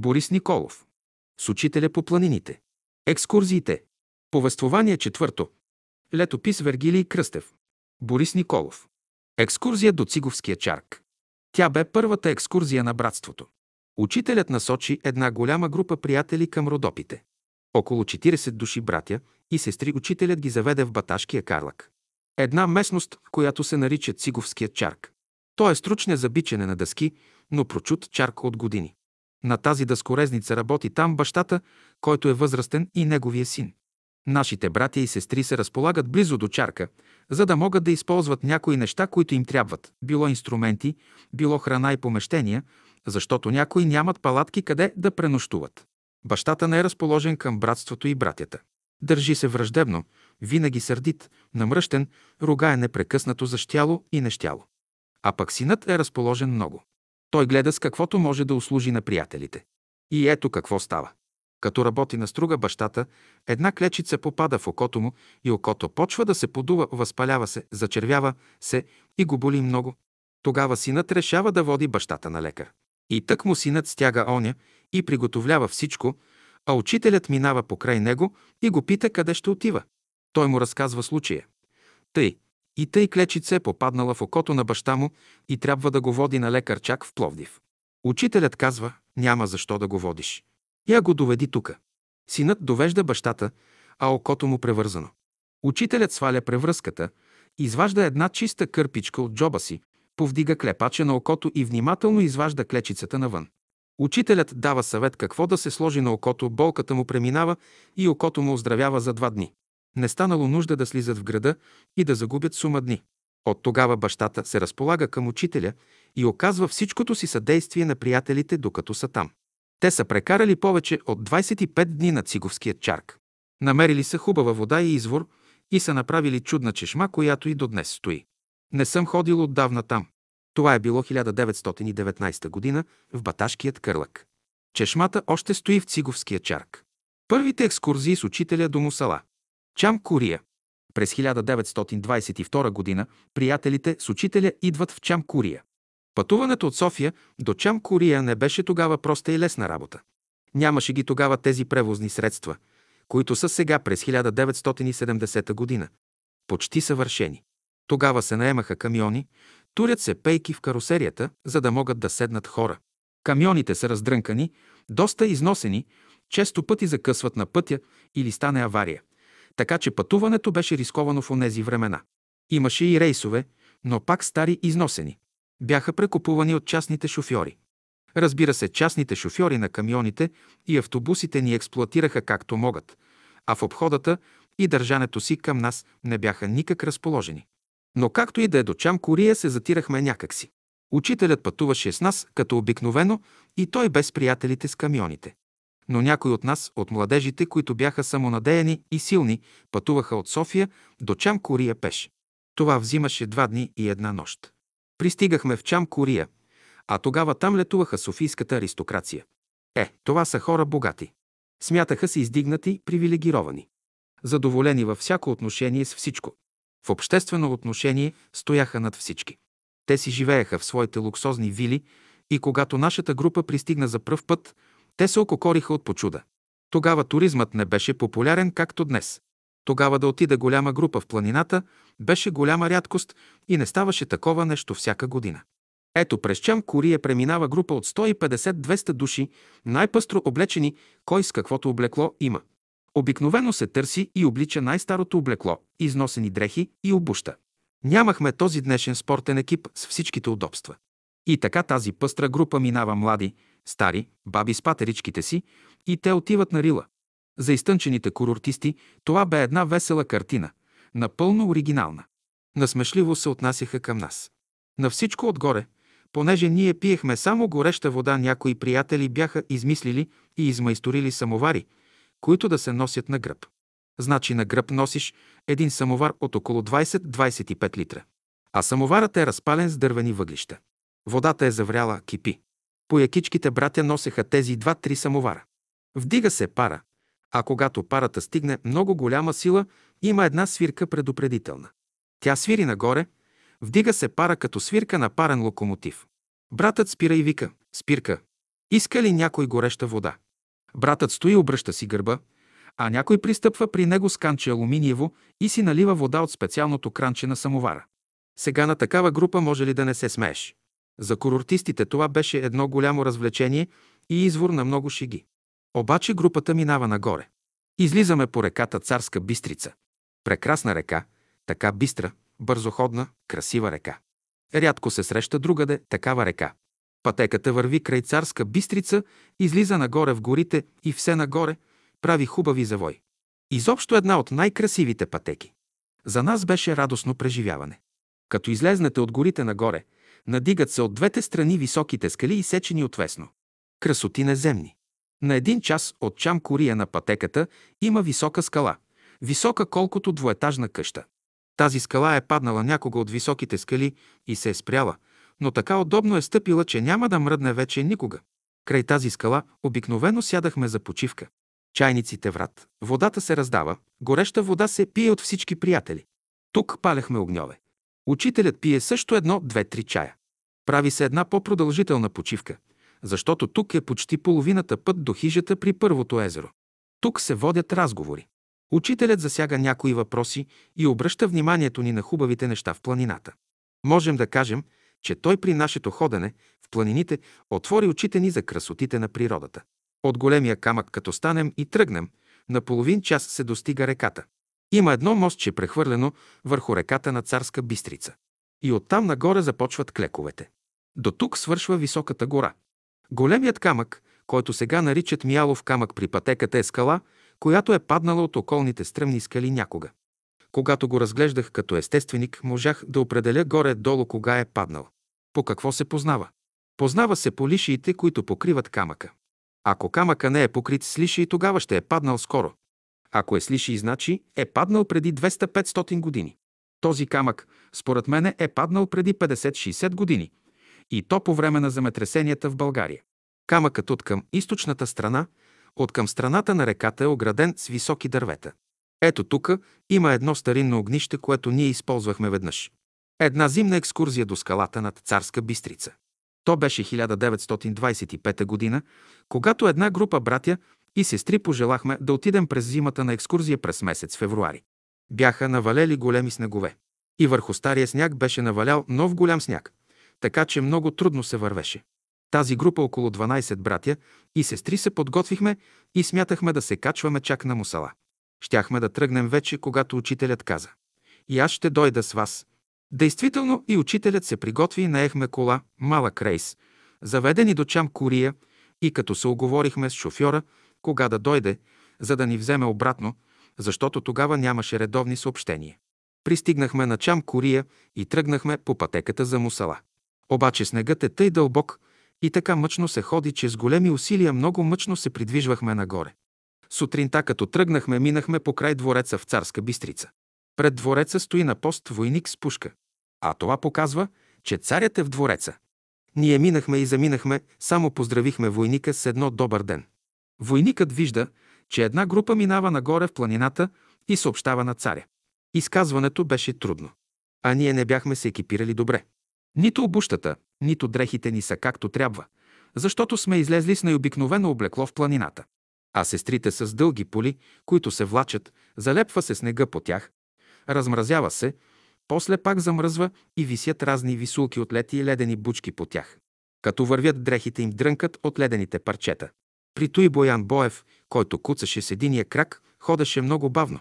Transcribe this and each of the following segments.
Борис Николов. С учителя по планините. Екскурзиите. Повествование четвърто. Летопис Вергилий Кръстев. Борис Николов. Екскурзия до Циговския чарк. Тя бе първата екскурзия на братството. Учителят насочи една голяма група приятели към Родопите. Около 40 души братя и сестри учителят ги заведе в Баташкия Карлак. Една местност, която се нарича Циговския чарк. Той е стручне за бичене на дъски, но прочут чарк от години. На тази дъскорезница работи там бащата, който е възрастен и неговия син. Нашите братя и сестри се разполагат близо до чарка, за да могат да използват някои неща, които им трябват, било инструменти, било храна и помещения, защото някои нямат палатки къде да пренощуват. Бащата не е разположен към братството и братята. Държи се враждебно, винаги сърдит, намръщен, ругае непрекъснато за щяло и нещяло. А пък синът е разположен много. Той гледа с каквото може да услужи на приятелите. И ето какво става. Като работи на струга бащата, една клечица попада в окото му и окото почва да се подува, възпалява се, зачервява се и го боли много. Тогава синът решава да води бащата на лекар. И тък му синът стяга оня и приготовлява всичко, а учителят минава покрай него и го пита къде ще отива. Той му разказва случая. Тъй, и тъй клечица е попаднала в окото на баща му и трябва да го води на лекар чак в Пловдив. Учителят казва, няма защо да го водиш. Я го доведи тука. Синът довежда бащата, а окото му превързано. Учителят сваля превръзката, изважда една чиста кърпичка от джоба си, повдига клепача на окото и внимателно изважда клечицата навън. Учителят дава съвет какво да се сложи на окото, болката му преминава и окото му оздравява за два дни. Не станало нужда да слизат в града и да загубят сума дни. От тогава бащата се разполага към учителя и оказва всичкото си съдействие на приятелите, докато са там. Те са прекарали повече от 25 дни на Циговския чарк. Намерили са хубава вода и извор и са направили чудна чешма, която и до днес стои. Не съм ходил отдавна там. Това е било 1919 година в Баташкият кърлък. Чешмата още стои в Циговския чарк. Първите екскурзии с учителя до Мусала. Чам Курия. През 1922 година приятелите с учителя идват в Чам Курия. Пътуването от София до Чам Курия не беше тогава проста и лесна работа. Нямаше ги тогава тези превозни средства, които са сега през 1970 година. Почти съвършени. Тогава се наемаха камиони, турят се пейки в карусерията, за да могат да седнат хора. Камионите са раздрънкани, доста износени, често пъти закъсват на пътя или стане авария. Така че пътуването беше рисковано в онези времена. Имаше и рейсове, но пак стари износени. Бяха прекупувани от частните шофьори. Разбира се, частните шофьори на камионите и автобусите ни експлуатираха както могат, а в обходата и държането си към нас не бяха никак разположени. Но както и да е до Чам Кория се затирахме някакси. Учителят пътуваше с нас, като обикновено, и той без приятелите с камионите. Но някой от нас, от младежите, които бяха самонадеяни и силни, пътуваха от София до Чам Кория пеш. Това взимаше два дни и една нощ. Пристигахме в Чам Кория, а тогава там летуваха софийската аристокрация. Е, това са хора богати. Смятаха се издигнати, привилегировани. Задоволени във всяко отношение с всичко. В обществено отношение стояха над всички. Те си живееха в своите луксозни вили и когато нашата група пристигна за пръв път, те се ококориха от почуда. Тогава туризмът не беше популярен както днес. Тогава да отида голяма група в планината беше голяма рядкост и не ставаше такова нещо всяка година. Ето през Чам Кория преминава група от 150-200 души, най-пъстро облечени, кой с каквото облекло има. Обикновено се търси и облича най-старото облекло, износени дрехи и обуща. Нямахме този днешен спортен екип с всичките удобства. И така тази пъстра група минава млади, стари, баби с патеричките си и те отиват на Рила. За изтънчените курортисти това бе една весела картина, напълно оригинална. Насмешливо се отнасяха към нас. На всичко отгоре, понеже ние пиехме само гореща вода, някои приятели бяха измислили и измайсторили самовари, които да се носят на гръб. Значи на гръб носиш един самовар от около 20-25 литра. А самоварът е разпален с дървени въглища. Водата е завряла, кипи. По якичките братя носеха тези два-три самовара. Вдига се пара, а когато парата стигне много голяма сила, има една свирка предупредителна. Тя свири нагоре, вдига се пара като свирка на парен локомотив. Братът спира и вика «Спирка!» Иска ли някой гореща вода? Братът стои, обръща си гърба, а някой пристъпва при него с канче алуминиево и си налива вода от специалното кранче на самовара. Сега на такава група може ли да не се смееш? За курортистите това беше едно голямо развлечение и извор на много шиги. Обаче групата минава нагоре. Излизаме по реката Царска Бистрица. Прекрасна река, така бистра, бързоходна, красива река. Рядко се среща другаде такава река. Пътеката върви край Царска Бистрица, излиза нагоре в горите и все нагоре, прави хубави завой. Изобщо една от най-красивите пътеки. За нас беше радостно преживяване. Като излезнете от горите нагоре, надигат се от двете страни високите скали и сечени отвесно. Красоти неземни. На един час от Чам Кория на пътеката има висока скала, висока колкото двоетажна къща. Тази скала е паднала някога от високите скали и се е спряла, но така удобно е стъпила, че няма да мръдне вече никога. Край тази скала обикновено сядахме за почивка. Чайниците врат, водата се раздава, гореща вода се пие от всички приятели. Тук палехме огньове. Учителят пие също едно, две-три чая. Прави се една по-продължителна почивка, защото тук е почти половината път до хижата при първото езеро. Тук се водят разговори. Учителят засяга някои въпроси и обръща вниманието ни на хубавите неща в планината. Можем да кажем, че той при нашето ходене в планините отвори очите ни за красотите на природата. От големия камък, като станем и тръгнем, на половин час се достига реката. Има едно мостче прехвърлено върху реката на Царска Бистрица. И оттам нагоре започват клековете. До тук свършва високата гора. Големият камък, който сега наричат Мялов камък при пътеката е скала, която е паднала от околните стръмни скали някога. Когато го разглеждах като естественик, можах да определя горе-долу кога е паднал. По какво се познава? Познава се по лишиите, които покриват камъка. Ако камъка не е покрит с лишии, тогава ще е паднал скоро. Ако е с лишии, значи е паднал преди 200-500 години. Този камък, според мене, е паднал преди 50-60 години. И то по време на земетресенията в България. Камъкът от към източната страна, от към страната на реката е ограден с високи дървета. Ето тук има едно старинно огнище, което ние използвахме веднъж. Една зимна екскурзия до скалата над Царска Бистрица. То беше 1925 година, когато една група братя и сестри пожелахме да отидем през зимата на екскурзия през месец февруари. Бяха навалели големи снегове. И върху стария сняг беше навалял нов голям сняг, така че много трудно се вървеше. Тази група около 12 братя и сестри се подготвихме и смятахме да се качваме чак на мусала. Щяхме да тръгнем вече, когато учителят каза. И аз ще дойда с вас. Действително и учителят се приготви и наехме кола, малък рейс, заведени до Чам Курия и като се оговорихме с шофьора, кога да дойде, за да ни вземе обратно, защото тогава нямаше редовни съобщения. Пристигнахме на Чам Курия и тръгнахме по пътеката за Мусала. Обаче снегът е тъй дълбок и така мъчно се ходи, че с големи усилия много мъчно се придвижвахме нагоре. Сутринта, като тръгнахме, минахме по край двореца в Царска Бистрица. Пред двореца стои на пост войник с пушка. А това показва, че царят е в двореца. Ние минахме и заминахме, само поздравихме войника с едно добър ден. Войникът вижда, че една група минава нагоре в планината и съобщава на царя. Изказването беше трудно. А ние не бяхме се екипирали добре. Нито обущата, нито дрехите ни са както трябва, защото сме излезли с най-обикновено облекло в планината. А сестрите с дълги поли, които се влачат, залепва се снега по тях, размразява се, после пак замръзва и висят разни висулки от лети и ледени бучки по тях. Като вървят дрехите им дрънкат от ледените парчета. При той Боян Боев, който куцаше с единия крак, ходеше много бавно.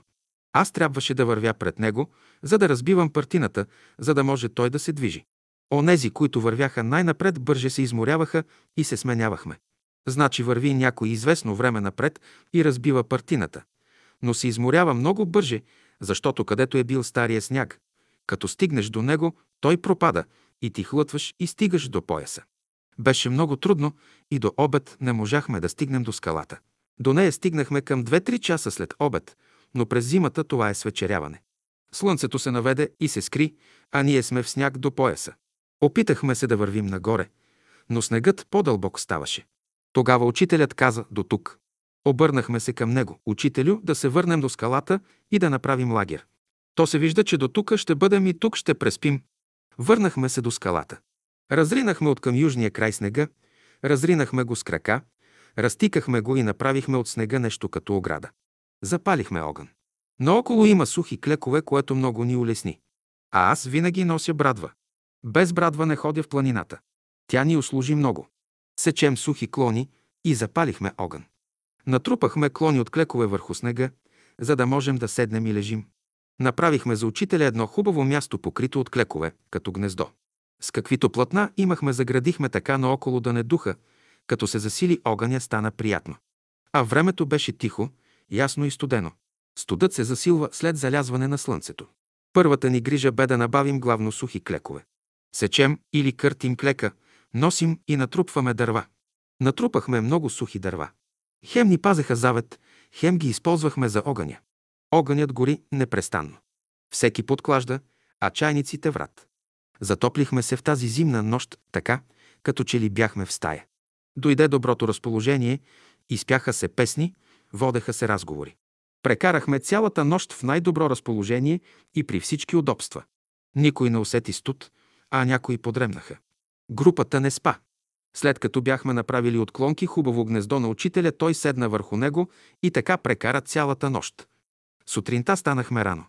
Аз трябваше да вървя пред него, за да разбивам партината, за да може той да се движи. Онези, които вървяха най-напред, бърже се изморяваха и се сменявахме. Значи върви някой известно време напред и разбива партината. Но се изморява много бърже, защото където е бил стария сняг, като стигнеш до него, той пропада и ти хлътваш и стигаш до пояса. Беше много трудно и до обед не можахме да стигнем до скалата. До нея стигнахме към 2-3 часа след обед, но през зимата това е свечеряване. Слънцето се наведе и се скри, а ние сме в сняг до пояса. Опитахме се да вървим нагоре, но снегът по-дълбок ставаше. Тогава учителят каза до тук. Обърнахме се към него. Учителю, да се върнем до скалата и да направим лагер. То се вижда, че до тук ще бъдем и тук ще преспим. Върнахме се до скалата. Разринахме от към южния край снега, Разринахме го с крака, разтикахме го и направихме от снега нещо като ограда. Запалихме огън. Наоколо има сухи клекове, което много ни улесни. А аз винаги нося брадва. Без брадва не ходя в планината. Тя ни услужи много. Сечем сухи клони и запалихме огън. Натрупахме клони от клекове върху снега, за да можем да седнем и лежим. Направихме за учителя едно хубаво място, покрито от клекове, като гнездо. С каквито платна имахме, заградихме така наоколо да не духа, като се засили огъня, стана приятно. А времето беше тихо, ясно и студено. Студът се засилва след залязване на слънцето. Първата ни грижа бе да набавим главно сухи клекове. Сечем или къртим клека, носим и натрупваме дърва. Натрупахме много сухи дърва. Хем ни пазеха завет, хем ги използвахме за огъня. Огънят гори непрестанно. Всеки подклажда, а чайниците врат. Затоплихме се в тази зимна нощ така, като че ли бяхме в стая. Дойде доброто разположение, изпяха се песни, водеха се разговори. Прекарахме цялата нощ в най-добро разположение и при всички удобства. Никой не усети студ, а някои подремнаха. Групата не спа. След като бяхме направили отклонки хубаво гнездо на учителя, той седна върху него и така прекара цялата нощ. Сутринта станахме рано.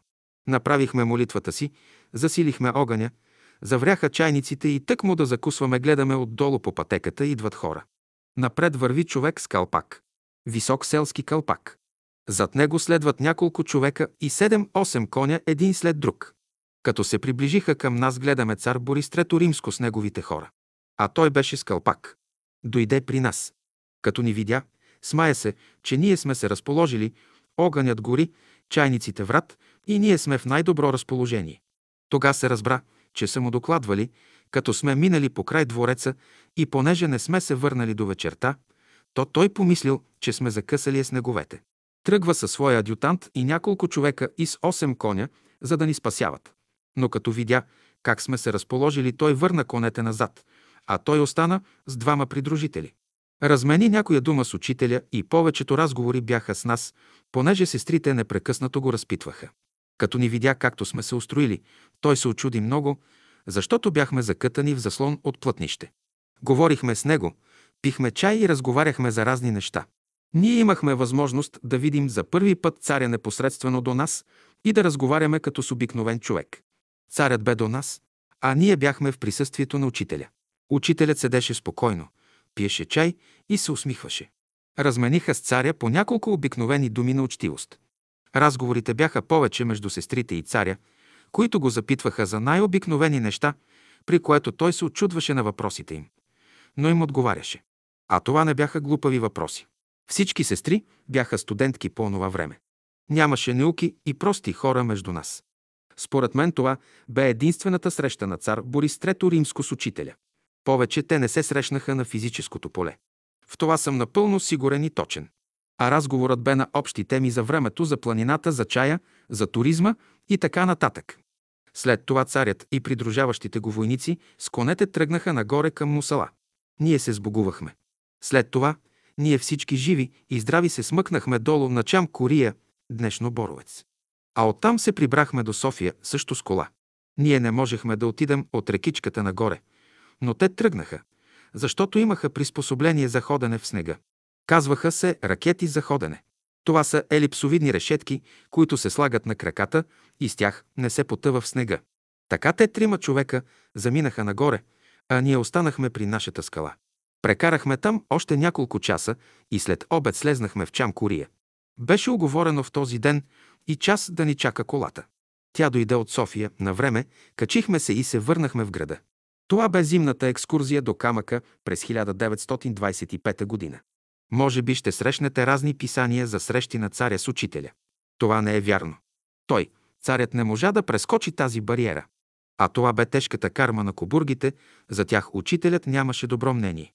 Направихме молитвата си, засилихме огъня, завряха чайниците и тък му да закусваме гледаме отдолу по пътеката идват хора. Напред върви човек с калпак. Висок селски калпак. Зад него следват няколко човека и 7-8 коня един след друг. Като се приближиха към нас, гледаме цар Борис Трето Римско с неговите хора. А той беше с калпак. Дойде при нас. Като ни видя, смая се, че ние сме се разположили, огънят гори, чайниците врат и ние сме в най-добро разположение. Тога се разбра, че са му докладвали, като сме минали по край двореца и понеже не сме се върнали до вечерта, то той помислил, че сме закъсали снеговете. Тръгва със своя адютант и няколко човека и с 8 коня, за да ни спасяват. Но като видя как сме се разположили, той върна конете назад, а той остана с двама придружители. Размени някоя дума с учителя и повечето разговори бяха с нас, понеже сестрите непрекъснато го разпитваха. Като ни видя както сме се устроили, той се очуди много, защото бяхме закътани в заслон от плътнище. Говорихме с него, пихме чай и разговаряхме за разни неща. Ние имахме възможност да видим за първи път царя непосредствено до нас и да разговаряме като с обикновен човек. Царят бе до нас, а ние бяхме в присъствието на учителя. Учителят седеше спокойно, пиеше чай и се усмихваше. Размениха с царя по няколко обикновени думи на учтивост. Разговорите бяха повече между сестрите и царя, които го запитваха за най-обикновени неща, при което той се очудваше на въпросите им. Но им отговаряше. А това не бяха глупави въпроси. Всички сестри бяха студентки по онова време. Нямаше науки и прости хора между нас. Според мен това бе единствената среща на цар Борис Трето Римско с учителя. Повече те не се срещнаха на физическото поле. В това съм напълно сигурен и точен. А разговорът бе на общи теми за времето, за планината, за чая, за туризма и така нататък. След това царят и придружаващите го войници с конете тръгнаха нагоре към Мусала. Ние се сбогувахме. След това ние всички живи и здрави се смъкнахме долу на Чам Кория, днешно Боровец. А оттам се прибрахме до София, също с кола. Ние не можехме да отидем от рекичката нагоре, но те тръгнаха, защото имаха приспособление за ходене в снега. Казваха се ракети за ходене. Това са елипсовидни решетки, които се слагат на краката и с тях не се потъва в снега. Така те трима човека заминаха нагоре, а ние останахме при нашата скала. Прекарахме там още няколко часа и след обед слезнахме в Чамкория. Беше оговорено в този ден и час да ни чака колата. Тя дойде от София на време, качихме се и се върнахме в града. Това бе зимната екскурзия до камъка през 1925 година. Може би ще срещнете разни писания за срещи на царя с учителя. Това не е вярно. Той, царят, не можа да прескочи тази бариера. А това бе тежката карма на кобургите, за тях учителят нямаше добро мнение.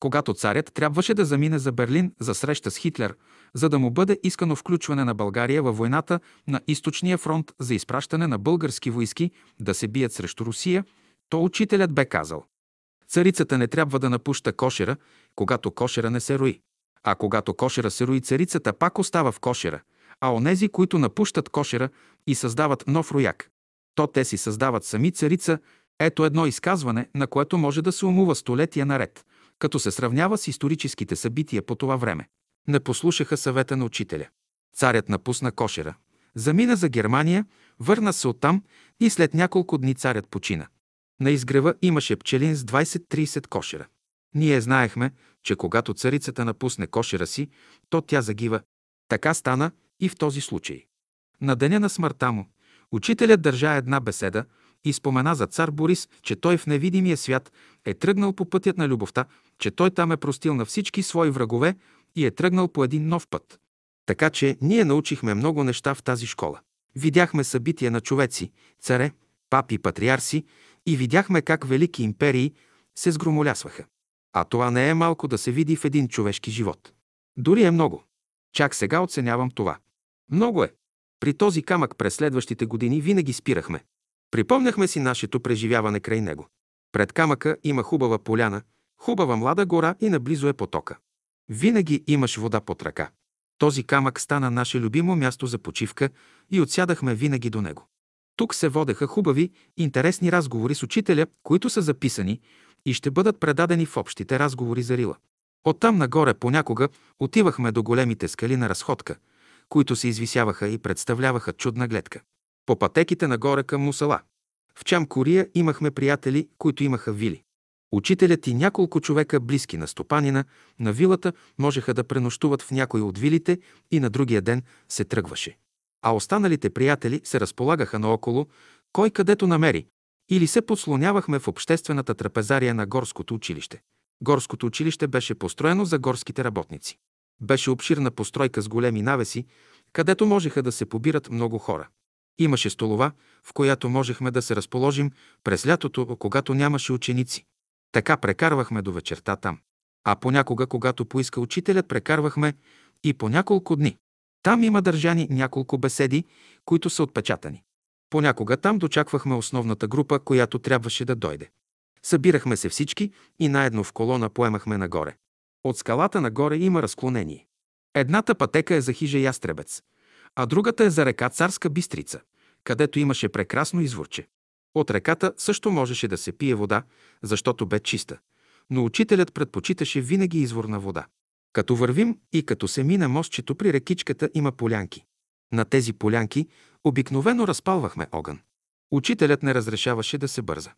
Когато царят трябваше да замине за Берлин за среща с Хитлер, за да му бъде искано включване на България във войната на източния фронт за изпращане на български войски да се бият срещу Русия, то учителят бе казал Царицата не трябва да напуща кошера, когато кошера не се рои. А когато кошера се рои, царицата пак остава в кошера, а онези, които напущат кошера и създават нов рояк, то те си създават сами царица. Ето едно изказване, на което може да се умува столетия наред. като се сравнява с историческите събития по това време. Не послушаха съвета на учителя. Царят напусна кошера. Замина за Германия, върна се оттам и след няколко дни царят почина. На изгрева имаше пчелин с 20-30 кошера. Ние знаехме, че когато царицата напусне кошера си, то тя загива. Така стана и в този случай. На деня на смъртта му, учителят държа една беседа и спомена за цар Борис, че той в невидимия свят е тръгнал по пътят на любовта, че той там е простил на всички свои врагове и е тръгнал по един нов път. Така че ние научихме много неща в тази школа. Видяхме събития на човеци, царе, папи, патриарси и видяхме как велики империи се сгромолясваха. А това не е малко да се види в един човешки живот. Дори е много. Чак сега оценявам това. Много е. При този камък през следващите години винаги спирахме. Припомняхме си нашето преживяване край него. Пред камъка има хубава поляна, хубава млада гора и наблизо е потока. Винаги имаш вода под ръка. Този камък стана наше любимо място за почивка и отсядахме винаги до него. Тук се водеха хубави, интересни разговори с учителя, които са записани и ще бъдат предадени в общите разговори за Рила. Оттам нагоре понякога отивахме до големите скали на разходка, които се извисяваха и представляваха чудна гледка. По пътеките нагоре към Мусала. В Чамкория имахме приятели, които имаха вили. Учителят и няколко човека, близки на стопанина, на вилата, можеха да пренощуват в някой от вилите и на другия ден се тръгваше. А останалите приятели се разполагаха наоколо, кой където намери, или се подслонявахме в обществената трапезария на горското училище. Горското училище беше построено за горските работници. Беше обширна постройка с големи навеси, където можеха да се побират много хора. Имаше столова, в която можехме да се разположим през лятото, когато нямаше ученици. Така прекарвахме до вечерта там. А понякога, когато поиска учителят, прекарвахме и по няколко дни. Там има държани няколко беседи, които са отпечатани. Понякога там дочаквахме основната група, която трябваше да дойде. Събирахме се всички и наедно в колона поемахме нагоре. От скалата нагоре има разклонение. Едната пътека е за хижа Ястребец, а другата е за река Царска Бистрица, където имаше прекрасно изворче. От реката също можеше да се пие вода, защото бе чиста, но учителят предпочиташе винаги изворна вода. Като вървим и като се мине мостчето при рекичката има полянки. На тези полянки обикновено разпалвахме огън. Учителят не разрешаваше да се бърза.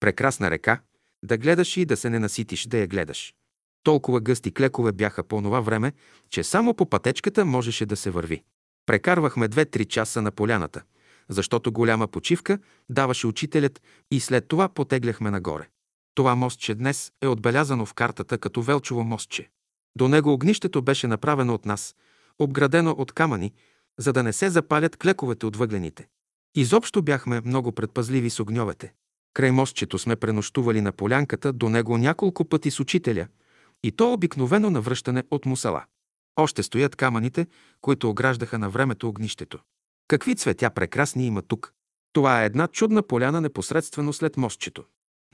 Прекрасна река, да гледаш и да се не наситиш да я гледаш. Толкова гъсти клекове бяха по това време, че само по пътечката можеше да се върви. Прекарвахме 2-3 часа на поляната, защото голяма почивка даваше учителят и след това потегляхме нагоре. Това мостче днес е отбелязано в картата като Велчово мостче. До него огнището беше направено от нас, обградено от камъни, за да не се запалят клековете от въглените. Изобщо бяхме много предпазливи с огньовете. Край мостчето сме пренощували на полянката до него няколко пъти с учителя, и то обикновено на връщане от мусала. Още стоят камъните, които ограждаха на времето огнището. Какви цветя прекрасни има тук! Това е една чудна поляна непосредствено след мостчето.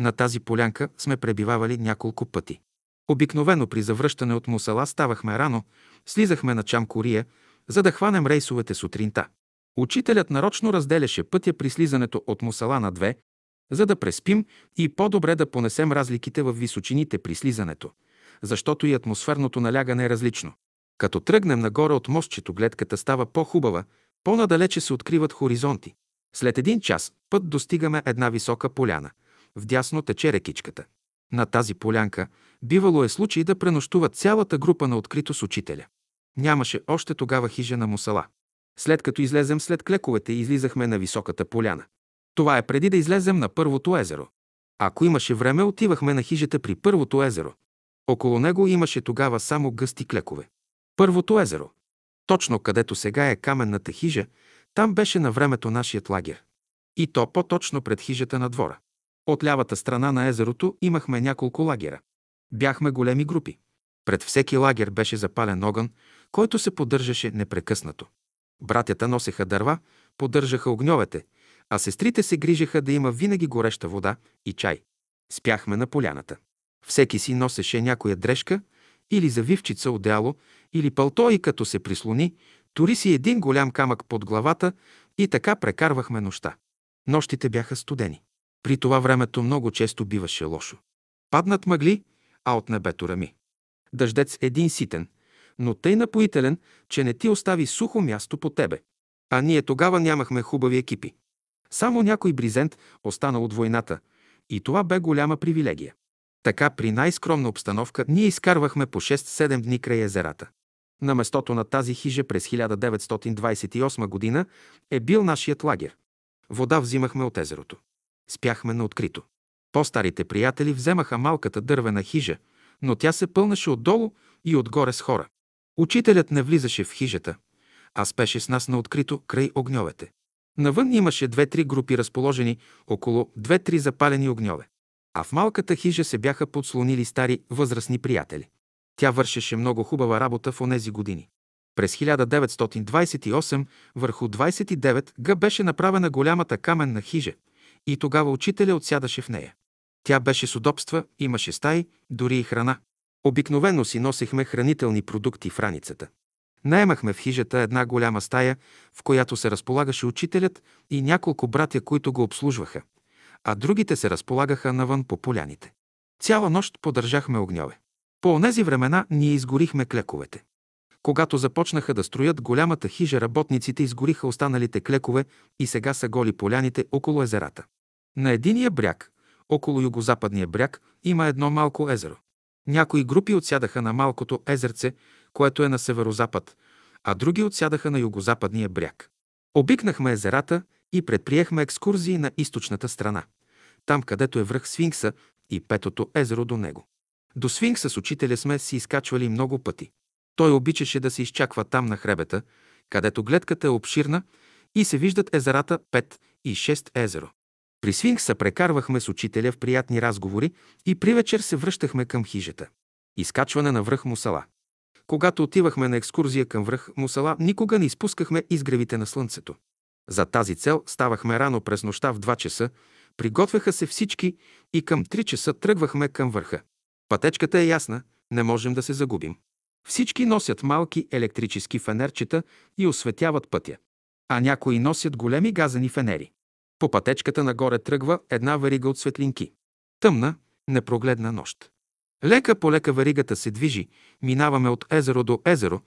На тази полянка сме пребивавали няколко пъти. Обикновено при завръщане от мусала ставахме рано, слизахме на Чамкория, за да хванем рейсовете сутринта. Учителят нарочно разделяше пътя при слизането от мусала на две, за да преспим и по-добре да понесем разликите в височините при слизането, защото и атмосферното налягане е различно. Като тръгнем нагоре от мостчето, гледката става по-хубава, по-надалече се откриват хоризонти. След един час път достигаме една висока поляна. Вдясно тече рекичката. На тази полянка бивало е случай да пренощува цялата група на открито с учителя. Нямаше още тогава хижа на мусала. След като излезем след клековете, излизахме на високата поляна. Това е преди да излезем на първото езеро. Ако имаше време, отивахме на хижата при първото езеро. Около него имаше тогава само гъсти клекове. Първото езеро. Точно където сега е каменната хижа, там беше на времето нашият лагер. И то по-точно пред хижата на двора. От лявата страна на езерото имахме няколко лагера. Бяхме големи групи. Пред всеки лагер беше запален огън, който се поддържаше непрекъснато. Братята носеха дърва, поддържаха огньовете, а сестрите се грижеха да има винаги гореща вода и чай. Спяхме на поляната. Всеки си носеше някоя дрежка или завивчица одеяло, или пълто и като се прислони, тори си един голям камък под главата и така прекарвахме нощта. Нощите бяха студени. При това времето много често биваше лошо. Паднат мъгли, а от небето рами. Дъждец един ситен, но тъй напоителен, че не ти остави сухо място по тебе. А ние тогава нямахме хубави екипи. Само някой бризент останал от войната и това бе голяма привилегия. Така при най-скромна обстановка ние изкарвахме по 6-7 дни край езерата. На местото на тази хижа през 1928 година е бил нашият лагер. Вода взимахме от езерото. Спяхме на открито. По-старите приятели вземаха малката дървена хижа, но тя се пълнаше отдолу и отгоре с хора. Учителят не влизаше в хижата, а спеше с нас на открито край огньовете. Навън имаше две-три групи разположени около две-три запалени огньове. А в малката хижа се бяха подслонили стари възрастни приятели. Тя вършеше много хубава работа в онези години. През 1928 върху 29 г беше направена голямата каменна хижа и тогава учителя отсядаше в нея. Тя беше с удобства, имаше стаи, дори и храна. Обикновено си носихме хранителни продукти в раницата. Наемахме в хижата една голяма стая, в която се разполагаше учителят и няколко братя, които го обслужваха, а другите се разполагаха навън по поляните. Цяла нощ поддържахме огньове. По онези времена ние изгорихме клековете. Когато започнаха да строят голямата хижа, работниците изгориха останалите клекове и сега са голи поляните около езерата. На единия бряг, около югозападния бряг, има едно малко езеро. Някои групи отсядаха на малкото езерце, което е на северозапад, а други отсядаха на югозападния бряг. Обикнахме езерата и предприехме екскурзии на източната страна, там където е връх Сфинкса и петото езеро до него. До Сфинкса с учителя сме си изкачвали много пъти. Той обичаше да се изчаква там на хребета, където гледката е обширна и се виждат езерата 5 и 6 езеро. При Сфинкса прекарвахме с учителя в приятни разговори и при вечер се връщахме към хижата. Изкачване на връх Мусала. Когато отивахме на екскурзия към връх Мусала, никога не изпускахме изгревите на слънцето. За тази цел ставахме рано през нощта в 2 часа, приготвяха се всички и към 3 часа тръгвахме към върха. Пътечката е ясна, не можем да се загубим. Всички носят малки електрически фенерчета и осветяват пътя, а някои носят големи газени фенери. По пътечката нагоре тръгва една верига от светлинки. Тъмна, непрогледна нощ. Лека по лека веригата се движи, минаваме от езеро до езеро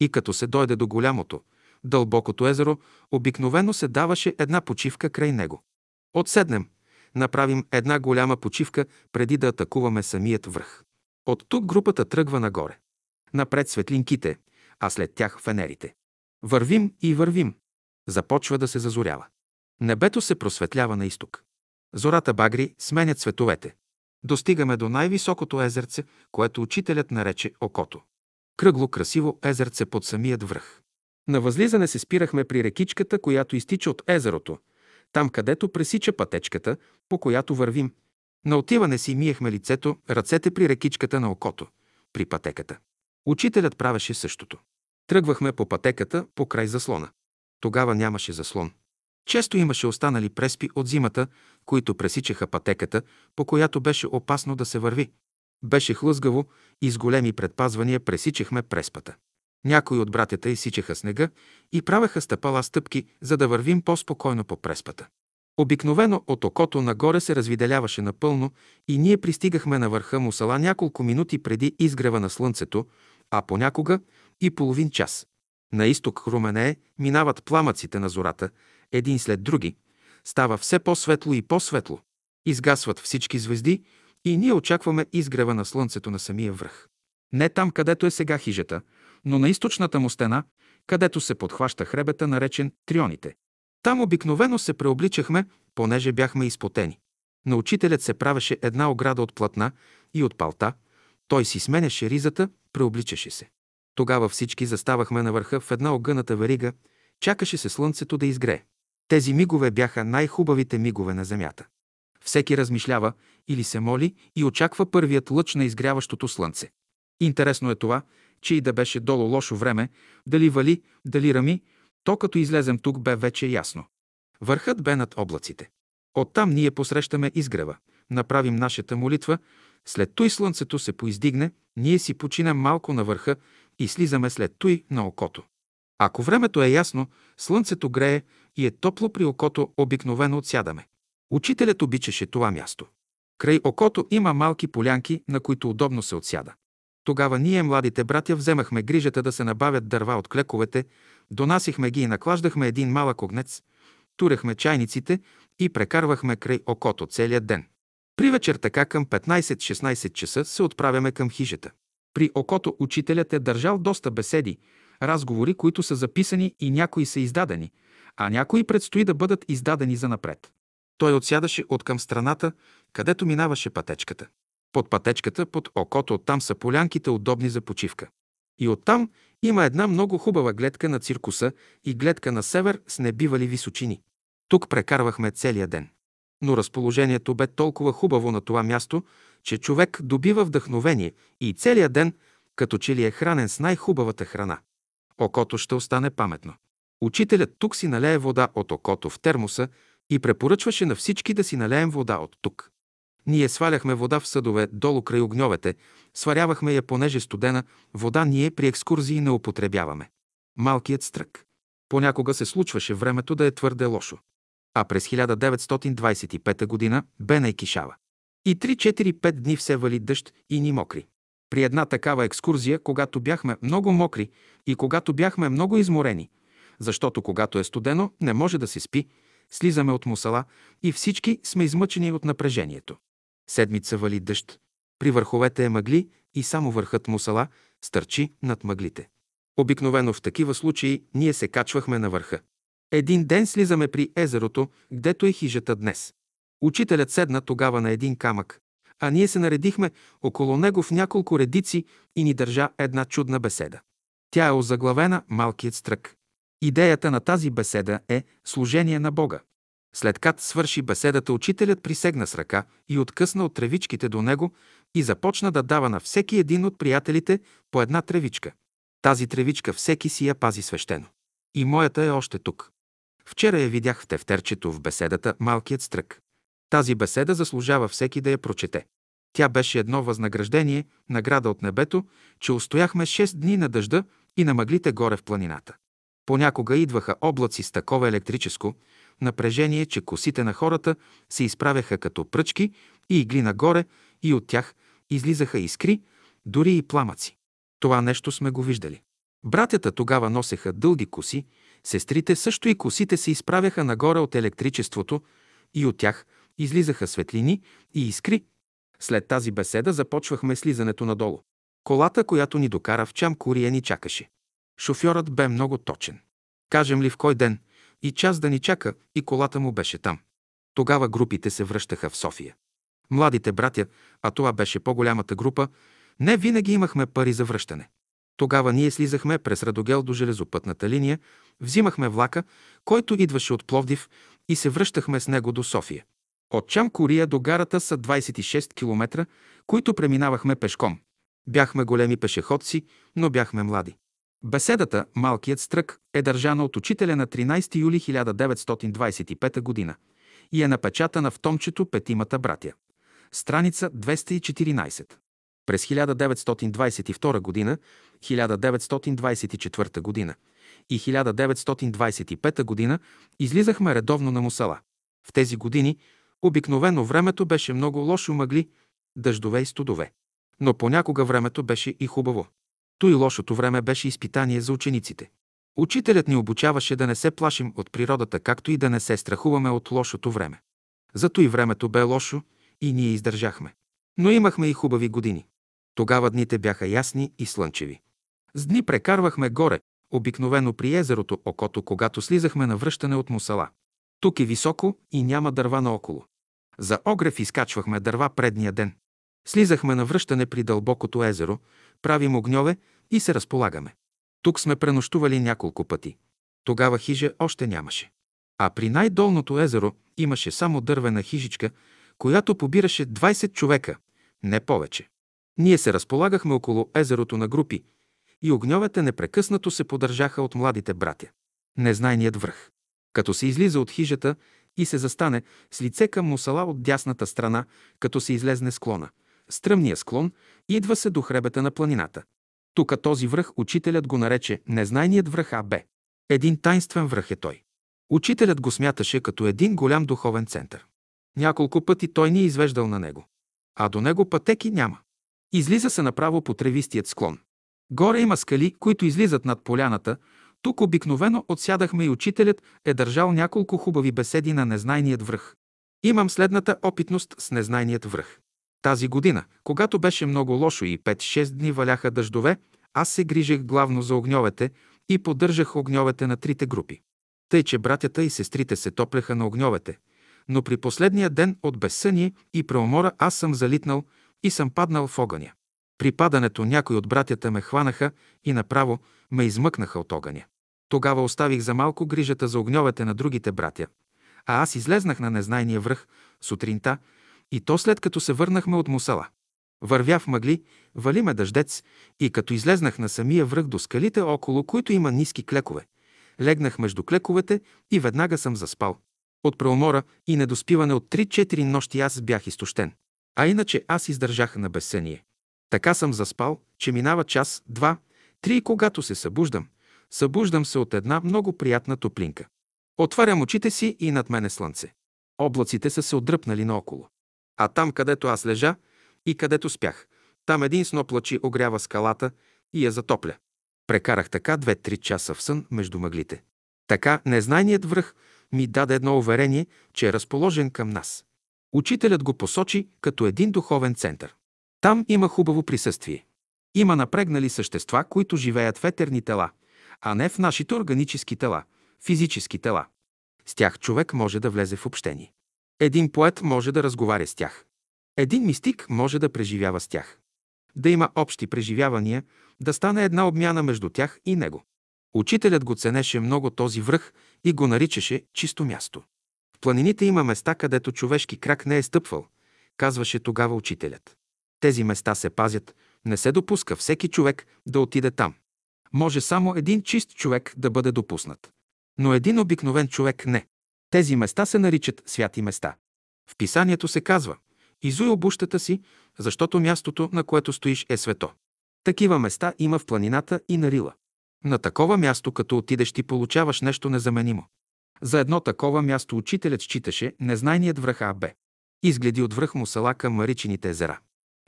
и като се дойде до голямото, дълбокото езеро, обикновено се даваше една почивка край него. Отседнем, направим една голяма почивка преди да атакуваме самият връх. От тук групата тръгва нагоре. Напред светлинките, а след тях фенерите. Вървим и вървим. Започва да се зазорява. Небето се просветлява на изток. Зората багри сменят цветовете. Достигаме до най-високото езерце, което учителят нарече Окото. Кръгло, красиво езерце под самият връх. На възлизане се спирахме при рекичката, която изтича от езерото, там където пресича пътечката, по която вървим. На отиване си миехме лицето, ръцете при рекичката на окото, при пътеката. Учителят правеше същото. Тръгвахме по пътеката, по край заслона. Тогава нямаше заслон. Често имаше останали преспи от зимата, които пресичаха пътеката, по която беше опасно да се върви. Беше хлъзгаво и с големи предпазвания пресичахме преспата. Някои от братята изсичаха снега и правеха стъпала стъпки, за да вървим по-спокойно по преспата. Обикновено от окото нагоре се развиделяваше напълно и ние пристигахме на върха Мусала няколко минути преди изгрева на слънцето, а понякога и половин час. На изток Руменее минават пламъците на зората, един след други. Става все по-светло и по-светло. Изгасват всички звезди и ние очакваме изгрева на слънцето на самия връх. Не там, където е сега хижата, но на източната му стена, където се подхваща хребета, наречен Трионите. Там обикновено се преобличахме, понеже бяхме изпотени. На учителят се правеше една ограда от платна и от палта, той си сменяше ризата, преобличаше се. Тогава всички заставахме на върха в една огъната верига, чакаше се слънцето да изгрее. Тези мигове бяха най-хубавите мигове на земята. Всеки размишлява или се моли и очаква първият лъч на изгряващото слънце. Интересно е това, че и да беше долу лошо време, дали вали, дали рами, то като излезем тук бе вече ясно. Върхът бе над облаците. Оттам ние посрещаме изгрева, направим нашата молитва, след той слънцето се поиздигне, ние си починем малко на върха и слизаме след той на окото. Ако времето е ясно, слънцето грее и е топло при окото, обикновено отсядаме. Учителят обичаше това място. Край окото има малки полянки, на които удобно се отсяда. Тогава ние, младите братя, вземахме грижата да се набавят дърва от клековете, донасихме ги и наклаждахме един малък огнец, турехме чайниците и прекарвахме край окото целия ден. При вечер така към 15-16 часа се отправяме към хижата. При окото учителят е държал доста беседи, разговори, които са записани и някои са издадени, а някои предстои да бъдат издадени за напред. Той отсядаше от към страната, където минаваше пътечката. Под пътечката, под окото, оттам са полянките, удобни за почивка. И оттам има една много хубава гледка на циркуса и гледка на север с небивали височини. Тук прекарвахме целия ден. Но разположението бе толкова хубаво на това място, че човек добива вдъхновение и целият ден, като че ли е хранен с най-хубавата храна. Окото ще остане паметно. Учителят тук си налее вода от окото в термоса и препоръчваше на всички да си налеем вода от тук. Ние сваляхме вода в съдове долу край огньовете, сварявахме я, понеже студена вода ние при екскурзии не употребяваме. Малкият стрък. Понякога се случваше времето да е твърде лошо. А през 1925 г. бе най-кишава. И 3-4-5 дни все вали дъжд и ни мокри. При една такава екскурзия, когато бяхме много мокри и когато бяхме много изморени, защото когато е студено, не може да се спи, слизаме от мусала и всички сме измъчени от напрежението. Седмица вали дъжд. При върховете е мъгли и само върхът мусала стърчи над мъглите. Обикновено в такива случаи ние се качвахме на върха. Един ден слизаме при езерото, гдето е хижата днес. Учителят седна тогава на един камък, а ние се наредихме около него в няколко редици и ни държа една чудна беседа. Тя е озаглавена «Малкият стрък». Идеята на тази беседа е служение на Бога. След кат свърши беседата, учителят присегна с ръка и откъсна от тревичките до него и започна да дава на всеки един от приятелите по една тревичка. Тази тревичка всеки си я пази свещено. И моята е още тук. Вчера я видях в тефтерчето в беседата «Малкият стрък». Тази беседа заслужава всеки да я прочете. Тя беше едно възнаграждение, награда от небето, че устояхме 6 дни на дъжда и на мъглите горе в планината. Понякога идваха облаци с такова електрическо напрежение, че косите на хората се изправяха като пръчки и игли нагоре и от тях излизаха искри, дори и пламъци. Това нещо сме го виждали. Братята тогава носеха дълги коси, сестрите също и косите се изправяха нагоре от електричеството и от тях излизаха светлини и искри. След тази беседа започвахме слизането надолу. Колата, която ни докара в Чам Курия, ни чакаше. Шофьорът бе много точен. Кажем ли в кой ден и час да ни чака, и колата му беше там. Тогава групите се връщаха в София. Младите братя, а това беше по-голямата група, не винаги имахме пари за връщане. Тогава ние слизахме през Радогел до железопътната линия, взимахме влака, който идваше от Пловдив и се връщахме с него до София. От Чам Кория до гарата са 26 км, които преминавахме пешком. Бяхме големи пешеходци, но бяхме млади. Беседата «Малкият стрък» е държана от учителя на 13 юли 1925 г. и е напечатана в томчето «Петимата братя». Страница 214. През 1922 г., 1924 г. и 1925 г. излизахме редовно на Мусала. В тези години обикновено времето беше много лошо мъгли, дъждове и студове. Но понякога времето беше и хубаво. То и лошото време беше изпитание за учениците. Учителят ни обучаваше да не се плашим от природата, както и да не се страхуваме от лошото време. Зато и времето бе лошо и ние издържахме. Но имахме и хубави години. Тогава дните бяха ясни и слънчеви. С дни прекарвахме горе, обикновено при езерото Окото, когато слизахме на връщане от Мусала. Тук е високо и няма дърва наоколо. За огрев изкачвахме дърва предния ден. Слизахме на връщане при дълбокото езеро, правим огньове и се разполагаме. Тук сме пренощували няколко пъти. Тогава хижа още нямаше. А при най-долното езеро имаше само дървена хижичка, която побираше 20 човека, не повече. Ние се разполагахме около езерото на групи и огньовете непрекъснато се поддържаха от младите братя. Незнайният връх. Като се излиза от хижата и се застане с лице към мусала от дясната страна, като се излезне склона – стръмния склон, идва се до хребета на планината. Тук този връх учителят го нарече незнайният връх АБ. Един тайнствен връх е той. Учителят го смяташе като един голям духовен център. Няколко пъти той ни е извеждал на него. А до него пътеки няма. Излиза се направо по тревистият склон. Горе има скали, които излизат над поляната. Тук обикновено отсядахме и учителят е държал няколко хубави беседи на незнайният връх. Имам следната опитност с незнайният връх. Тази година, когато беше много лошо и 5-6 дни валяха дъждове, аз се грижех главно за огньовете и поддържах огньовете на трите групи. Тъй, че братята и сестрите се топляха на огньовете, но при последния ден от безсъние и преумора аз съм залитнал и съм паднал в огъня. При падането някои от братята ме хванаха и направо ме измъкнаха от огъня. Тогава оставих за малко грижата за огньовете на другите братя, а аз излезнах на незнайния връх сутринта и то след като се върнахме от мусала. Вървя в мъгли, вали ме дъждец и като излезнах на самия връх до скалите около, които има ниски клекове, легнах между клековете и веднага съм заспал. От преумора и недоспиване от 3-4 нощи аз бях изтощен. А иначе аз издържах на безсъние. Така съм заспал, че минава час, два, три и когато се събуждам, събуждам се от една много приятна топлинка. Отварям очите си и над мене слънце. Облаците са се отдръпнали наоколо. А там, където аз лежа и където спях, там един сноп лъчи огрява скалата и я затопля. Прекарах така две-три часа в сън между мъглите. Така незнайният връх ми даде едно уверение, че е разположен към нас. Учителят го посочи като един духовен център. Там има хубаво присъствие. Има напрегнали същества, които живеят в етерни тела, а не в нашите органически тела, физически тела. С тях човек може да влезе в общение. Един поет може да разговаря с тях. Един мистик може да преживява с тях. Да има общи преживявания, да стане една обмяна между тях и него. Учителят го ценеше много този връх и го наричаше чисто място. В планините има места, където човешки крак не е стъпвал, казваше тогава учителят. Тези места се пазят, не се допуска всеки човек да отиде там. Може само един чист човек да бъде допуснат. Но един обикновен човек не. Тези места се наричат святи места. В писанието се казва «Изуй обущата си, защото мястото, на което стоиш, е свето». Такива места има в планината и на Рила. На такова място, като отидеш, ти получаваш нещо незаменимо. За едно такова място учителят считаше незнайният връх АБ. Изгледи от връх Мусала към Маричините езера.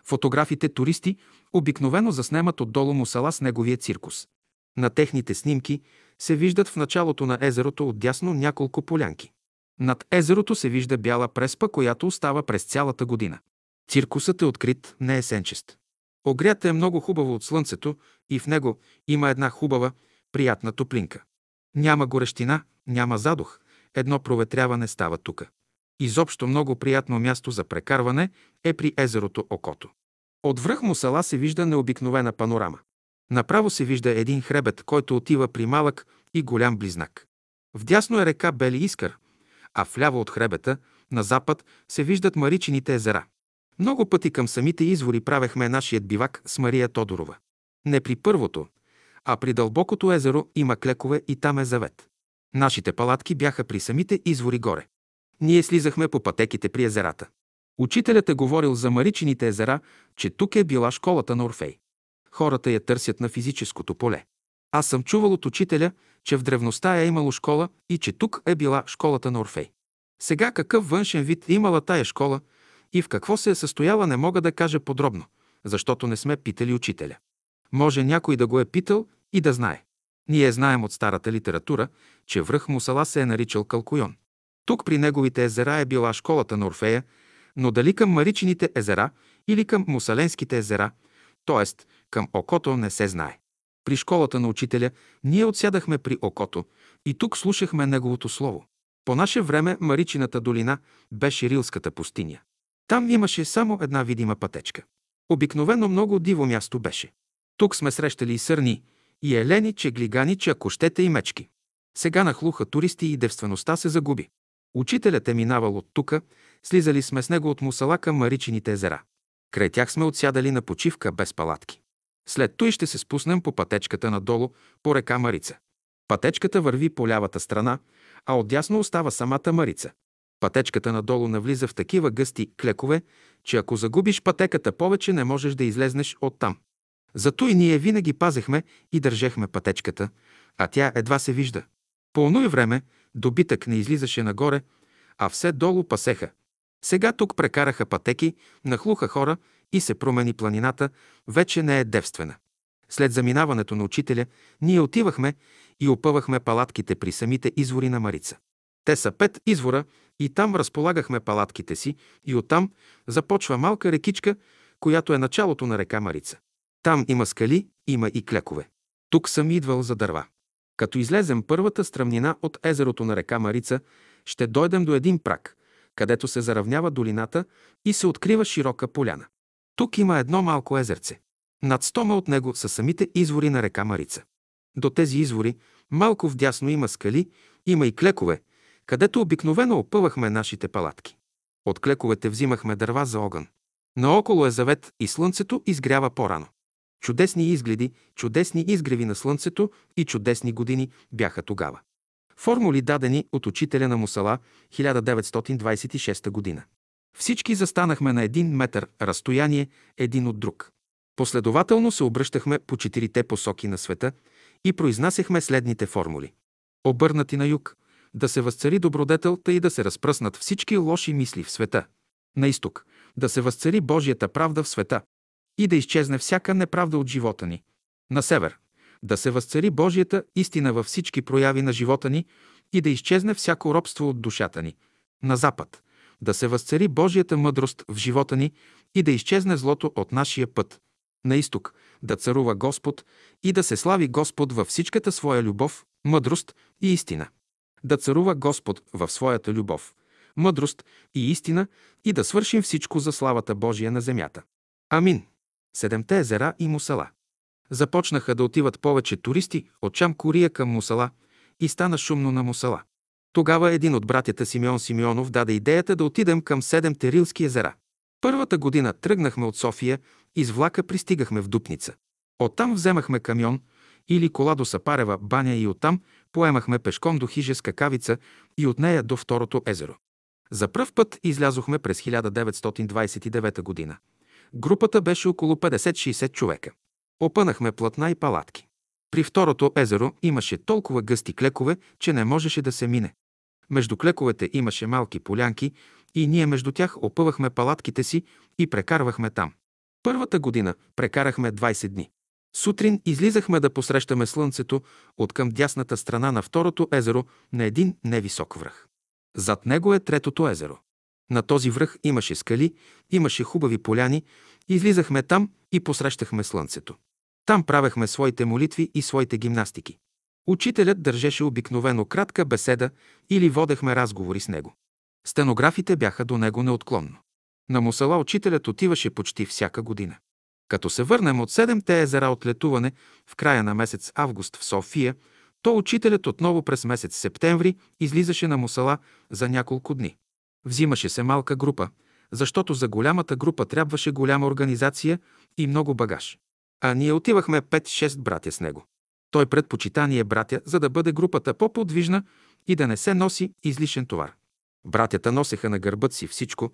Фотографите туристи обикновено заснемат отдолу Мусала с неговия циркус. На техните снимки се виждат в началото на езерото отдясно няколко полянки. Над езерото се вижда бяла преспа, която остава през цялата година. Циркусът е открит, не е сенчест. Огрят е много хубаво от слънцето и в него има една хубава, приятна топлинка. Няма горещина, няма задух, едно проветряване става тука. Изобщо много приятно място за прекарване е при езерото Окото. От връх му села се вижда необикновена панорама. Направо се вижда един хребет, който отива при малък и голям близнак. Вдясно е река Бели Искър, а вляво от хребета, на запад, се виждат Маричините езера. Много пъти към самите извори правехме нашият бивак с Мария Тодорова. Не при първото, а при дълбокото езеро има клекове и там е завет. Нашите палатки бяха при самите извори горе. Ние слизахме по пътеките при езерата. Учителят е говорил за Маричините езера, че тук е била школата на Орфей. Хората я търсят на физическото поле. Аз съм чувал от учителя, че в древността е имало школа и че тук е била школата на Орфей. Сега какъв външен вид е имала тая школа и в какво се е състояла не мога да кажа подробно, защото не сме питали учителя. Може някой да го е питал и да знае. Ние знаем от старата литература, че връх Мусала се е наричал Калкуйон. Тук при неговите езера е била школата на Орфея, но дали към Маричините езера или към Мусаленските езера, т.е. към Окото не се знае. При школата на учителя ние отсядахме при Окото и тук слушахме неговото слово. По наше време Маричината долина беше Рилската пустиня. Там имаше само една видима пътечка. Обикновено много диво място беше. Тук сме срещали и сърни, и елени, чеглигани, чакощете и мечки. Сега нахлуха туристи и девствеността се загуби. Учителят е минавал от тука, слизали сме с него от Мусала към Маричините езера. Край тях сме отсядали на почивка без палатки. След той ще се спуснем по пътечката надолу по река Марица. Пътечката върви по лявата страна, а отдясно остава самата Марица. Пътечката надолу навлиза в такива гъсти клекове, че ако загубиш пътеката повече не можеш да излезнеш оттам. Зато и ние винаги пазехме и държехме пътечката, а тя едва се вижда. По оно време добитък не излизаше нагоре, а все долу пасеха. Сега тук прекараха пътеки, нахлуха хора и се промени планината, вече не е девствена. След заминаването на учителя, ние отивахме и опъвахме палатките при самите извори на Марица. Те са пет извора и там разполагахме палатките си и оттам започва малка рекичка, която е началото на река Марица. Там има скали, има и клекове. Тук съм идвал за дърва. Като излезем първата стръмнина от езерото на река Марица, ще дойдем до един прак, където се заравнява долината и се открива широка поляна. Тук има едно малко езерце. Над стома от него са самите извори на река Марица. До тези извори малко вдясно има скали, има и клекове, където обикновено опъвахме нашите палатки. От клековете взимахме дърва за огън. Наоколо е завет и слънцето изгрява по-рано. Чудесни изгледи, чудесни изгреви на слънцето и чудесни години бяха тогава. Формули дадени от учителя на Мусала 1926 година. Всички застанахме на един метър разстояние един от друг. Последователно се обръщахме по четирите посоки на света и произнасяхме следните формули. Обърнати на юг, да се възцари добродетел, и да се разпръснат всички лоши мисли в света. На изток, да се възцари Божията правда в света и да изчезне всяка неправда от живота ни. На север, да се възцари Божията истина във всички прояви на живота ни и да изчезне всяко робство от душата ни. На запад, да се възцари Божията мъдрост в живота ни и да изчезне злото от нашия път. На изток, да царува Господ и да се слави Господ във всичката своя любов, мъдрост и истина. Да царува Господ в своята любов, мъдрост и истина и да свършим всичко за славата Божия на земята. Амин. Седемте езера и Мусала. Започнаха да отиват повече туристи от Чамкория към Мусала и стана шумно на Мусала. Тогава един от братята Симеон Симеонов даде идеята да отидем към седемте рилски езера. Първата година тръгнахме от София и с влака пристигахме в Дупница. Оттам вземахме камион или кола до Сапарева баня и оттам поемахме пешком до хижа с какавица и от нея до второто езеро. За пръв път излязохме през 1929 година. Групата беше около 50-60 човека. Опънахме платна и палатки. При второто езеро имаше толкова гъсти клекове, че не можеше да се мине. Между клековете имаше малки полянки и ние между тях опъвахме палатките си и прекарвахме там. Първата година прекарахме 20 дни. Сутрин излизахме да посрещаме слънцето от към дясната страна на второто езеро на един невисок връх. Зад него е третото езеро. На този връх имаше скали, имаше хубави поляни, излизахме там и посрещахме слънцето. Там правехме своите молитви и своите гимнастики. Учителят държеше обикновено кратка беседа или водехме разговори с него. Стенографите бяха до него неотклонно. На Мусала учителят отиваше почти всяка година. Като се върнем от седемте езера от летуване в края на месец август в София, то учителят отново през месец септември излизаше на Мусала за няколко дни. Взимаше се малка група, защото за голямата група трябваше голяма организация и много багаж. А ние отивахме 5-6 братя с него. Той предпочита ние братя, за да бъде групата по-подвижна и да не се носи излишен товар. Братята носеха на гърбът си всичко,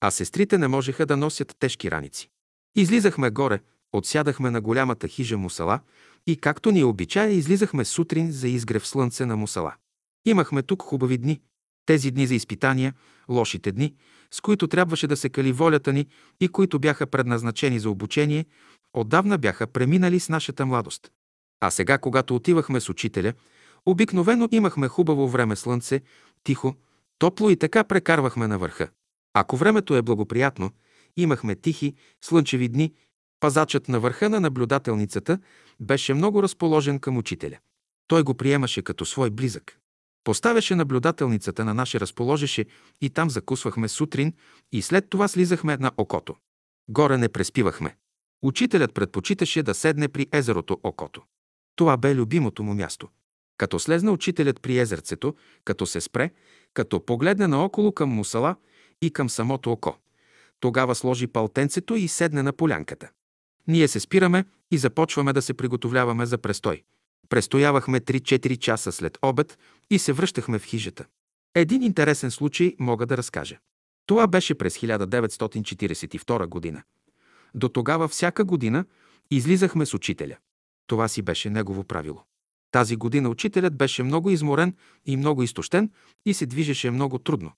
а сестрите не можеха да носят тежки раници. Излизахме горе, отсядахме на голямата хижа Мусала и, както ни обичая, излизахме сутрин за изгрев слънце на Мусала. Имахме тук хубави дни. Тези дни за изпитания, лошите дни, с които трябваше да се кали волята ни и които бяха предназначени за обучение, отдавна бяха преминали с нашата младост. А сега, когато отивахме с учителя, обикновено имахме хубаво време слънце, тихо, топло и така прекарвахме на върха. Ако времето е благоприятно, имахме тихи, слънчеви дни, пазачът на върха на наблюдателницата беше много разположен към учителя. Той го приемаше като свой близък. Поставяше наблюдателницата на наше разположеше и там закусвахме сутрин и след това слизахме на окото. Горе не преспивахме. Учителят предпочиташе да седне при езерото Окото. Това бе любимото му място. Като слезна учителят при езерцето, като се спре, като погледне наоколо към мусала и към самото око. Тогава сложи палтенцето и седне на полянката. Ние се спираме и започваме да се приготовляваме за престой. Престоявахме 3-4 часа след обед и се връщахме в хижата. Един интересен случай мога да разкажа. Това беше през 1942 година. До тогава всяка година излизахме с учителя. Това си беше негово правило. Тази година учителят беше много изморен и много изтощен и се движеше много трудно.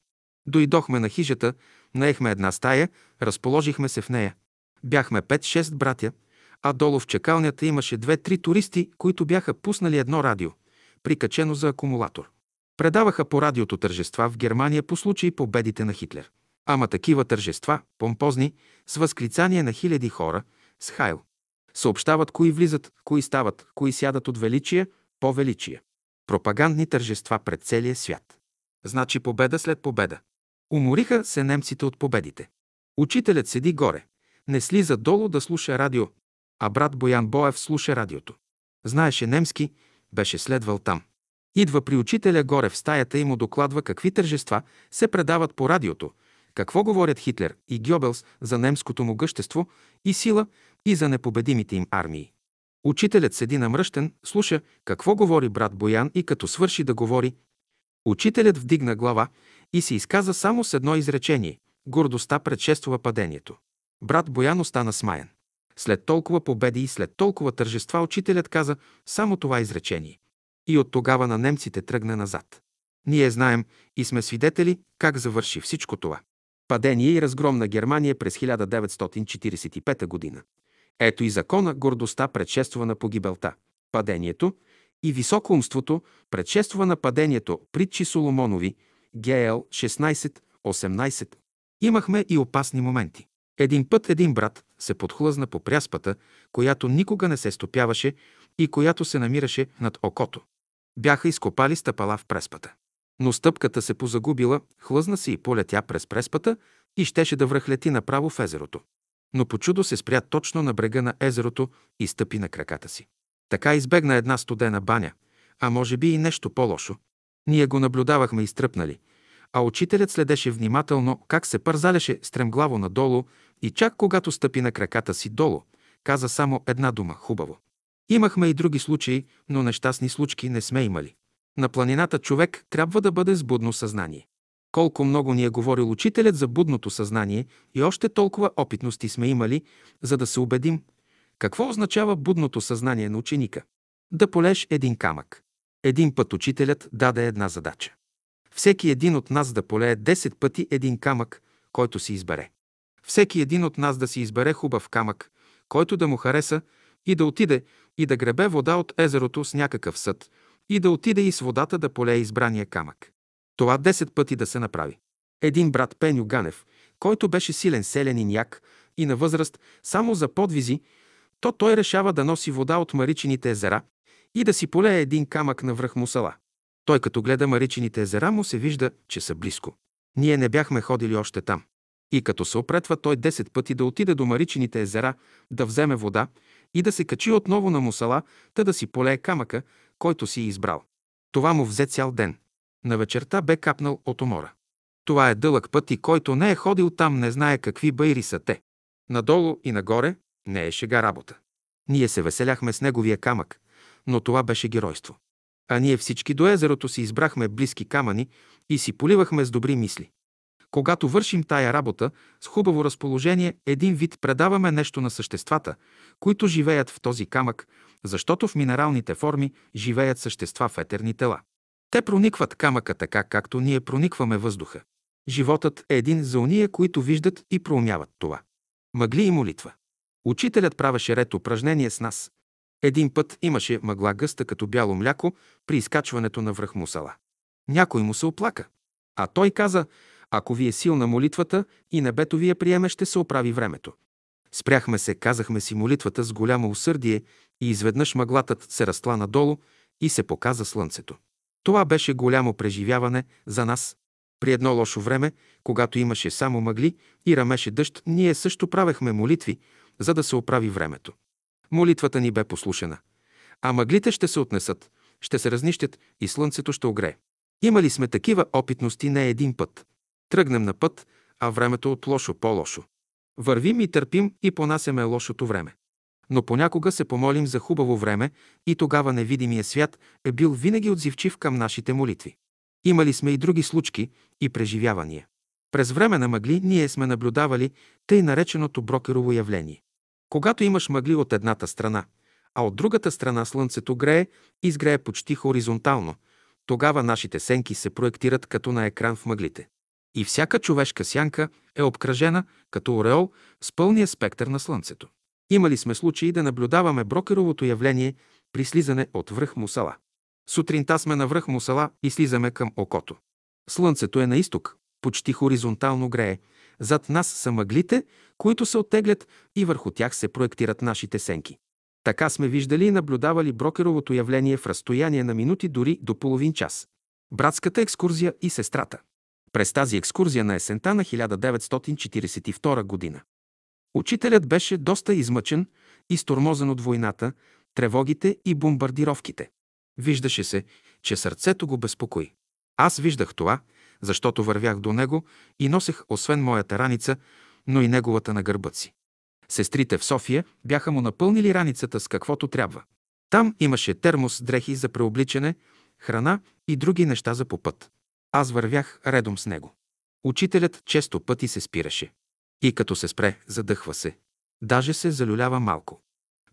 Дойдохме на хижата, наехме една стая, разположихме се в нея. Бяхме 5-6 братя, а долу в чекалнята имаше две-три туристи, които бяха пуснали едно радио, прикачено за акумулатор. Предаваха по радиото тържества в Германия по случай победите на Хитлер. Ама такива тържества, помпозни, с възклицание на хиляди хора, с хайл. Съобщават кои влизат, кои стават, кои сядат от величие по величие. Пропагандни тържества пред целия свят. Значи победа след победа. Умориха се немците от победите. Учителят седи горе, не слиза долу да слуша радио, а брат Боян Боев слуша радиото. Знаеше немски, беше следвал там. Идва при учителя горе в стаята и му докладва какви тържества се предават по радиото, какво говорят Хитлер и Гьобелс за немското могъщество и сила и за непобедимите им армии. Учителят седи намръщен, слуша какво говори брат Боян и като свърши да говори, учителят вдигна глава и се изказа само с едно изречение – гордостта предшествува падението. Брат Боян остана смаян. След толкова победи и след толкова тържества учителят каза само това изречение. И от тогава на немците тръгна назад. Ние знаем и сме свидетели как завърши всичко това. Падение и разгром на Германия през 1945 година. Ето и закона гордостта предшества на погибелта. Падението и високоумството предшества на падението притчи Соломонови, ГЛ 16-18. Имахме и опасни моменти. Един път един брат се подхлъзна по пряспата, която никога не се стопяваше и която се намираше над окото. Бяха изкопали стъпала в преспата. Но стъпката се позагубила, хлъзна се и полетя през преспата и щеше да връхлети направо в езерото. Но по чудо се спря точно на брега на езерото и стъпи на краката си. Така избегна една студена баня, а може би и нещо по-лошо. Ние го наблюдавахме изтръпнали, а учителят следеше внимателно как се пързаляше стремглаво надолу и чак когато стъпи на краката си долу, каза само една дума – хубаво. Имахме и други случаи, но нещастни случки не сме имали. На планината човек трябва да бъде с будно съзнание. Колко много ни е говорил учителят за будното съзнание и още толкова опитности сме имали, за да се убедим какво означава будното съзнание на ученика. Да полеш един камък. Един път учителят даде една задача. Всеки един от нас да полее 10 пъти един камък, който си избере. Всеки един от нас да си избере хубав камък, който да му хареса и да отиде и да гребе вода от езерото с някакъв съд и да отиде и с водата да полее избрания камък. Това 10 пъти да се направи. Един брат Пеню Ганев, който беше силен селянин як и на възраст само за подвизи, то той решава да носи вода от Маричините езера и да си полее един камък на връх Мусала. Той като гледа Маричините езера му се вижда, че са близко. Ние не бяхме ходили още там. И като се опретва той 10 пъти да отиде до Маричините езера, да вземе вода и да се качи отново на мусала, та да си полее камъка, който си е избрал. Това му взе цял ден. На вечерта бе капнал от умора. Това е дълъг път и който не е ходил там, не знае какви байри са те. Надолу и нагоре не е шега работа. Ние се веселяхме с неговия камък, но това беше геройство. А ние всички до езерото си избрахме близки камъни и си поливахме с добри мисли. Когато вършим тая работа с хубаво разположение, един вид предаваме нещо на съществата, които живеят в този камък, защото в минералните форми живеят същества в етерни тела. Те проникват камъка така, както ние проникваме въздуха. Животът е един за уния, които виждат и проумяват това. Мъгли и молитва. Учителят правеше ред упражнение с нас. Един път имаше мъгла гъста като бяло мляко при изкачването на връх мусала. Някой му се оплака. А той каза, ако ви е силна молитвата и небето ви я приеме, ще се оправи времето. Спряхме се, казахме си молитвата с голямо усърдие и изведнъж мъглатът се разтла надолу и се показа слънцето. Това беше голямо преживяване за нас. При едно лошо време, когато имаше само мъгли и рамеше дъжд, ние също правехме молитви, за да се оправи времето. Молитвата ни бе послушена. А мъглите ще се отнесат, ще се разнищят и слънцето ще огрее. Имали сме такива опитности не един път. Тръгнем на път, а времето от лошо по-лошо. Вървим и търпим и понасяме лошото време. Но понякога се помолим за хубаво време и тогава невидимия свят е бил винаги отзивчив към нашите молитви. Имали сме и други случки и преживявания. През време на мъгли ние сме наблюдавали тъй нареченото брокерово явление. Когато имаш мъгли от едната страна, а от другата страна слънцето грее, изгрее почти хоризонтално, тогава нашите сенки се проектират като на екран в мъглите. и всяка човешка сянка е обкръжена като ореол с пълния спектър на Слънцето. Имали сме случаи да наблюдаваме брокеровото явление при слизане от връх Мусала. Сутринта сме на връх Мусала и слизаме към окото. Слънцето е на изток, почти хоризонтално грее. Зад нас са мъглите, които се оттеглят и върху тях се проектират нашите сенки. Така сме виждали и наблюдавали брокеровото явление в разстояние на минути дори до половин час. Братската екскурзия и сестрата. През тази екскурзия на есента на 1942 година. Учителят беше доста измъчен и стормозен от войната, тревогите и бомбардировките. Виждаше се, че сърцето го безпокои. Аз виждах това, защото вървях до него и носех освен моята раница, но и неговата на гърбът си. Сестрите в София бяха му напълнили раницата с каквото трябва. Там имаше термос, дрехи за преобличане, храна и други неща за по път. Аз вървях редом с него. Учителят често пъти се спираше. И като се спре, задъхва се. Даже се залюлява малко.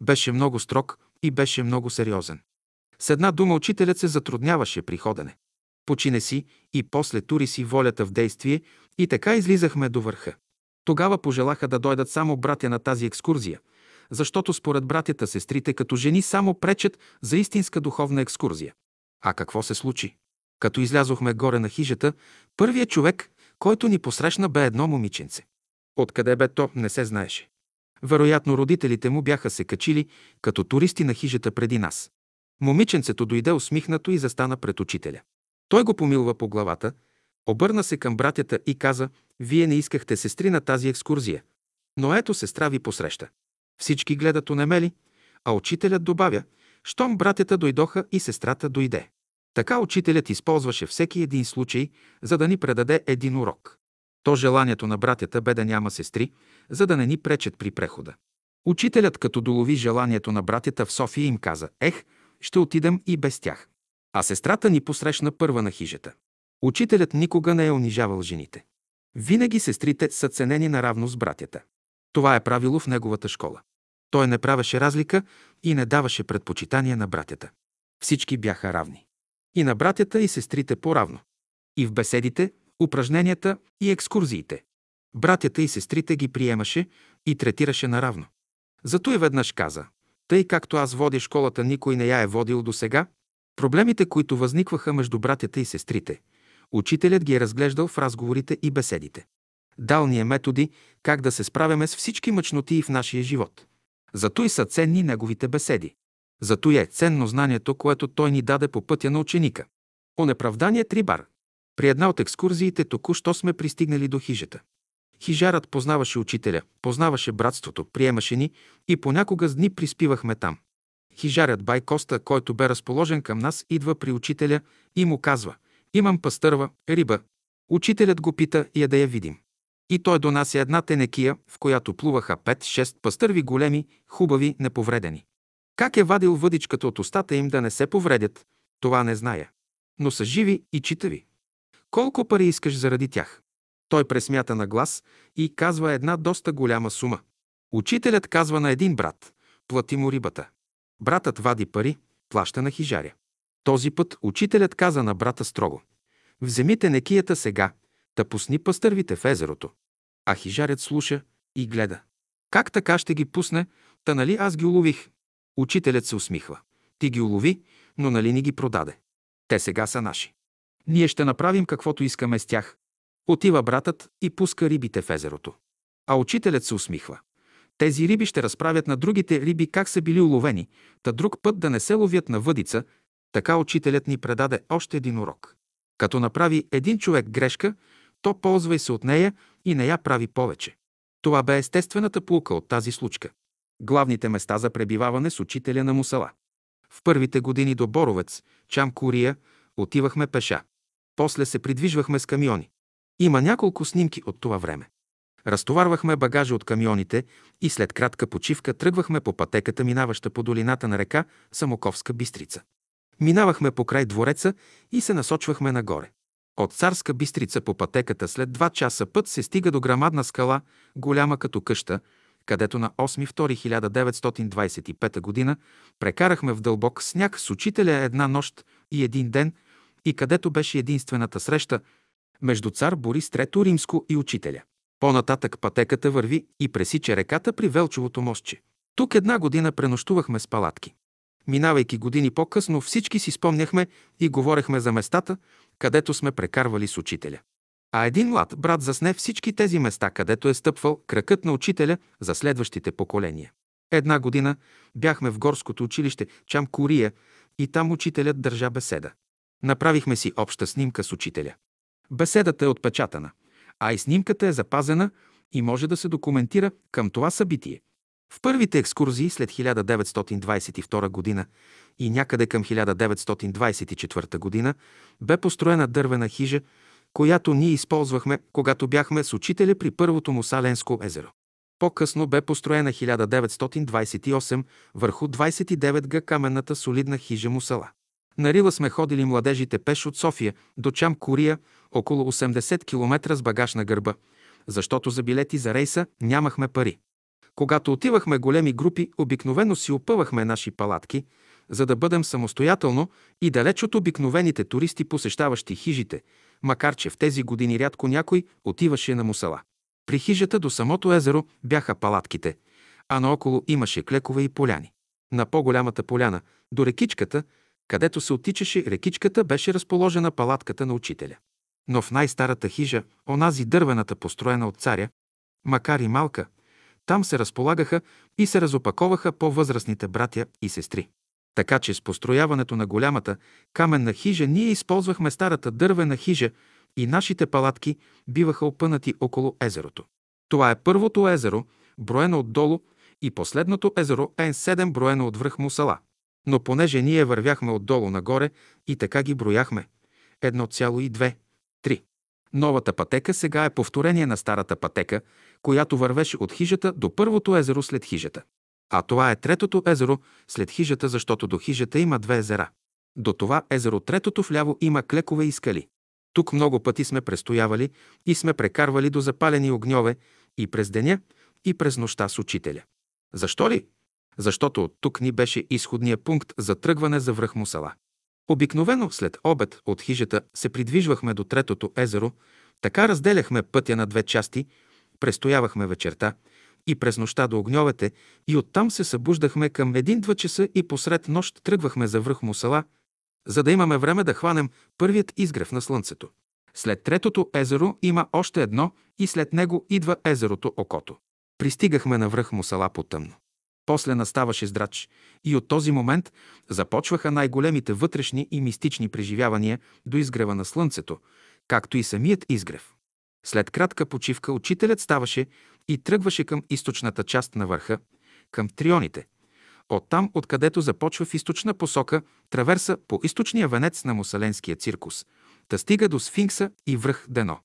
Беше много строг и беше много сериозен. С една дума учителят се затрудняваше при ходене. Почине си и после тури си волята в действие и така излизахме до върха. Тогава пожелаха да дойдат само братя на тази екскурзия, защото според братята сестрите като жени само пречат за истинска духовна екскурзия. А какво се случи? Като излязохме горе на хижата, първият човек, който ни посрещна, бе едно момиченце. Откъде бе то, не се знаеше. Вероятно, родителите му бяха се качили като туристи на хижата преди нас. Момиченцето дойде усмихнато и застана пред учителя. Той го помилва по главата, обърна се към братята и каза, «Вие не искахте сестри на тази екскурзия, но ето сестра ви посреща». Всички гледат онемели, а учителят добавя, «Щом братята дойдоха и сестрата дойде». Така учителят използваше всеки един случай, за да ни предаде един урок. То желанието на братята бе да няма сестри, за да не ни пречат при прехода. Учителят, като долови желанието на братята в София, им каза, «Ех, ще отидем и без тях». А сестрата ни посрещна първа на хижата. Учителят никога не е унижавал жените. Винаги сестрите са ценени наравно с братята. Това е правило в неговата школа. Той не правеше разлика и не даваше предпочитания на братята. Всички бяха равни. И на братята и сестрите по-равно. И в беседите, упражненията и екскурзиите. Братята и сестрите ги приемаше и третираше наравно. Зато и веднъж каза, тъй както аз водя школата, никой не я е водил до сега, проблемите, които възникваха между братята и сестрите, учителят ги е разглеждал в разговорите и беседите. Дал ни е методи как да се справяме с всички мъчноти в нашия живот. Зато и са ценни неговите беседи. Зато и е ценно знанието, което той ни даде по пътя на ученика. Онеправдание Трибар. При една от екскурзиите току-що сме пристигнали до хижата. Хижарът познаваше учителя, познаваше братството, приемаше ни и понякога с дни приспивахме там. Хижарят Бай Коста, който бе разположен към нас, идва при учителя и му казва «Имам пастърва, риба». Учителят го пита я да я видим. И той донася една тенекия, в която плуваха 5-6 пастърви големи, хубави, неповредени. Как е вадил въдичката от устата им да не се повредят, това не зная. Но са живи и читави. Колко пари искаш заради тях? Той пресмята на глас и казва една доста голяма сума. Учителят казва на един брат, плати му рибата. Братът вади пари, плаща на хижаря. Този път учителят каза на брата строго. Вземите некията сега, та пусни пастървите в езерото. А хижарят слуша и гледа. Как така ще ги пусне, та нали аз ги улових? Учителят се усмихва. Ти ги улови, но нали ни ги продаде? Те сега са наши. Ние ще направим каквото искаме с тях. Отива братът и пуска рибите в езерото. А учителят се усмихва. Тези риби ще разправят на другите риби как са били уловени, та друг път да не се ловят на въдица, така учителят ни предаде още един урок. Като направи един човек грешка, то ползвай се от нея и не я прави повече. Това бе естествената полука от тази случка. Главните места за пребиваване с учителя на Мусала. В първите години до Боровец, Чамкурия, отивахме пеша. После се придвижвахме с камиони. Има няколко снимки от това време. Разтоварвахме багажа от камионите и след кратка почивка тръгвахме по пътеката, минаваща по долината на река Самоковска Бистрица. Минавахме по край двореца и се насочвахме нагоре. От Царска Бистрица по пътеката след два часа път се стига до грамадна скала, голяма като къща, където на 8.2.1925 г. прекарахме в дълбок сняг с учителя една нощ и един ден и където беше единствената среща, между цар Борис Трето Римско и учителя. По-нататък пътеката върви и пресича реката при Велчовото мостче. Тук една година пренощувахме с палатки. Минавайки години по-късно, всички си спомняхме и говорехме за местата, където сме прекарвали с учителя. А един млад брат засне всички тези места, където е стъпвал кракът на учителя за следващите поколения. Една година бяхме в горското училище Чам Курия и там учителят държа беседа. Направихме си обща снимка с учителя. Беседата е отпечатана, а и снимката е запазена и може да се документира към това събитие. В първите екскурзии след 1922 година и някъде към 1924 година бе построена дървена хижа, която ние използвахме, когато бяхме с учителя при първото му Саленско езеро. По-късно бе построена 1928 върху 29 г каменната солидна хижа Мусала. На Рила сме ходили младежите пеш от София до Чам Кория, около 80 км с багаж на гърба, защото за билети за рейса нямахме пари. Когато отивахме големи групи, обикновено си опъвахме наши палатки, за да бъдем самостоятелно и далеч от обикновените туристи, посещаващи хижите, макар че в тези години рядко някой отиваше на мусала. При хижата до самото езеро бяха палатките, а наоколо имаше клекове и поляни. На по-голямата поляна, до рекичката, където се отичаше рекичката, беше разположена палатката на учителя. Но в най-старата хижа, онази дървената построена от царя, макар и малка, там се разполагаха и се разопаковаха по-възрастните братя и сестри. Така че с построяването на голямата каменна хижа ние използвахме старата дървена хижа и нашите палатки биваха опънати около езерото. Това е първото езеро, броено отдолу, и последното езеро Н7, броено от връх Мусала. Но понеже ние вървяхме отдолу нагоре и така ги брояхме, 1,2, 3. Новата пътека сега е повторение на старата пътека, която вървеше от хижата до първото езеро след хижата. А това е третото езеро след хижата, защото до хижата има две езера. До това езеро третото вляво има клекове и скали. Тук много пъти сме престоявали и сме прекарвали до запалени огньове и през деня, и през нощта с учителя. Защо ли? Защото от тук ни беше изходния пункт за тръгване за връх Мусала. Обикновено след обед от хижата се придвижвахме до третото езеро, така разделяхме пътя на две части, престоявахме вечерта и през нощта до огньовете и оттам се събуждахме към един-два часа и посред нощ тръгвахме за връх Мусала, за да имаме време да хванем първият изгрев на слънцето. След третото езеро има още едно и след него идва езерото Окото. Пристигахме на връх Мусала по-тъмно. После наставаше здрач и от този момент започваха най-големите вътрешни и мистични преживявания до изгрева на слънцето, както и самият изгрев. След кратка почивка учителят ставаше и тръгваше към източната част на върха, към трионите. Оттам, откъдето започва в източна посока, траверса по източния венец на Мусаленския циркус, та стига до Сфинкса и връх Дено.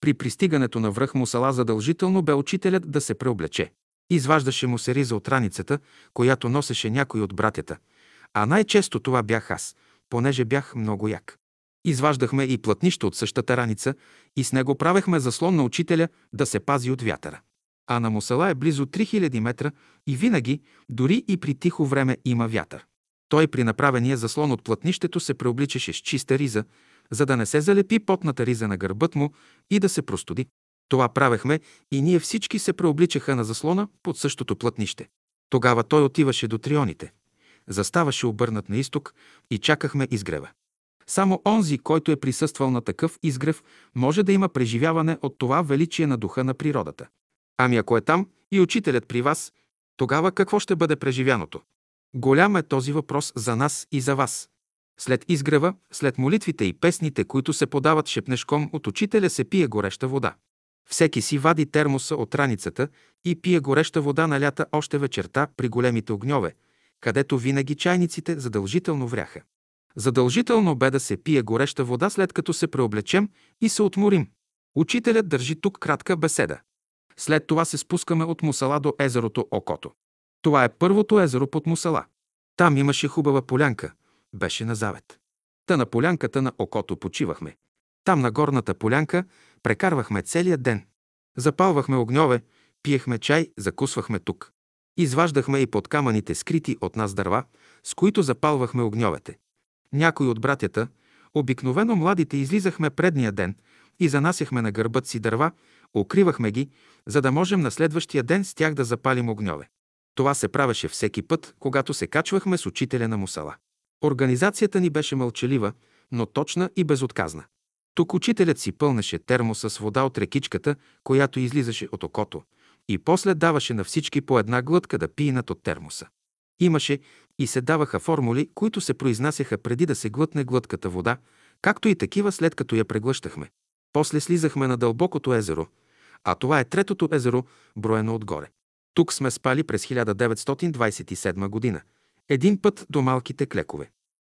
При пристигането на връх Мусала задължително бе учителят да се преоблече. Изваждаше му се риза от раницата, която носеше някой от братята, а най-често това бях аз, понеже бях много як. Изваждахме и плътнище от същата раница и с него правехме заслон на учителя да се пази от вятъра. А на Мусала е близо 3000 метра и винаги, дори и при тихо време, има вятър. Той при направения заслон от плътнището се преобличаше с чиста риза, за да не се залепи потната риза на гърбът му и да се простуди. Това правехме и ние всички се преобличаха на заслона под същото плътнище. Тогава той отиваше до трионите. Заставаше обърнат на изток и чакахме изгрева. Само онзи, който е присъствал на такъв изгрев, може да има преживяване от това величие на духа на природата. Ами ако е там и учителят при вас, тогава какво ще бъде преживяното? Голям е този въпрос за нас и за вас. След изгрева, след молитвите и песните, които се подават шепнешком от учителя, се пие гореща вода. Всеки си вади термоса от раницата и пие гореща вода на лята още вечерта при големите огньове, където винаги чайниците задължително вряха. Задължително бе да се пие гореща вода, след като се преоблечем и се отморим. Учителят държи тук кратка беседа. След това се спускаме от Мусала до езерото Окото. Това е първото езеро под Мусала. Там имаше хубава полянка. Беше на завет. Та на полянката на Окото почивахме. Там на горната полянка прекарвахме целия ден. Запалвахме огньове, пиехме чай, закусвахме тук. Изваждахме и под камъните скрити от нас дърва, с които запалвахме огньовете. Някои от братята, обикновено младите, излизахме предния ден и занасяхме на гърбът си дърва, укривахме ги, за да можем на следващия ден с тях да запалим огньове. Това се правеше всеки път, когато се качвахме с учителя на мусала. Организацията ни беше мълчалива, но точна и безотказна. Тук учителят си пълнеше термоса с вода от рекичката, която излизаше от окото, и после даваше на всички по една глътка да пинат от термоса. Имаше и се даваха формули, които се произнасяха преди да се глътне глътката вода, както и такива след като я преглъщахме. После слизахме на дълбокото езеро, а това е третото езеро, броено отгоре. Тук сме спали през 1927 година. Един път до малките клекове.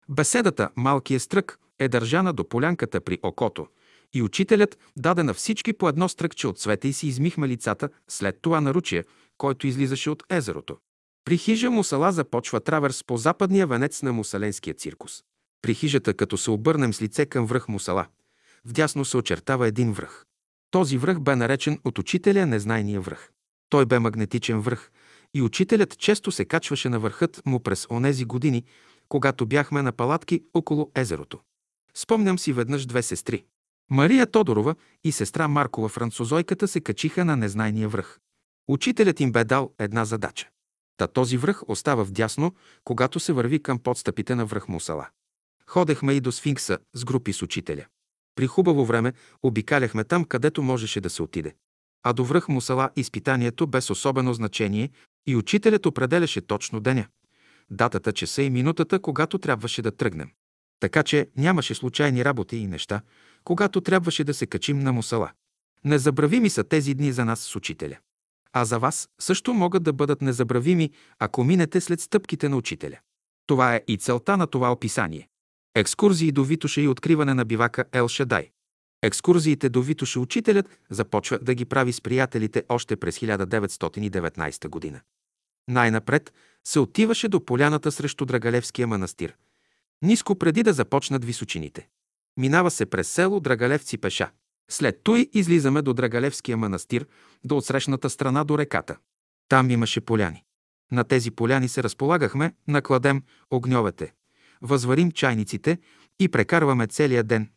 Беседата «Малкия стрък» е държана до полянката при окото и учителят даде на всички по едно стръкче от цвета и си измихме лицата след това наручие, който излизаше от езерото. При хижа Мусала започва траверс по западния венец на мусаленския циркус. При хижата, като се обърнем с лице към връх Мусала, вдясно се очертава един връх. Този връх бе наречен от учителя Незнайния връх. Той бе магнетичен връх и учителят често се качваше на върхът му през онези години, когато бяхме на палатки около езерото. Спомням си веднъж две сестри. Мария Тодорова и сестра Маркова французойката се качиха на незнайния връх. Учителят им бе дал една задача. Та този връх остава вдясно, когато се върви към подстъпите на връх Мусала. Ходехме и до Сфинкса с групи с учителя. При хубаво време обикаляхме там, където можеше да се отиде. А до връх Мусала изпитанието без особено значение и учителят определяше точно деня, датата, часа и минутата, когато трябваше да тръгнем. Така че нямаше случайни работи и неща, когато трябваше да се качим на Мусала. Незабравими са тези дни за нас с учителя. А за вас също могат да бъдат незабравими, ако минете след стъпките на учителя. Това е и целта на това описание. Екскурзии до Витоша и откриване на бивака Ел Шадай. Екскурзиите до Витоша учителят започва да ги прави с приятелите още през 1919 година. Най-напред се отиваше до поляната срещу Драгалевския манастир. Ниско преди да започнат височините. Минава се през село Драгалевци пеша. След той излизаме до Драгалевския манастир, до отсрещната страна до реката. Там имаше поляни. На тези поляни се разполагахме, накладем огньовете, възварим чайниците и прекарваме целия ден.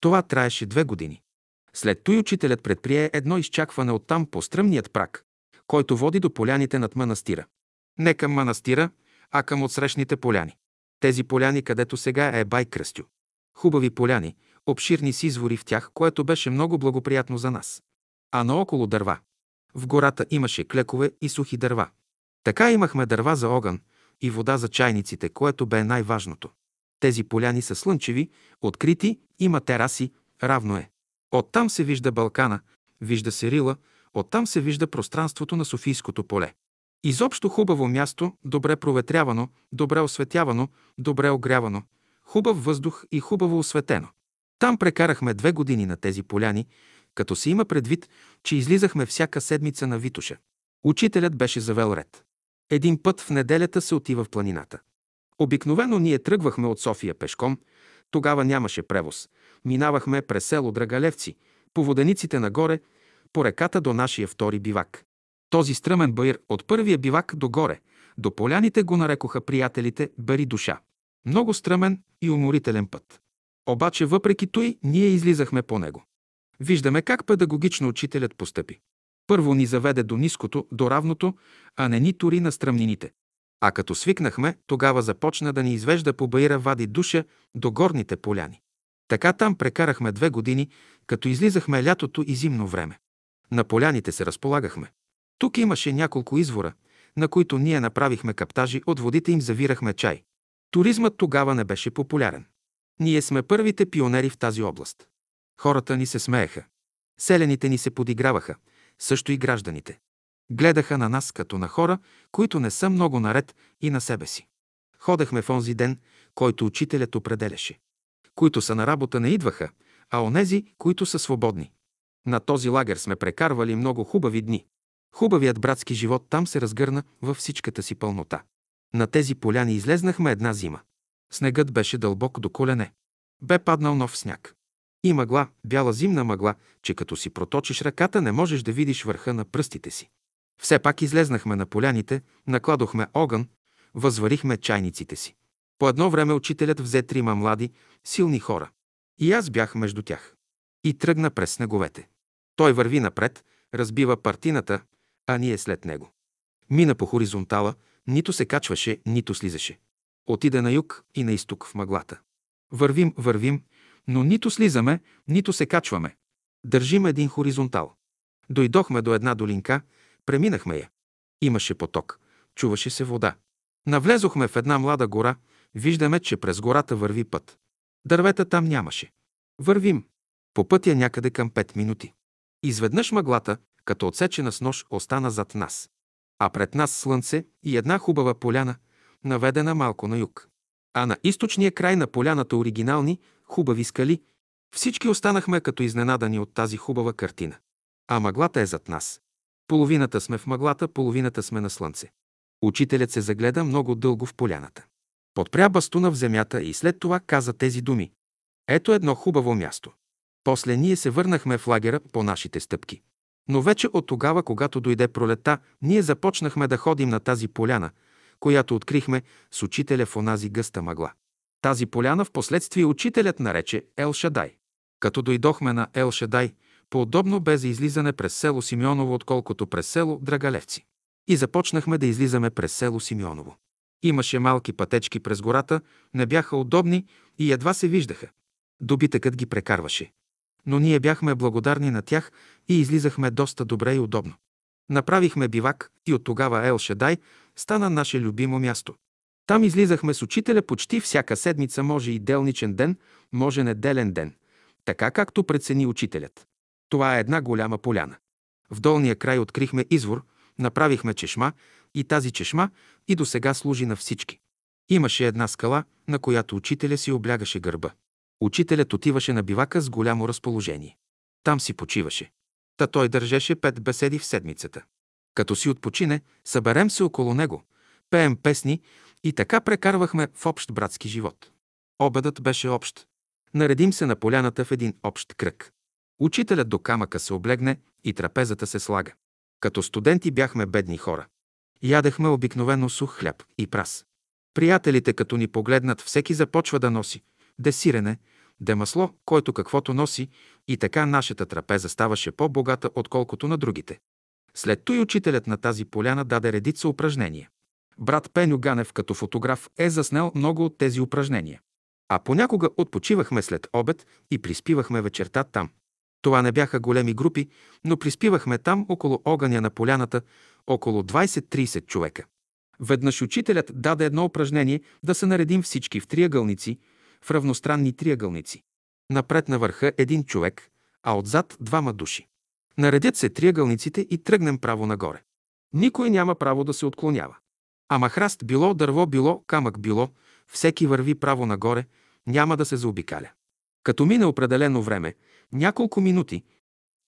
Това траеше две години. След той учителят предприе едно изчакване оттам по стръмният прак, който води до поляните над манастира. Не към манастира, а към отсрещните поляни. Тези поляни, където сега е Бай Кръстю. Хубави поляни, обширни с извори в тях, което беше много благоприятно за нас. А наоколо дърва. В гората имаше клекове и сухи дърва. Така имахме дърва за огън и вода за чайниците, което бе най-важното. Тези поляни са слънчеви, открити, има тераси, равно е. Оттам се вижда Балкана, вижда се Рила, оттам се вижда пространството на Софийското поле. Изобщо хубаво място, добре проветрявано, добре осветявано, добре огрявано, хубав въздух и хубаво осветено. Там прекарахме две години на тези поляни, като се има предвид, че излизахме всяка седмица на Витуша. Учителят беше завел ред. Един път в неделята се отива в планината. Обикновено ние тръгвахме от София пешком, тогава нямаше превоз. Минавахме през село Драгалевци, по водениците нагоре, по реката до нашия втори бивак. Този стръмен баир от първия бивак до горе, до поляните го нарекоха приятелите Бари душа. Много стръмен и уморителен път. Обаче въпреки той ние излизахме по него. Виждаме как педагогично учителят постъпи. Първо ни заведе до ниското, до равното, а не ни тури на стръмнините. А като свикнахме, тогава започна да ни извежда по Баира вади душа до горните поляни. Така там прекарахме две години, като излизахме лятото и зимно време. На поляните се разполагахме. Тук имаше няколко извора, на които ние направихме каптажи, от водите им завирахме чай. Туризмът тогава не беше популярен. Ние сме първите пионери в тази област. Хората ни се смееха. Селените ни се подиграваха, също и гражданите. Гледаха на нас като на хора, които не са много наред и на себе си. Ходехме в онзи ден, който учителят определяше. Които са на работа не идваха, а онези, които са свободни. На този лагер сме прекарвали много хубави дни. Хубавият братски живот там се разгърна във всичката си пълнота. На тези поляни излезнахме една зима. Снегът беше дълбок до колене. Бе паднал нов сняг. И мъгла, бяла зимна мъгла, че като си проточиш ръката, не можеш да видиш върха на пръстите си. Все пак излезнахме на поляните, накладохме огън, възварихме чайниците си. По едно време учителят взе трима млади, силни хора. И аз бях между тях. и тръгна през снеговете. Той върви напред, разбива партината, а ние след него. Мина по хоризонтала, нито се качваше, нито слизаше. Отида на юг и на изток в мъглата. Вървим, вървим, но нито слизаме, нито се качваме. Държим един хоризонтал. Дойдохме до една долинка, преминахме я. Имаше поток, чуваше се вода. Навлезохме в една млада гора, виждаме, че през гората върви път. Дървета там нямаше. Вървим. По пътя някъде към 5 минути. Изведнъж мъглата, като отсечена с нож, остана зад нас. А пред нас слънце и една хубава поляна, наведена малко на юг. А на източния край на поляната оригинални, хубави скали, всички останахме като изненадани от тази хубава картина. А мъглата е зад нас. Половината сме в мъглата, половината сме на слънце. Учителят се загледа много дълго в поляната. Подпря бастуна в земята и след това каза тези думи. Ето едно хубаво място. После ние се върнахме в лагера по нашите стъпки. Но вече от тогава, когато дойде пролета, ние започнахме да ходим на тази поляна, която открихме с учителя в онази гъста мъгла. Тази поляна в последствие учителят нарече Ел Шадай. Като дойдохме на Ел Шадай, по-удобно бе за излизане през село Симеоново, отколкото през село Драгалевци. И започнахме да излизаме през село Симеоново. Имаше малки пътечки през гората, не бяха удобни и едва се виждаха. Добитъкът ги прекарваше. Но ние бяхме благодарни на тях и излизахме доста добре и удобно. Направихме бивак и от тогава Ел Шадай стана наше любимо място. Там излизахме с учителя почти всяка седмица, може и делничен ден, може неделен ден, така както прецени учителят. Това е една голяма поляна. В долния край открихме извор, направихме чешма и тази чешма и до сега служи на всички. Имаше една скала, на която учителя си облягаше гърба. Учителят отиваше на бивака с голямо разположение. Там си почиваше. Та той държеше пет беседи в седмицата. Като си отпочине, съберем се около него, пеем песни и така прекарвахме в общ братски живот. Обедът беше общ. Наредим се на поляната в един общ кръг. Учителят до камъка се облегне и трапезата се слага. Като студенти бяхме бедни хора. Ядехме обикновено сух хляб и прас. Приятелите, като ни погледнат, всеки започва да носи де сирене, де масло, който каквото носи, и така нашата трапеза ставаше по-богата, отколкото на другите. След той учителят на тази поляна даде редица упражнения. Брат Пеню Ганев като фотограф е заснел много от тези упражнения. А понякога отпочивахме след обед и приспивахме вечерта там. Това не бяха големи групи, но приспивахме там около огъня на поляната около 20-30 човека. Веднъж учителят даде едно упражнение да се наредим всички в триъгълници, в равностранни триъгълници. Напред на върха един човек, а отзад двама души. Наредят се триъгълниците и тръгнем право нагоре. Никой няма право да се отклонява. Ама храст било, дърво било, камък било, всеки върви право нагоре, няма да се заобикаля. Като мине определено време, няколко минути,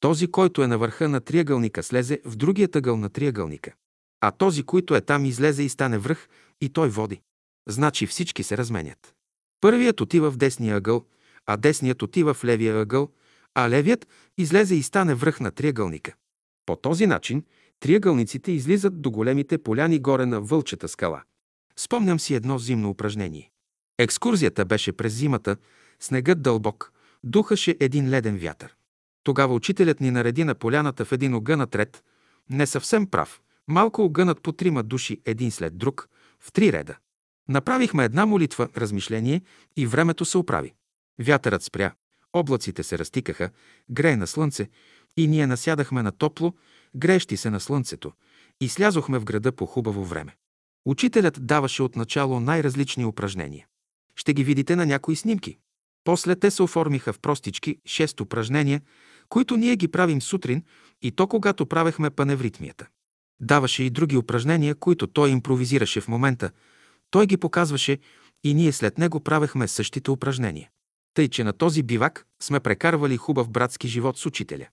този, който е на върха на триъгълника, слезе в другия тъгъл на триъгълника. А този, който е там, излезе и стане връх и той води. Значи всички се разменят. Първият отива в десния ъгъл, а десният отива в левия ъгъл, а левият излезе и стане връх на триъгълника. По този начин триъгълниците излизат до големите поляни горе на Вълчата скала. Спомням си едно зимно упражнение. Екскурзията беше през зимата, снегът дълбок, духаше един леден вятър. Тогава учителят ни нареди на поляната в един огънат ред, не съвсем прав, малко огънат по трима души един след друг, в три реда. Направихме една молитва, размишление и времето се оправи. Вятърът спря, облаците се разтикаха, грее на слънце и ние насядахме на топло, греещи се на слънцето и слязохме в града по хубаво време. Учителят даваше отначало най-различни упражнения. Ще ги видите на някои снимки. После те се оформиха в простички шест упражнения, които ние ги правим сутрин и то когато правехме паневритмията. Даваше и други упражнения, които той импровизираше в момента. Той ги показваше и ние след него правехме същите упражнения. Тъй, че на този бивак сме прекарвали хубав братски живот с учителя.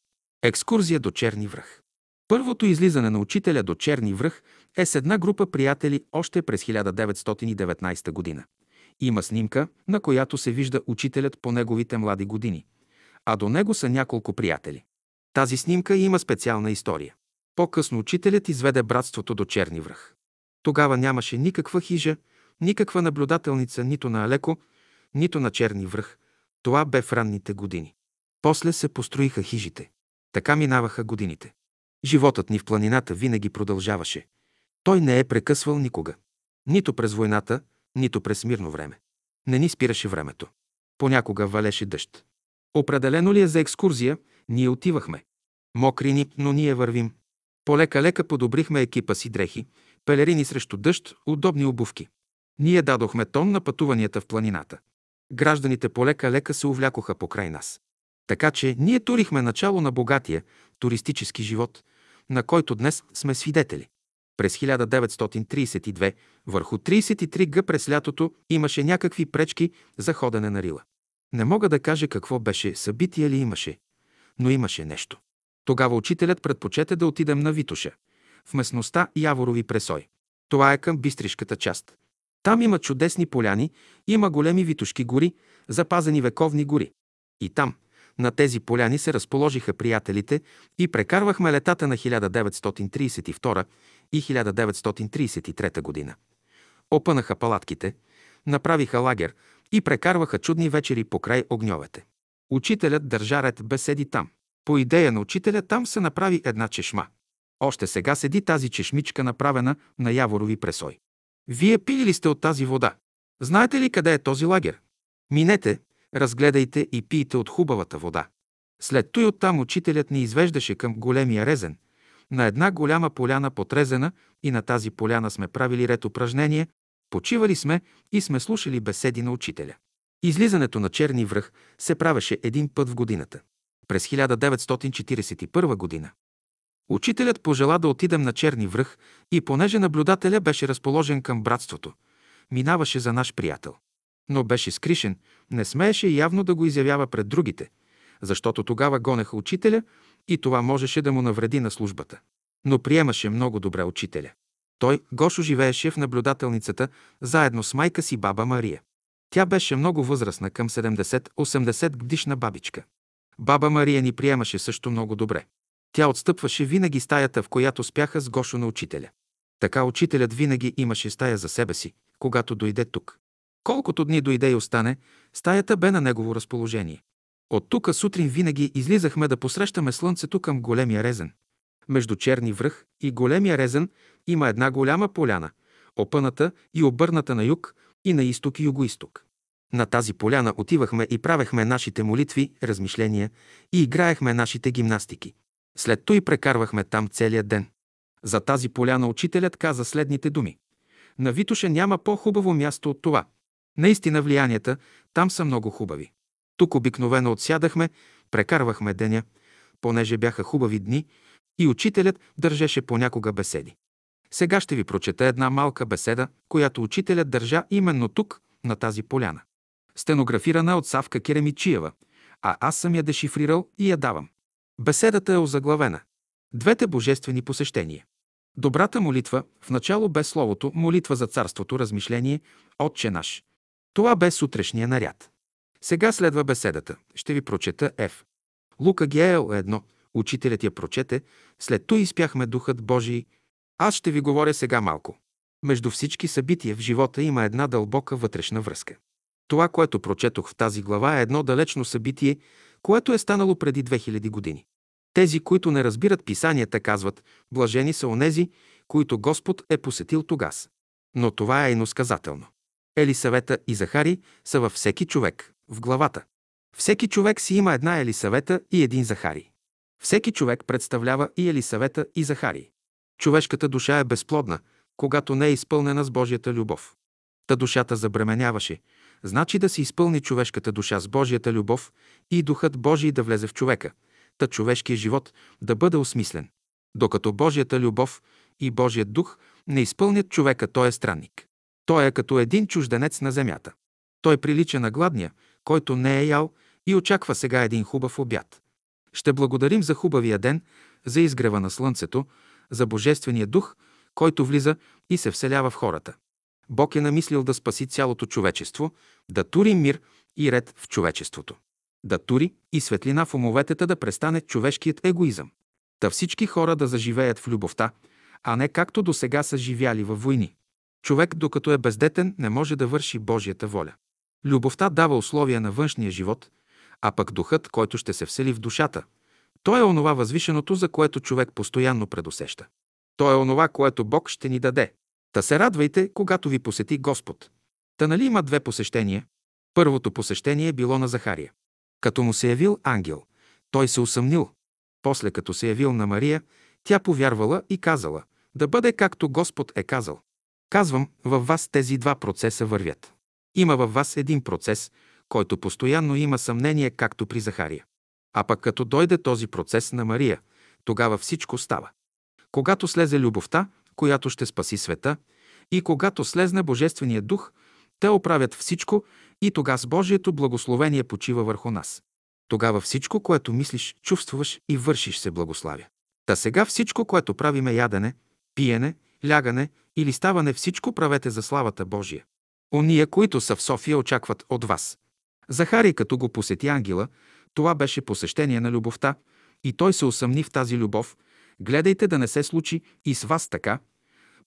Екскурзия до Черни връх. Първото излизане на учителя до Черни връх е с една група приятели още през 1919 година. Има снимка, на която се вижда учителят по неговите млади години, а до него са няколко приятели. Тази снимка има специална история. По-късно учителят изведе братството до Черни връх. Тогава нямаше никаква хижа, никаква наблюдателница нито на Алеко, нито на Черни връх. Това бе в ранните години. После се построиха хижите. Така минаваха годините. Животът ни в планината винаги продължаваше. Той не е прекъсвал никога. Нито през войната, нито през мирно време. Не ни спираше времето. Понякога валеше дъжд. Определено ли е за екскурзия, ние отивахме. Мокрини, но ние вървим. Полека-лека подобрихме екипа си дрехи, пелерини срещу дъжд, удобни обувки. Ние дадохме тон на пътуванията в планината. Гражданите полека-лека се увлякоха покрай нас. Така че ние турихме начало на богатия туристически живот, на който днес сме свидетели. През 1932 върху 33 г през лятото имаше някакви пречки за ходене на Рила. Не мога да кажа какво беше, събитие ли имаше, но имаше нещо. Тогава учителят предпочете да отидем на Витоша, в местността Яворови пресой. Това е към Бистришката част. Там има чудесни поляни, има големи витушки гори, запазени вековни гори. И там, на тези поляни се разположиха приятелите и прекарвахме летата на 1932 и 1933 година. Опънаха палатките, направиха лагер и прекарваха чудни вечери покрай огньовете. Учителят държа ред беседи там. По идея на учителя там се направи една чешма. Още сега седи тази чешмичка, направена на Яворови пресой. Вие пили ли сте от тази вода? Знаете ли къде е този лагер? Минете, разгледайте и пийте от хубавата вода. След той оттам учителят ни извеждаше към големия резен. На една голяма поляна потрезена и на тази поляна сме правили ред упражнения, почивали сме и сме слушали беседи на учителя. Излизането на Черни връх се правеше един път в годината. През 1941 година. Учителят пожела да отидем на Черни връх и понеже наблюдателя беше разположен към братството, минаваше за наш приятел. Но беше скришен, не смееше явно да го изявява пред другите, защото тогава гонеха учителя и това можеше да му навреди на службата. Но приемаше много добре учителя. Той, Гошо, живееше в наблюдателницата заедно с майка си баба Мария. Тя беше много възрастна, към 70-80 годишна бабичка. Баба Мария ни приемаше също много добре. Тя отстъпваше винаги стаята, в която спяха с Гошо на учителя. Така учителят винаги имаше стая за себе си, когато дойде тук. Колкото дни дойде и остане, стаята бе на негово разположение. От тука сутрин винаги излизахме да посрещаме слънцето към големия резен. Между Черни връх и големия резен има една голяма поляна, опъната и обърната на юг и на изток и югоисток. На тази поляна отивахме и правехме нашите молитви, размишления и играехме нашите гимнастики. След той прекарвахме там целия ден. За тази поляна учителят каза следните думи. На Витоша няма по-хубаво място от това. Наистина влиянията там са много хубави. Тук обикновено отсядахме, прекарвахме деня, понеже бяха хубави дни и учителят държеше понякога беседи. Сега ще ви прочета една малка беседа, която учителят държа именно тук, на тази поляна. Стенографирана от Савка Керемичиева, а аз съм я дешифрирал и я давам. Беседата е озаглавена. Двете божествени посещения. Добрата молитва, в начало бе словото, молитва за царството, размишление, Отче наш. Това бе сутрешния наряд. Сега следва беседата. Ще ви прочета Ф. Лука Геел е едно. Учителят я прочете, след то изпяхме Духът Божий. Аз ще ви говоря сега малко. Между всички събития в живота има една дълбока вътрешна връзка. Това, което прочетох в тази глава е едно далечно събитие, което е станало преди 2000 години. Тези, които не разбират писанията, казват, блажени са онези, които Господ е посетил тогас. Но това е иносказателно. Елисавета и Захари са във всеки човек, в главата. Всеки човек си има една Елисавета и един Захари. Всеки човек представлява и Елисавета и Захари. Човешката душа е безплодна, когато не е изпълнена с Божията любов. Та душата забременяваше, значи да се изпълни човешката душа с Божията любов и Духът Божий да влезе в човека, та човешкият живот да бъде осмислен. Докато Божията любов и Божият дух не изпълнят човека, той е странник. Той е като един чужденец на земята. Той прилича на гладния, който не е ял и очаква сега един хубав обяд. Ще благодарим за хубавия ден, за изгрева на слънцето, за Божествения дух, който влиза и се вселява в хората. Бог е намислил да спаси цялото човечество, да тури мир и ред в човечеството. Да тури и светлина в умовете да престане човешкият егоизъм. Та всички хора да заживеят в любовта, а не както до сега са живяли във войни. Човек, докато е бездетен, не може да върши Божията воля. Любовта дава условия на външния живот, А пък духът, който ще се всели в душата, той е онова възвишеното, за което човек постоянно предусеща. То е онова, което Бог ще ни даде. Та се радвайте, когато ви посети Господ. Та нали има две посещения? Първото посещение било на Захария. Като му се явил ангел, той се усъмнил. После като се явил на Мария, тя повярвала и казала, да бъде както Господ е казал. Казвам, във вас тези два процеса вървят. Има във вас един процес, който постоянно има съмнение, както при Захария. А пък като дойде този процес на Мария, тогава всичко става. Когато слезе любовта, която ще спаси света, и когато слезне Божествения дух, те оправят всичко и тогава с Божието благословение почива върху нас. Тогава всичко, което мислиш, чувствуваш и вършиш се благославя. Та сега всичко, което правиме ядене, пиене, лягане или ставане, всичко правете за славата Божия. Ония, които са в София, очакват от вас. Захарий, като го посети ангела, това беше посещение на любовта и той се усъмни в тази любов. Гледайте да не се случи и с вас така,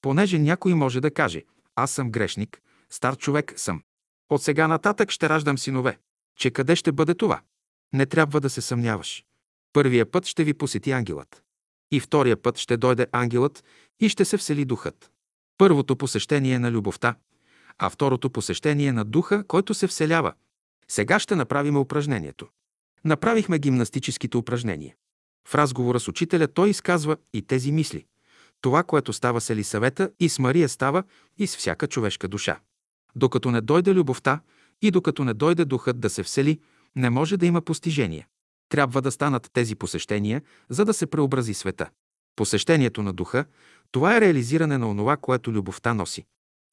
понеже някой може да каже, аз съм грешник, стар човек съм. От сега нататък ще раждам синове. Че къде ще бъде това? Не трябва да се съмняваш. Първия път ще ви посети ангелът. И втория път ще дойде ангелът и ще се всели духът. Първото посещение на любовта, а второто посещение на духа, който се вселява. Сега ще направим упражнението. Направихме гимнастическите упражнения. В разговора с учителя той изказва и тези мисли. Това, което става с Елисавета и с Мария става и с всяка човешка душа. Докато не дойде любовта и докато не дойде духът да се всели, не може да има постижение. Трябва да станат тези посещения, за да се преобрази света. Посещението на духа – това е реализиране на онова, което любовта носи.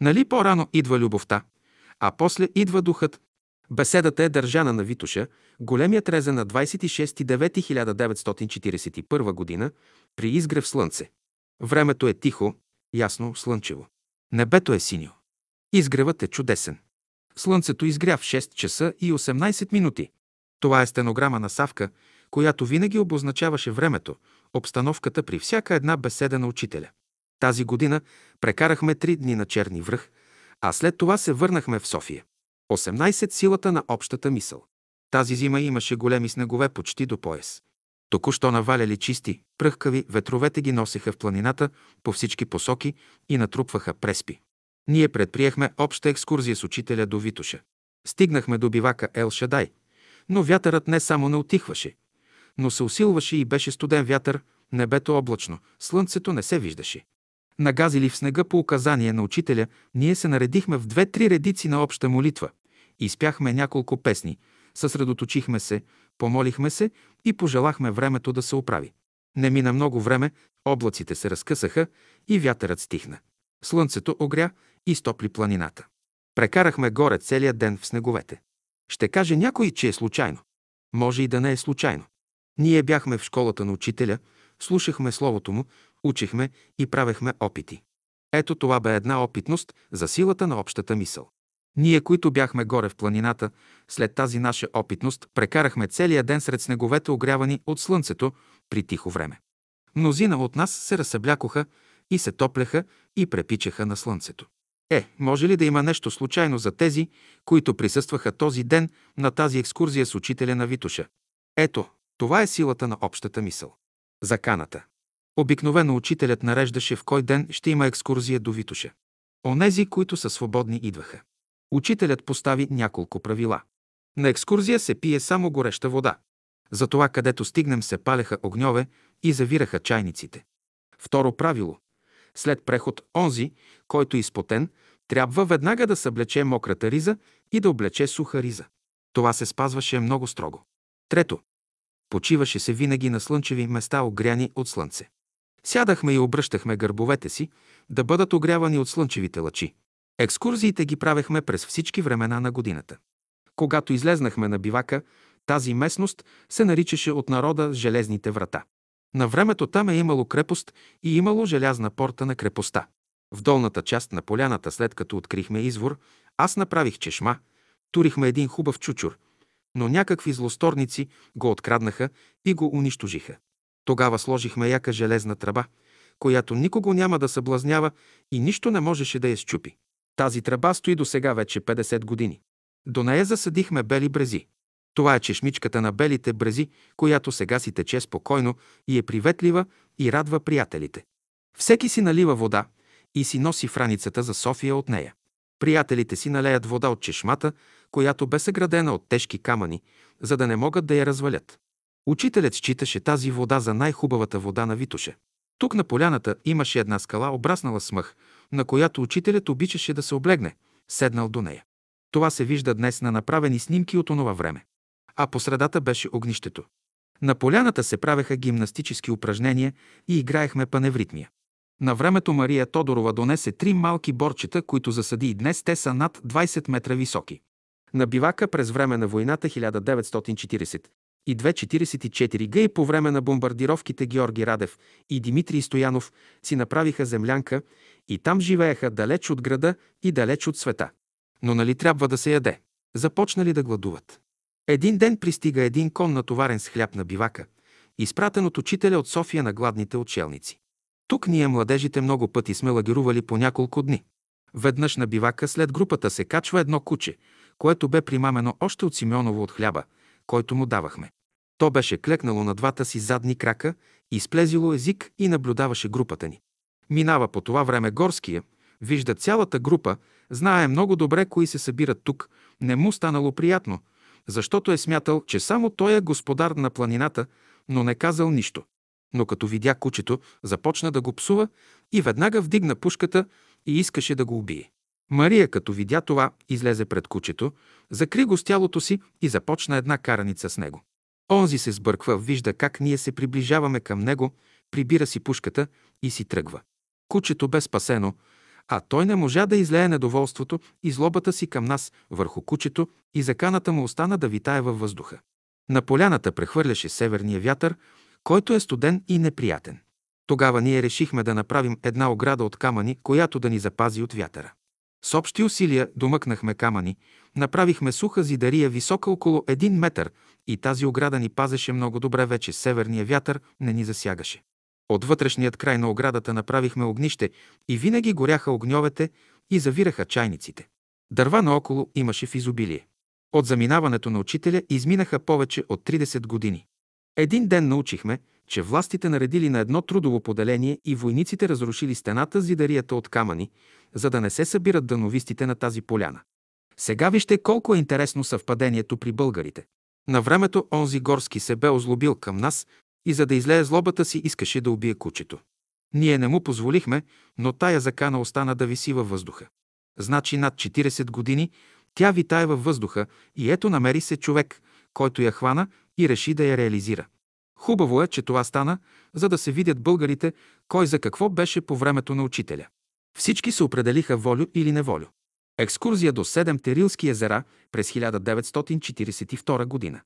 Нали по-рано идва любовта, а после идва духът. Беседата е държана на Витуша, големия трезе на 26.9.1941 г. при изгрев слънце. Времето е тихо, ясно, слънчево. Небето е синьо. Изгревът е чудесен. Слънцето изгря в 6 часа и 18 минути. Това е стенограма на Савка, която винаги обозначаваше времето, обстановката при всяка една беседа на учителя. Тази година прекарахме три дни на Черни връх, а след това се върнахме в София. 18 силата на общата мисъл. Тази зима имаше големи снегове почти до пояс. Току-що наваляли чисти, пръхкави, ветровете ги носеха в планината по всички посоки и натрупваха преспи. Ние предприехме обща екскурзия с учителя до Витоша. Стигнахме до бивака Ел Шадай, но вятърът не само не отихваше, но се усилваше и беше студен вятър, небето облачно, слънцето не се виждаше. Нагазили в снега по указание на учителя, ние се наредихме в две-три редици на обща молитва. Изпяхме няколко песни, съсредоточихме се, помолихме се и пожелахме времето да се оправи. Не мина много време, облаците се разкъсаха и вятърът стихна. Слънцето огря и стопли планината. Прекарахме горе целия ден в снеговете. Ще каже някой, че е случайно. Може и да не е случайно. Ние бяхме в школата на учителя, слушахме словото му, учихме и правехме опити. Ето това бе една опитност за силата на общата мисъл. Ние, които бяхме горе в планината, след тази наша опитност прекарахме целия ден сред снеговете, огрявани от слънцето при тихо време. Мнозина от нас се разсъблякоха и се топляха и препичаха на слънцето. Е, може ли да има нещо случайно за тези, които присъстваха този ден на тази екскурзия с учителя на Витуша? Ето, това е силата на общата мисъл. Заканата. Обикновено учителят нареждаше в кой ден ще има екскурзия до Витуша. Онези, които са свободни, идваха. Учителят постави няколко правила. На екскурзия се пие само гореща вода. Затова, където стигнем, се палеха огньове и завираха чайниците. Второ правило. След преход, онзи, който е изпотен, трябва веднага да съблече мократа риза и да облече суха риза. Това се спазваше много строго. Трето. Почиваше се винаги на слънчеви места, огряни от слънце. Сядахме и обръщахме гърбовете си, да бъдат огрявани от слънчевите лъчи. Екскурзиите ги правехме през всички времена на годината. Когато излезнахме на бивака, тази местност се наричаше от народа Железните врата. На времето там е имало крепост и имало желязна порта на крепостта. В долната част на поляната, след като открихме извор, аз направих чешма, турихме един хубав чучур, но някакви злосторници го откраднаха и го унищожиха. Тогава сложихме яка железна тръба, която никого няма да съблазнява и нищо не можеше да я щупи. Тази тръба стои до сега вече 50 години. До нея засадихме бели брези. Това е чешмичката на белите брези, която сега си тече спокойно и е приветлива и радва приятелите. Всеки си налива вода и си носи в раницата за София от нея. Приятелите си налеят вода от чешмата, която бе съградена от тежки камъни, за да не могат да я развалят. Учителят считаше тази вода за най-хубавата вода на Витоше. Тук на поляната имаше една скала, обраснала с мъх, на която учителят обичаше да се облегне, седнал до нея. Това се вижда днес на направени снимки от онова време. А по средата беше огнището. На поляната се правеха гимнастически упражнения и играехме паневритмия. На времето Мария Тодорова донесе три малки борчета, които засади и днес те са над 20 метра високи. На бивака през време на войната 1940 и 244 г и по време на бомбардировките Георги Радев и Димитрий Стоянов си направиха землянка и там живееха далеч от града и далеч от света. Но нали трябва да се яде? Започнали да гладуват. Един ден пристига един кон натоварен с хляб на бивака, изпратен от учителя от София на гладните отшелници. Тук ние, младежите, много пъти сме лагерували по няколко дни. Веднъж на бивака след групата се качва едно куче, което бе примамено още от Симеоново от хляба, който му давахме. То беше клекнало на двата си задни крака, изплезило език и наблюдаваше групата ни. Минава по това време горския, вижда цялата група, знае много добре кои се събират тук, не му станало приятно, защото е смятал, че само той е господар на планината, но не казал нищо. Но като видя кучето, започна да го псува и веднага вдигна пушката и искаше да го убие. Мария, като видя това, излезе пред кучето, закри го с тялото си и започна една караница с него. Онзи се сбърква, вижда как ние се приближаваме към него, прибира си пушката и си тръгва. Кучето бе спасено, а той не можа да излее недоволството и злобата си към нас върху кучето и заканата му остана да витае във въздуха. На поляната прехвърляше северния вятър, който е студен и неприятен. Тогава ние решихме да направим една ограда от камъни, която да ни запази от вятъра. С общи усилия домъкнахме камъни, направихме суха зидария висока около един метър и тази ограда ни пазеше много добре вече, северния вятър не ни засягаше. От вътрешният край на оградата направихме огнище и винаги горяха огньовете и завираха чайниците. Дърва наоколо имаше в изобилие. От заминаването на учителя изминаха повече от 30 години. Един ден научихме, че властите наредили на едно трудово поделение и войниците разрушили стената с зидарията от камъни, за да не се събират дановистите на тази поляна. Сега вижте колко е интересно съвпадението при българите. На времето онзи горски се бе озлобил към нас и за да излее злобата си искаше да убие кучето. Ние не му позволихме, но тая закана остана да виси във въздуха. Значи над 40 години тя витае във въздуха и ето намери се човек, който я хвана и реши да я реализира. Хубаво е, че това стана, за да се видят българите кой за какво беше по времето на учителя. Всички се определиха волю или неволю. Екскурзия до седем Терилски езера през 1942 година.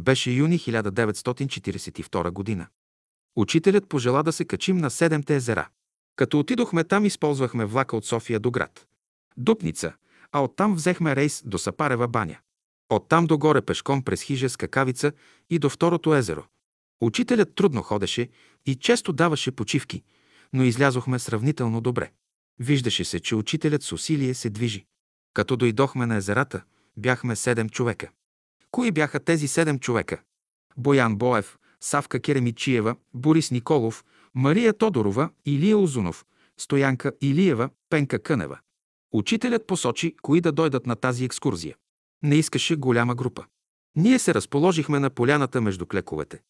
Беше юни 1942 година. Учителят пожела да се качим на Седемте езера. Като отидохме там, използвахме влака от София до град. Дупница, а оттам взехме рейс до Сапарева баня. Оттам догоре пешком през хижа с какавица и до второто езеро. Учителят трудно ходеше и често даваше почивки, но излязохме сравнително добре. Виждаше се, че учителят с усилие се движи. Като дойдохме на езерата, бяхме седем човека. Кои бяха тези седем човека? Боян Боев, Савка Керемичиева, Борис Николов, Мария Тодорова, Илия Озунов, Стоянка Илиева, Пенка Кънева. Учителят посочи кои да дойдат на тази екскурзия. Не искаше голяма група. Ние се разположихме на поляната между клековете.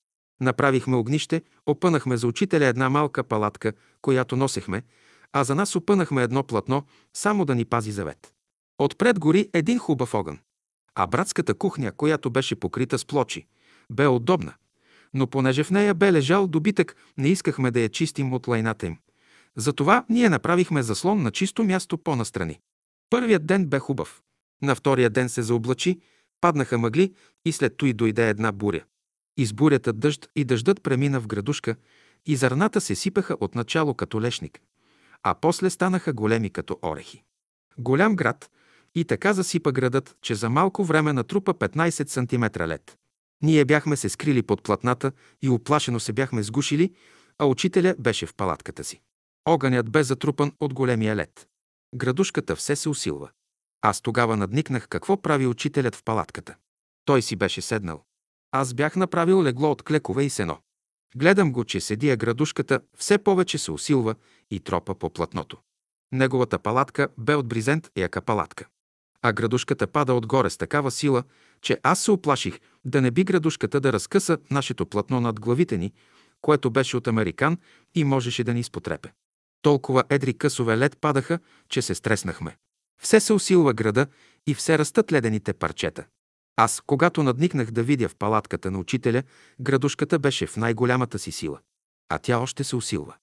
Направихме огнище, опънахме за учителя една малка палатка, която носехме, а за нас опънахме едно платно, само да ни пази завет. Отпред гори един хубав огън. А братската кухня, която беше покрита с плочи, бе удобна, но понеже в нея бе лежал добитък, не искахме да я чистим от лайната им. Затова ние направихме заслон на чисто място по-настрани. Първият ден бе хубав. На втория ден се заоблачи, паднаха мъгли и след той дойде една буря. Из бурята дъжд и дъждът премина в градушка и зърната се сипаха отначало като лешник, а после станаха големи като орехи. Голям град и така засипа градът, че за малко време натрупа 15 см лед. Ние бяхме се скрили под платната и оплашено се бяхме сгушили, а учителя беше в палатката си. Огънят бе затрупан от големия лед. Градушката все се усилва. Аз тогава надникнах какво прави учителят в палатката. Той си беше седнал. Аз бях направил легло от клекове и сено. Гледам го, че седи, а градушката все повече се усилва и тропа по платното. Неговата палатка бе от бризент яка палатка. А градушката пада отгоре с такава сила, че аз се оплаших да не би градушката да разкъса нашето платно над главите ни, което беше от американ и можеше да ни изпотрепе. Толкова едри късове лед падаха, че се стреснахме. Все се усилва града и все растат ледените парчета. Аз, когато надникнах да видя в палатката на учителя, градушката беше в най-голямата си сила. А тя още се усилва.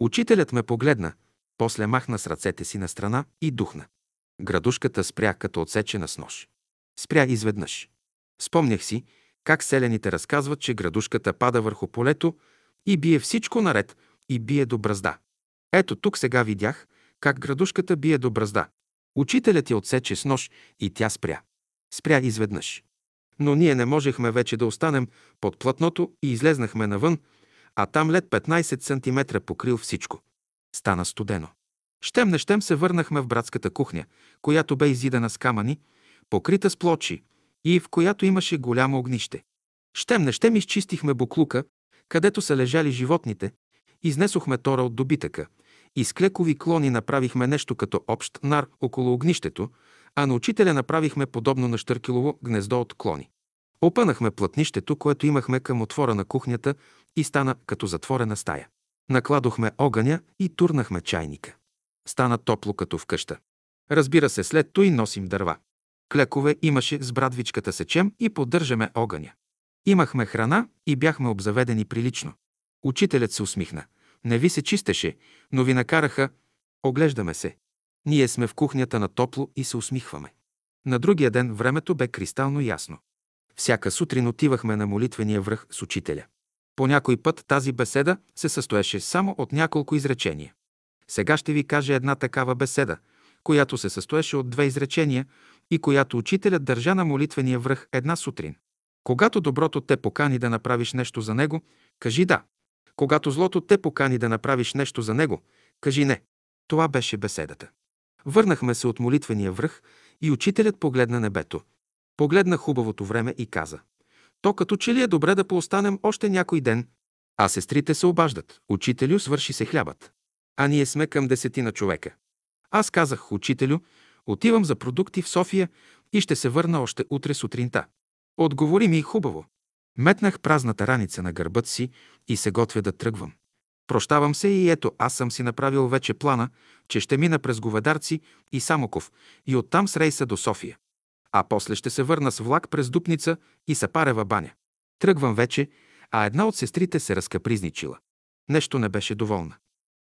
Учителят ме погледна, после махна с ръцете си на страна и духна. Градушката спря като отсечена с нож. Спря изведнъж. Спомнях си как селените разказват, че градушката пада върху полето и бие всичко наред и бие до бразда. Ето тук сега видях как градушката бие до бразда. Учителят я отсече с нож и тя спря. Спря изведнъж. Но ние не можехме вече да останем под платното и излезнахме навън, а там лед 15 см покрил всичко. Стана студено. Щем не щем се върнахме в братската кухня, която бе изидана с камъни, покрита с плочи и в която имаше голямо огнище. Щем не щем изчистихме буклука, където са лежали животните, изнесохме тора от добитъка и с клекови клони направихме нещо като общ нар около огнището, а на учителя направихме подобно на Штъркилово гнездо от клони. Опънахме плътнището, което имахме към отвора на кухнята и стана като затворена стая. Накладохме огъня и турнахме чайника. Стана топло като в къща. Разбира се, след той носим дърва. Клекове имаше с брадвичката сечем и поддържаме огъня. Имахме храна и бяхме обзаведени прилично. Учителят се усмихна. Не ви се чистеше, но ви накараха. Оглеждаме се. Ние сме в кухнята на топло и се усмихваме. На другия ден времето бе кристално ясно. Всяка сутрин отивахме на молитвения връх с учителя. По някой път тази беседа се състоеше само от няколко изречения. Сега ще ви кажа една такава беседа, която се състоеше от две изречения и която учителят държа на молитвения връх една сутрин. Когато доброто те покани да направиш нещо за него, кажи да. Когато злото те покани да направиш нещо за него, кажи не. Това беше беседата. Върнахме се от молитвения връх и учителят погледна небето. Погледна хубавото време и каза. То като че ли е добре да поостанем още някой ден. А сестрите се обаждат. Учителю, свърши се хлябът. А ние сме към десетина човека. Аз казах, учителю, отивам за продукти в София и ще се върна още утре сутринта. Отговори ми хубаво. Метнах празната раница на гърбът си и се готвя да тръгвам. Прощавам се и ето, аз съм си направил вече плана, че ще мина през Говедарци и Самоков и оттам с рейса до София. А после ще се върна с влак през Дупница и Сапарева баня. Тръгвам вече, а една от сестрите се разкапризничила. Нещо не беше доволна.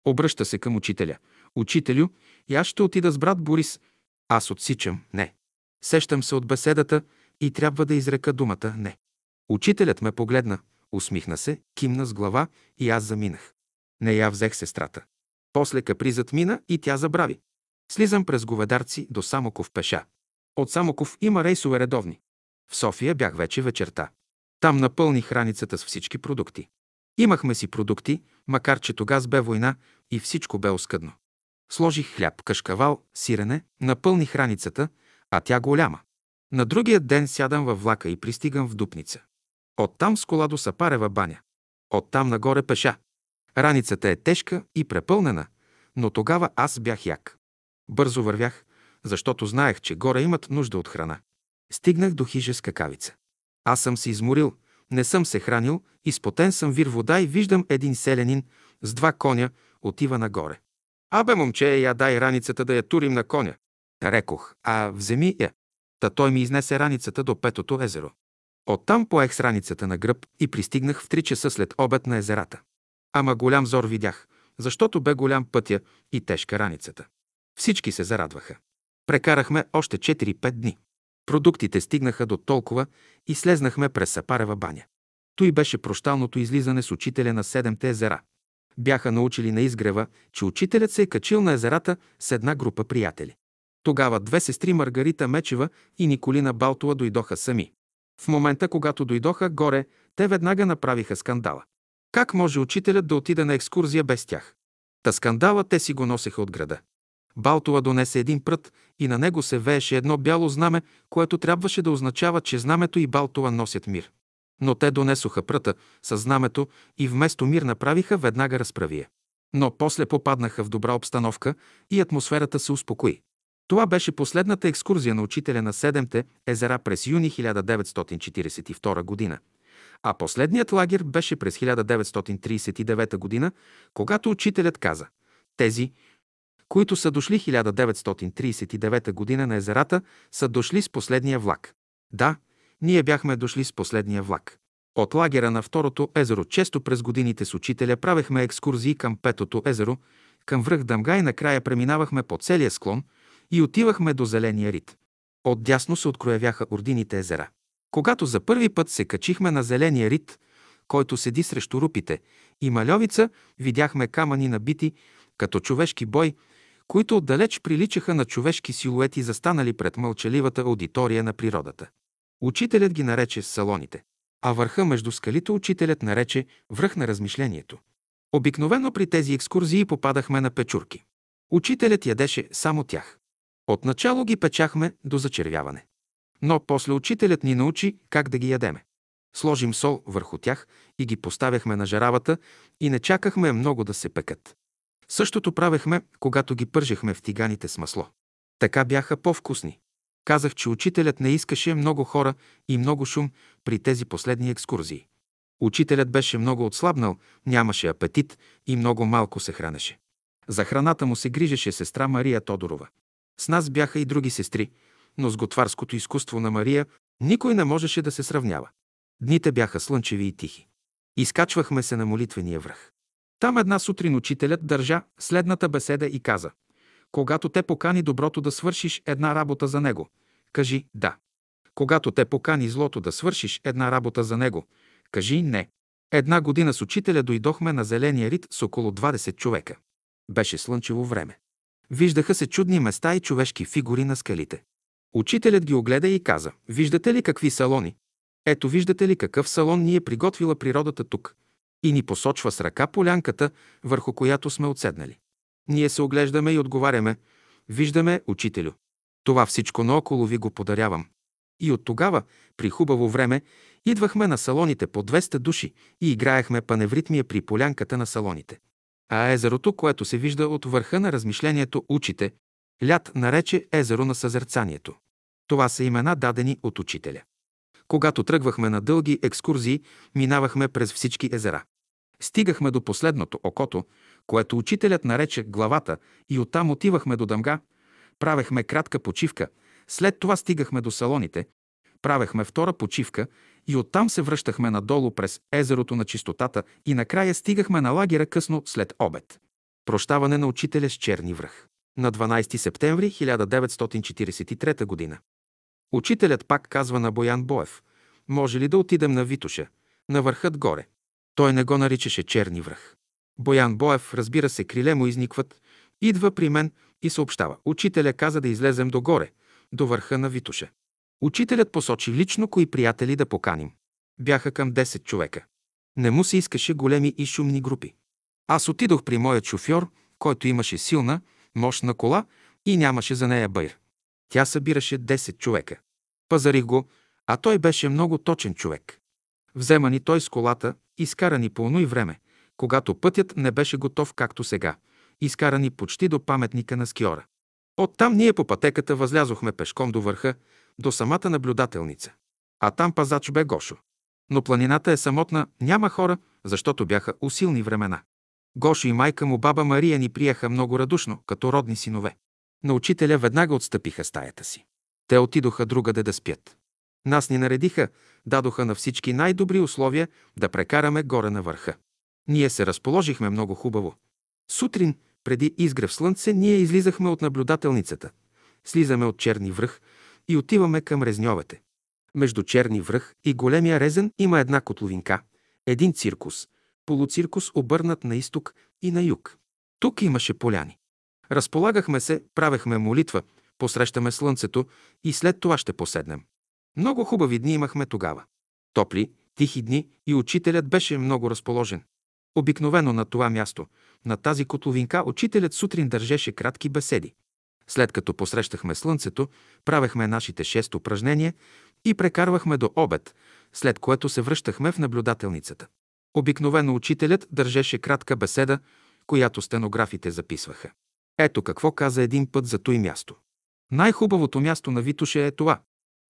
Обръща се към учителя. Учителю, и аз ще отида с брат Борис. Аз отсичам. Не. Сещам се от беседата и трябва да изрека думата «не». Учителят ме погледна, усмихна се, кимна с глава и аз заминах. Не я взех сестрата. После капризът мина и тя забрави. Слизам през Говедарци до Самоков пеша. От Самоков има рейсове редовни. В София бях вече вечерта. Там напълних храницата с всички продукти. Имахме си продукти, макар че тогава бе война и всичко бе оскъдно. Сложих хляб, кашкавал, сирене, напълних храницата, а тя голяма. На другия ден сядам във влака и пристигам в Дупница. Оттам с кола до Сапарева баня. Оттам нагоре пеша. Раницата е тежка и препълнена, но тогава аз бях як. Бързо вървях, защото знаех, че горе имат нужда от храна. Стигнах до хижа с какавица. Аз съм се изморил, не съм се хранил, изпотен съм вир вода и виждам един селянин с два коня отива нагоре. Абе, момче, я дай раницата да я турим на коня. Рекох, а вземи я. Та той ми изнесе раницата до Петото езеро. Оттам поех с раницата на гръб и пристигнах в три часа след обед на езерата. Ама голям зор видях, защото бе голям пътя и тежка раницата. Всички се зарадваха. Прекарахме още 4-5 дни. Продуктите стигнаха до толкова и слезнахме през Сапарева баня. Той беше прощалното излизане с учителя на седемте езера. Бяха научили на изгрева, че учителят се е качил на езерата с една група приятели. Тогава две сестри Маргарита Мечева и Николина Балтова дойдоха сами. В момента, когато дойдоха горе, те веднага направиха скандала. Как може учителят да отида на екскурзия без тях? Та скандала те си го носеха от града. Балтова донесе един прът и на него се вееше едно бяло знаме, което трябваше да означава, че знамето и Балтова носят мир. Но те донесоха пръта с знамето и вместо мир направиха веднага разправие. Но после попаднаха в добра обстановка и атмосферата се успокои. Това беше последната екскурзия на учителя на Седемте езера през юни 1942 година. А последният лагер беше през 1939 година, когато учителят каза «Тези, които са дошли 1939 година на езерата, са дошли с последния влак. Да, ние бяхме дошли с последния влак. От лагера на второто езеро често през годините с учителя правехме екскурзии към петото езеро, към връх Дъмга и накрая преминавахме по целия склон и отивахме до Зеления рит. Отдясно се откроявяха ордините езера. Когато за първи път се качихме на Зеления рит, който седи срещу рупите, и Малевица, видяхме камъни набити като човешки бой, които отдалеч приличаха на човешки силуети, застанали пред мълчаливата аудитория на природата. Учителят ги нарече салоните, а върха между скалите учителят нарече връх на размишлението. Обикновено при тези екскурзии попадахме на печурки. Учителят ядеше само тях. Отначало ги печахме до зачервяване. Но после учителят ни научи как да ги ядеме. Сложим сол върху тях и ги поставяхме на жаравата и не чакахме много да се пекат. Същото правехме, когато ги пържехме в тиганите с масло. Така бяха по-вкусни. Казах, че учителят не искаше много хора и много шум при тези последни екскурзии. Учителят беше много отслабнал, нямаше апетит и много малко се хранеше. За храната му се грижеше сестра Мария Тодорова. С нас бяха и други сестри, но с готварското изкуство на Мария никой не можеше да се сравнява. Дните бяха слънчеви и тихи. Изкачвахме се на молитвения връх. Там една сутрин учителят държа следната беседа и каза «Когато те покани доброто да свършиш една работа за него, кажи «да». Когато те покани злото да свършиш една работа за него, кажи «не». Една година с учителя дойдохме на Зеления рит с около 20 човека. Беше слънчево време. Виждаха се чудни места и човешки фигури на скалите. Учителят ги огледа и каза, виждате ли какви салони? Ето виждате ли какъв салон ни е приготвила природата тук? И ни посочва с ръка полянката, върху която сме отседнали. Ние се оглеждаме и отговаряме, виждаме, учителю. Това всичко наоколо ви го подарявам. И от тогава, при хубаво време, идвахме на салоните по 200 души и играехме паневритмия при полянката на салоните. А езерото, което се вижда от върха на размишлението учите, Лят нарече езеро на съзерцанието. Това са имена дадени от учителя. Когато тръгвахме на дълги екскурзии, минавахме през всички езера. Стигахме до последното окото, което учителят нарече главата и оттам отивахме до дъмга, правехме кратка почивка, след това стигахме до салоните, правехме втора почивка и оттам се връщахме надолу през езерото на чистотата и накрая стигахме на лагера късно след обед. Прощаване на учителя с черни връх на 12 септември 1943 г. Учителят пак казва на Боян Боев, може ли да отидем на Витуша, на върхът горе? Той не го наричаше черни връх. Боян Боев, разбира се, криле му изникват, идва при мен и съобщава. Учителя каза да излезем догоре, до върха на Витуша. Учителят посочи лично кои приятели да поканим. Бяха към 10 човека. Не му се искаше големи и шумни групи. Аз отидох при моят шофьор, който имаше силна, мощна кола и нямаше за нея бъйр. Тя събираше 10 човека. Пазарих го, а той беше много точен човек. Взема ни той с колата, изкара ни по и време, когато пътят не беше готов както сега, изкара ни почти до паметника на Скиора. Оттам ние по пътеката възлязохме пешком до върха, до самата наблюдателница. А там пазач бе Гошо. Но планината е самотна, няма хора, защото бяха усилни времена. Гошо и майка му баба Мария ни приеха много радушно, като родни синове. На учителя веднага отстъпиха стаята си. Те отидоха другаде да спят. Нас ни наредиха, дадоха на всички най-добри условия да прекараме горе на върха. Ние се разположихме много хубаво. Сутрин, преди изгрев слънце, ние излизахме от наблюдателницата. Слизаме от Черни връх и отиваме към Резньовете. Между Черни връх и големия Резен има една котловинка, един циркус – полуциркус обърнат на изток и на юг. Тук имаше поляни. Разполагахме се, правехме молитва, посрещаме слънцето и след това ще поседнем. Много хубави дни имахме тогава. Топли, тихи дни и учителят беше много разположен. Обикновено на това място, на тази котловинка, учителят сутрин държеше кратки беседи. След като посрещахме слънцето, правехме нашите шест упражнения и прекарвахме до обед, след което се връщахме в наблюдателницата. Обикновено учителят държеше кратка беседа, която стенографите записваха. Ето какво каза един път за той място. Най-хубавото място на Витуша е това.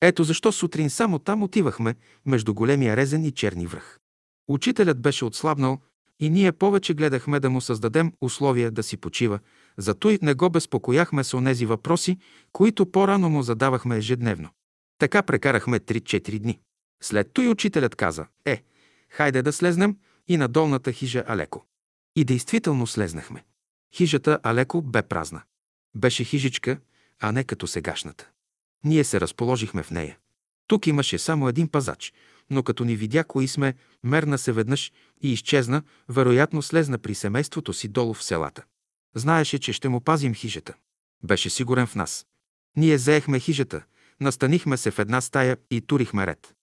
Ето защо сутрин само там отивахме, между големия резен и черни връх. Учителят беше отслабнал и ние повече гледахме да му създадем условия да си почива, зато и не го безпокояхме с онези въпроси, които по-рано му задавахме ежедневно. Така прекарахме 3-4 дни. След той учителят каза, е, хайде да слезнем и на долната хижа Алеко. И действително слезнахме. Хижата Алеко бе празна. Беше хижичка, а не като сегашната. Ние се разположихме в нея. Тук имаше само един пазач, но като ни видя кои сме, мерна се веднъж и изчезна, вероятно слезна при семейството си долу в селата. Знаеше, че ще му пазим хижата. Беше сигурен в нас. Ние заехме хижата, настанихме се в една стая и турихме ред.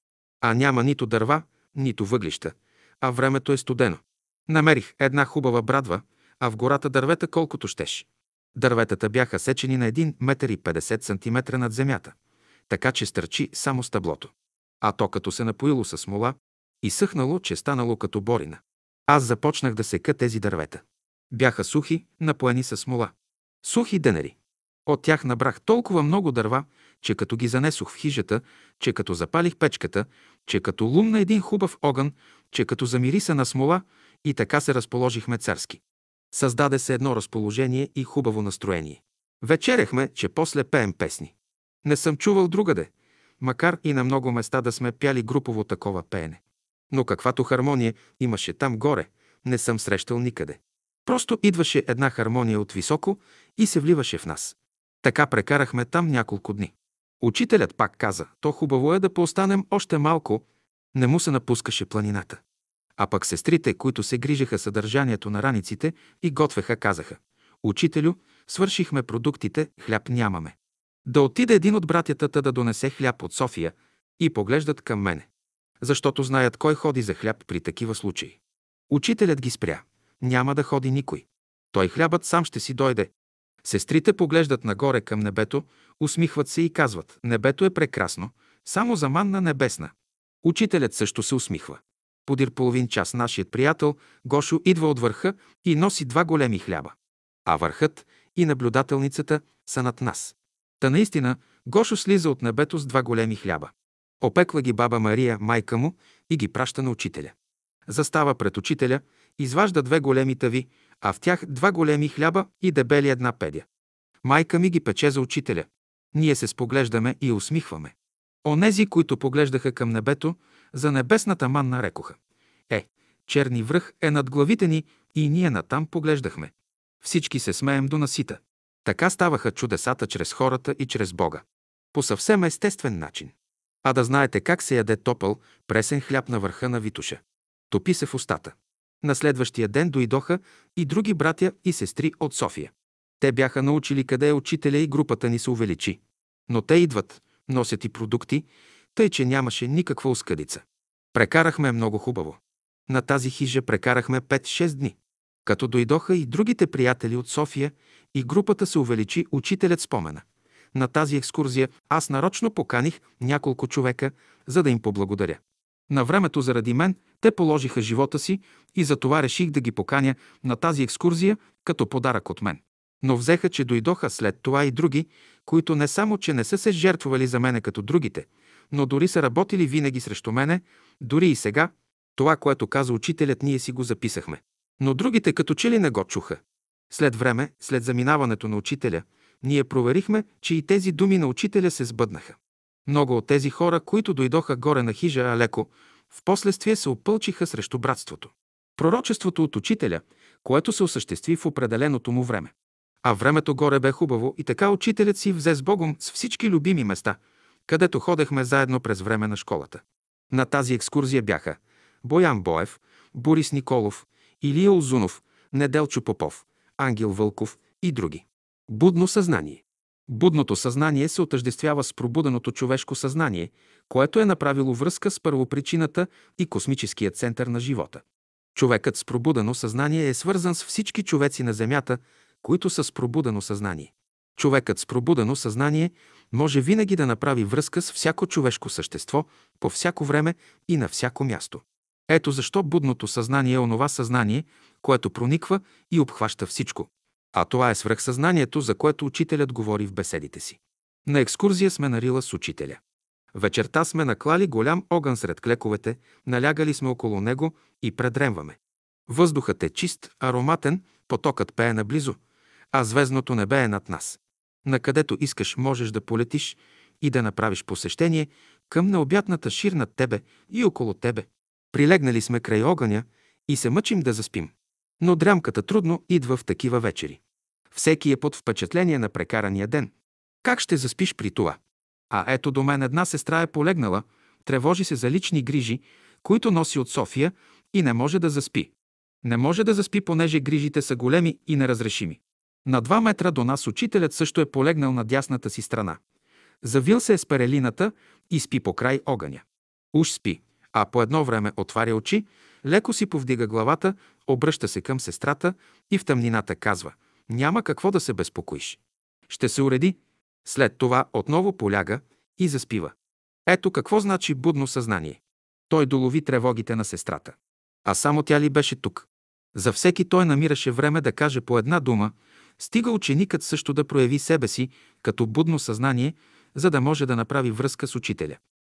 А няма нито дърва, нито въглища, а времето е студено. Намерих една хубава брадва, а в гората дървета колкото щеш. Дърветата бяха сечени на 1 метър и 50 см над земята, така че стърчи само стъблото. А то като се напоило с смола и съхнало, че станало като борина. Аз започнах да сека тези дървета. Бяха сухи, напоени с смола. Сухи денери. От тях набрах толкова много дърва, че като ги занесох в хижата, че като запалих печката, че като лумна един хубав огън, че като замириса на смола и така се разположихме царски. Създаде се едно разположение и хубаво настроение. Вечеряхме, че после пеем песни. Не съм чувал другаде, макар и на много места да сме пяли групово такова пеене. Но каквато хармония имаше там горе, не съм срещал никъде. Просто идваше една хармония от високо и се вливаше в нас. Така прекарахме там няколко дни. Учителят пак каза, то хубаво е да поостанем още малко, не му се напускаше планината. А пък сестрите, които се грижеха съдържанието на раниците и готвеха, казаха «Учителю, свършихме продуктите, хляб нямаме». Да отиде един от братятата да донесе хляб от София и поглеждат към мене. Защото знаят кой ходи за хляб при такива случаи. Учителят ги спря. Няма да ходи никой. Той хлябът сам ще си дойде. Сестрите поглеждат нагоре към небето, усмихват се и казват «Небето е прекрасно, само за манна небесна». Учителят също се усмихва. Подир половин час нашият приятел Гошо идва от върха и носи два големи хляба. А върхът и наблюдателницата са над нас. Та наистина Гошо слиза от небето с два големи хляба. Опеква ги баба Мария, майка му, и ги праща на учителя. Застава пред учителя, изважда две големи тави, а в тях два големи хляба и дебели една педя. Майка ми ги пече за учителя. Ние се споглеждаме и усмихваме. Онези, които поглеждаха към небето, за небесната манна рекоха. Е, черни връх е над главите ни и ние натам поглеждахме. Всички се смеем до насита. Така ставаха чудесата чрез хората и чрез Бога. По съвсем естествен начин. А да знаете как се яде топъл, пресен хляб на върха на Витуша. Топи се в устата. На следващия ден дойдоха и други братя и сестри от София. Те бяха научили къде е учителя и групата ни се увеличи. Но те идват, носят и продукти, тъй че нямаше никаква оскъдица. Прекарахме много хубаво. На тази хижа прекарахме 5-6 дни. Като дойдоха и другите приятели от София и групата се увеличи, учителят спомена. На тази екскурзия аз нарочно поканих няколко човека, за да им поблагодаря. На времето заради мен те положиха живота си и затова реших да ги поканя на тази екскурзия като подарък от мен. Но взеха, че дойдоха след това и други, които не само, че не са се жертвували за мене като другите, но дори са работили винаги срещу мене, дори и сега. Това, което каза учителят, ние си го записахме. Но другите като че ли не го чуха. След време, след заминаването на учителя, ние проверихме, че и тези думи на учителя се сбъднаха. Много от тези хора, които дойдоха горе на хижа Алеко, в последствие се опълчиха срещу братството. Пророчеството от учителя, което се осъществи в определеното му време. А времето горе бе хубаво и така учителят си взе с Богом с всички любими места, където ходехме заедно през време на школата. На тази екскурзия бяха Боян Боев, Борис Николов, Илия Озунов, Неделчо Попов, Ангел Вълков и други. Будно съзнание. Будното съзнание се отъждествява с пробуденото човешко съзнание, което е направило връзка с първопричината и космическия център на живота. Човекът с пробудено съзнание е свързан с всички човеци на Земята, които са с пробудено съзнание. Човекът с пробудено съзнание може винаги да направи връзка с всяко човешко същество, по всяко време и на всяко място. Ето защо будното съзнание е онова съзнание, което прониква и обхваща всичко. А това е свръхсъзнанието, за което учителят говори в беседите си. На екскурзия сме на Рила с учителя. Вечерта сме наклали голям огън сред клековете, налягали сме около него и предремваме. Въздухът е чист, ароматен, потокът пее наблизо, а звездното небе е над нас. Накъдето искаш, можеш да полетиш и да направиш посещение към необятната шир над тебе и около тебе. Прилегнали сме край огъня и се мъчим да заспим. Но дрямката трудно идва в такива вечери. Всеки е под впечатление на прекарания ден. Как ще заспиш при това? А ето до мен една сестра е полегнала, тревожи се за лични грижи, които носи от София и не може да заспи. Не може да заспи, понеже грижите са големи и неразрешими. На два метра до нас учителят също е полегнал на дясната си страна. Завил се е с перелината и спи по край огъня. Уж спи, а по едно време отваря очи, леко си повдига главата, обръща се към сестрата и в тъмнината казва «Няма какво да се безпокоиш. Ще се уреди». След това отново поляга и заспива. Ето какво значи будно съзнание. Той долови тревогите на сестрата. А само тя ли беше тук? За всеки той намираше време да каже по една дума, стига ученикът също да прояви себе си като будно съзнание, за да може да направи връзка с учителя.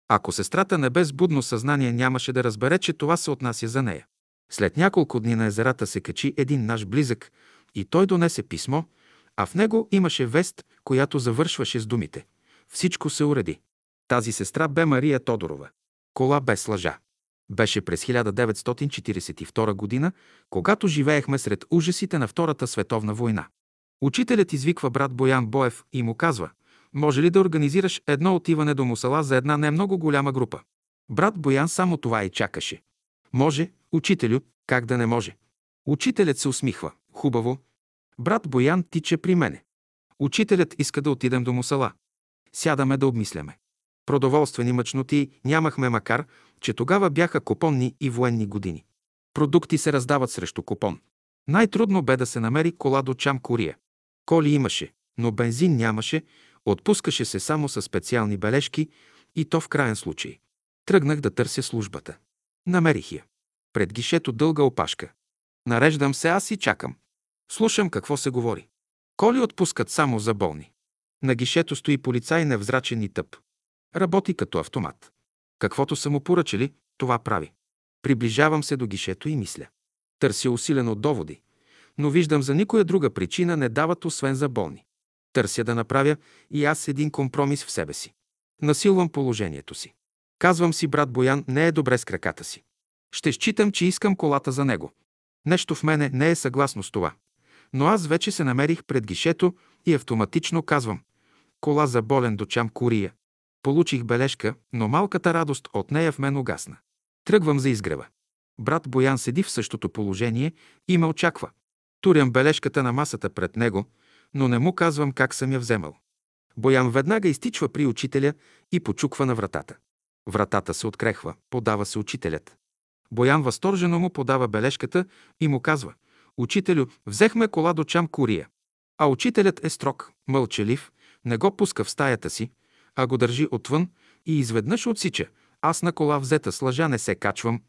Ако сестрата не без будно съзнание нямаше да разбере, че това се отнася за нея. След няколко дни на езерата се качи един наш близък и той донесе писмо, а в него имаше вест, която завършваше с думите. Всичко се уреди. Тази сестра бе Мария Тодорова. Кола без лъжа. Беше през 1942 година, когато живеехме сред ужасите на Втората световна война. Учителят извиква брат Боян Боев и му казва, може ли да организираш едно отиване до Мусала за една не много голяма група? Брат Боян само това и чакаше. Може, учителю, как да не може? Учителят се усмихва. Хубаво. Брат Боян тича при мене. Учителят иска да отидем до Мусала. Сядаме да обмисляме. Продоволствени мъчноти нямахме, макар, че тогава бяха купонни и военни години. Продукти се раздават срещу купон. Най-трудно бе да се намери кола до Чам Кория. Коли имаше, но бензин нямаше, отпускаше се само със специални бележки и то в крайен случай. Тръгнах да търся службата. Намерих я. Пред гишето дълга опашка. Нареждам се аз и чакам. Слушам какво се говори. Коли отпускат само за болни. На гишето стои полицай невзрачен и тъп. Работи като автомат. Каквото са му поръчали, това прави. Приближавам се до гишето и мисля. Търся усилено доводи, но виждам за никоя друга причина не дават освен за болни. Търся да направя и аз един компромис в себе си. Насилвам положението си. Казвам си, брат Боян не е добре с краката си. Ще считам, че искам колата за него. Нещо в мене не е съгласно с това. Но аз вече се намерих пред гишето и автоматично казвам «Кола за болен до чам Курия». Получих бележка, но малката радост от нея в мен угасна. Тръгвам за изгрева. Брат Боян седи в същото положение и ме очаква. Турям бележката на масата пред него, но не му казвам как съм я вземал. Боян веднага изтичва при учителя и почуква на вратата. Вратата се открехва, подава се учителят. Боян възторжено му подава бележката и му казва «Учителю, взехме кола до Чам Курия». А учителят е строг, мълчалив, не го пуска в стаята си, а го държи отвън и изведнъж отсича. Аз на кола взета с лъжа не се качвам.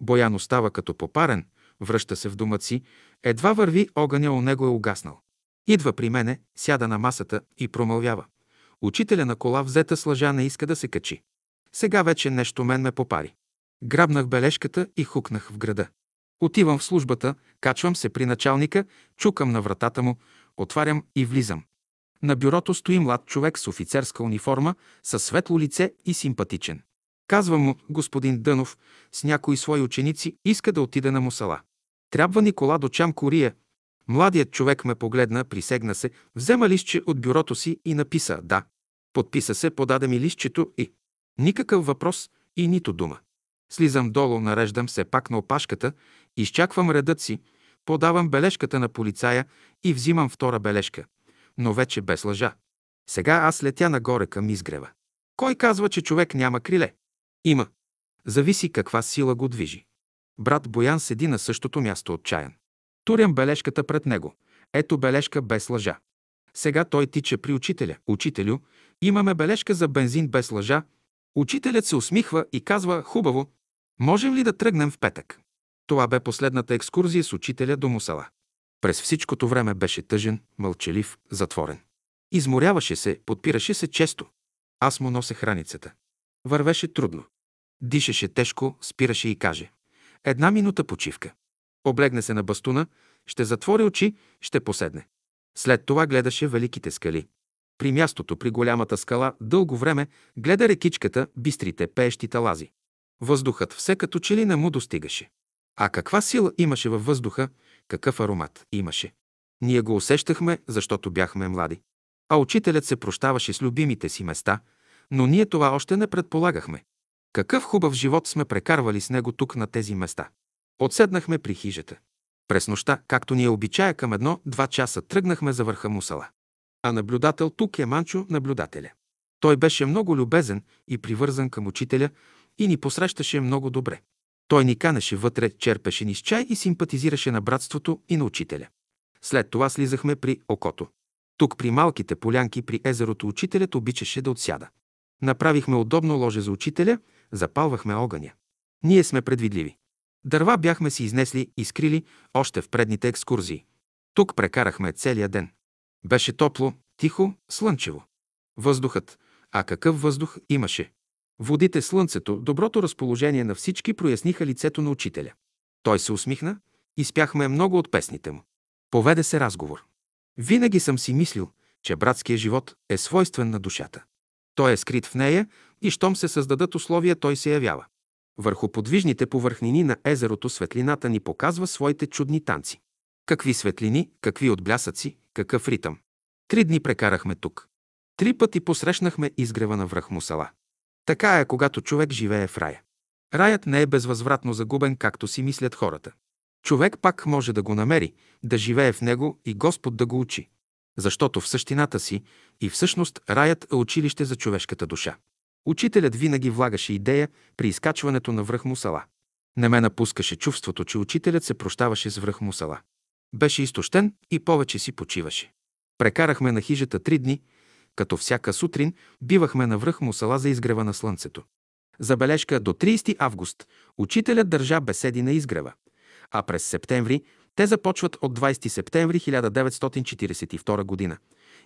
Боян остава като попарен, връща се в дома си, едва върви огъня у него е угаснал. Идва при мене, сяда на масата и промълвява. Учителя на кола взета с лъжа не иска да се качи. Сега вече нещо мен ме попари. Грабнах бележката и хукнах в града. Отивам в службата, качвам се при началника, чукам на вратата му, отварям и влизам. На бюрото стои млад човек с офицерска униформа, със светло лице и симпатичен. Казвам му, господин Дънов, с някои свои ученици иска да отиде на Мусала. Трябва Никола до Чам Кория. Младият човек ме погледна, присегна се, взема листче от бюрото си и написа «Да». Подписа се, подаде ми листчето и... Никакъв въпрос и нито дума. Слизам долу, нареждам се пак на опашката, изчаквам редът си, подавам бележката на полицая и взимам втора бележка. Но вече без лъжа. Сега аз летя нагоре към изгрева. Кой казва, че човек няма криле? Има. Зависи каква сила го движи. Брат Боян седи на същото място отчаян. Турям бележката пред него. Ето бележка без лъжа. Сега той тича при учителя. Учителю, имаме бележка за бензин без лъжа. Учителят се усмихва и казва, хубаво, можем ли да тръгнем в петък? Това бе последната екскурзия с учителя до Мусала. През всичкото време беше тъжен, мълчалив, затворен. Изморяваше се, подпираше се често. Аз му носех раницата. Вървеше трудно. Дишаше тежко, спираше и каже. Една минута почивка. Облегне се на бастуна, ще затвори очи, ще поседне. След това гледаше великите скали. При мястото, при голямата скала, дълго време гледа рекичката, бистрите, пеещи талази. Въздухът все като че ли не му достигаше. А каква сила имаше във въздуха, какъв аромат имаше. Ние го усещахме, защото бяхме млади. А учителят се прощаваше с любимите си места, но ние това още не предполагахме. Какъв хубав живот сме прекарвали с него тук на тези места. Отседнахме при хижата. През нощта, както ни е обичая към едно-два часа, тръгнахме за върха Мусала. А наблюдател тук е Манчо, наблюдателя. Той беше много любезен и привързан към учителя и ни посрещаше много добре. Той ни канеше вътре, черпеше ни с чай и симпатизираше на братството и на учителя. След това слизахме при окото. Тук при малките полянки при езерото учителят обичаше да отсяда. Направихме удобно ложе за учителя, запалвахме огъня. Ние сме предвидливи. Дърва бяхме си изнесли и скрили още в предните екскурзии. Тук прекарахме целия ден. Беше топло, тихо, слънчево. Въздухът, а какъв въздух имаше? Водите, слънцето, доброто разположение на всички проясниха лицето на учителя. Той се усмихна и спяхме много от песните му. Поведе се разговор. Винаги съм си мислил, че братският живот е свойствен на душата. Той е скрит в нея и щом се създадат условия, той се явява. Върху подвижните повърхнини на езерото светлината ни показва своите чудни танци. Какви светлини, какви отблясъци, какъв ритъм. Три дни прекарахме тук. Три пъти посрещнахме изгрева на връх Мусала. Така е, когато човек живее в рая. Раят не е безвъзвратно загубен, както си мислят хората. Човек пак може да го намери, да живее в него и Господ да го учи. Защото в същината си и всъщност раят е училище за човешката душа. Учителят винаги влагаше идея при изкачването на връх Мусала. Не ме напускаше чувството, че учителят се прощаваше с връх Мусала. Беше изтощен и повече си почиваше. Прекарахме на хижата три дни, като всяка сутрин бивахме на връх Мусала за изгрева на слънцето. Забележка до 30 август учителят държа беседи на изгрева, а през септември те започват от 20 септември 1942 година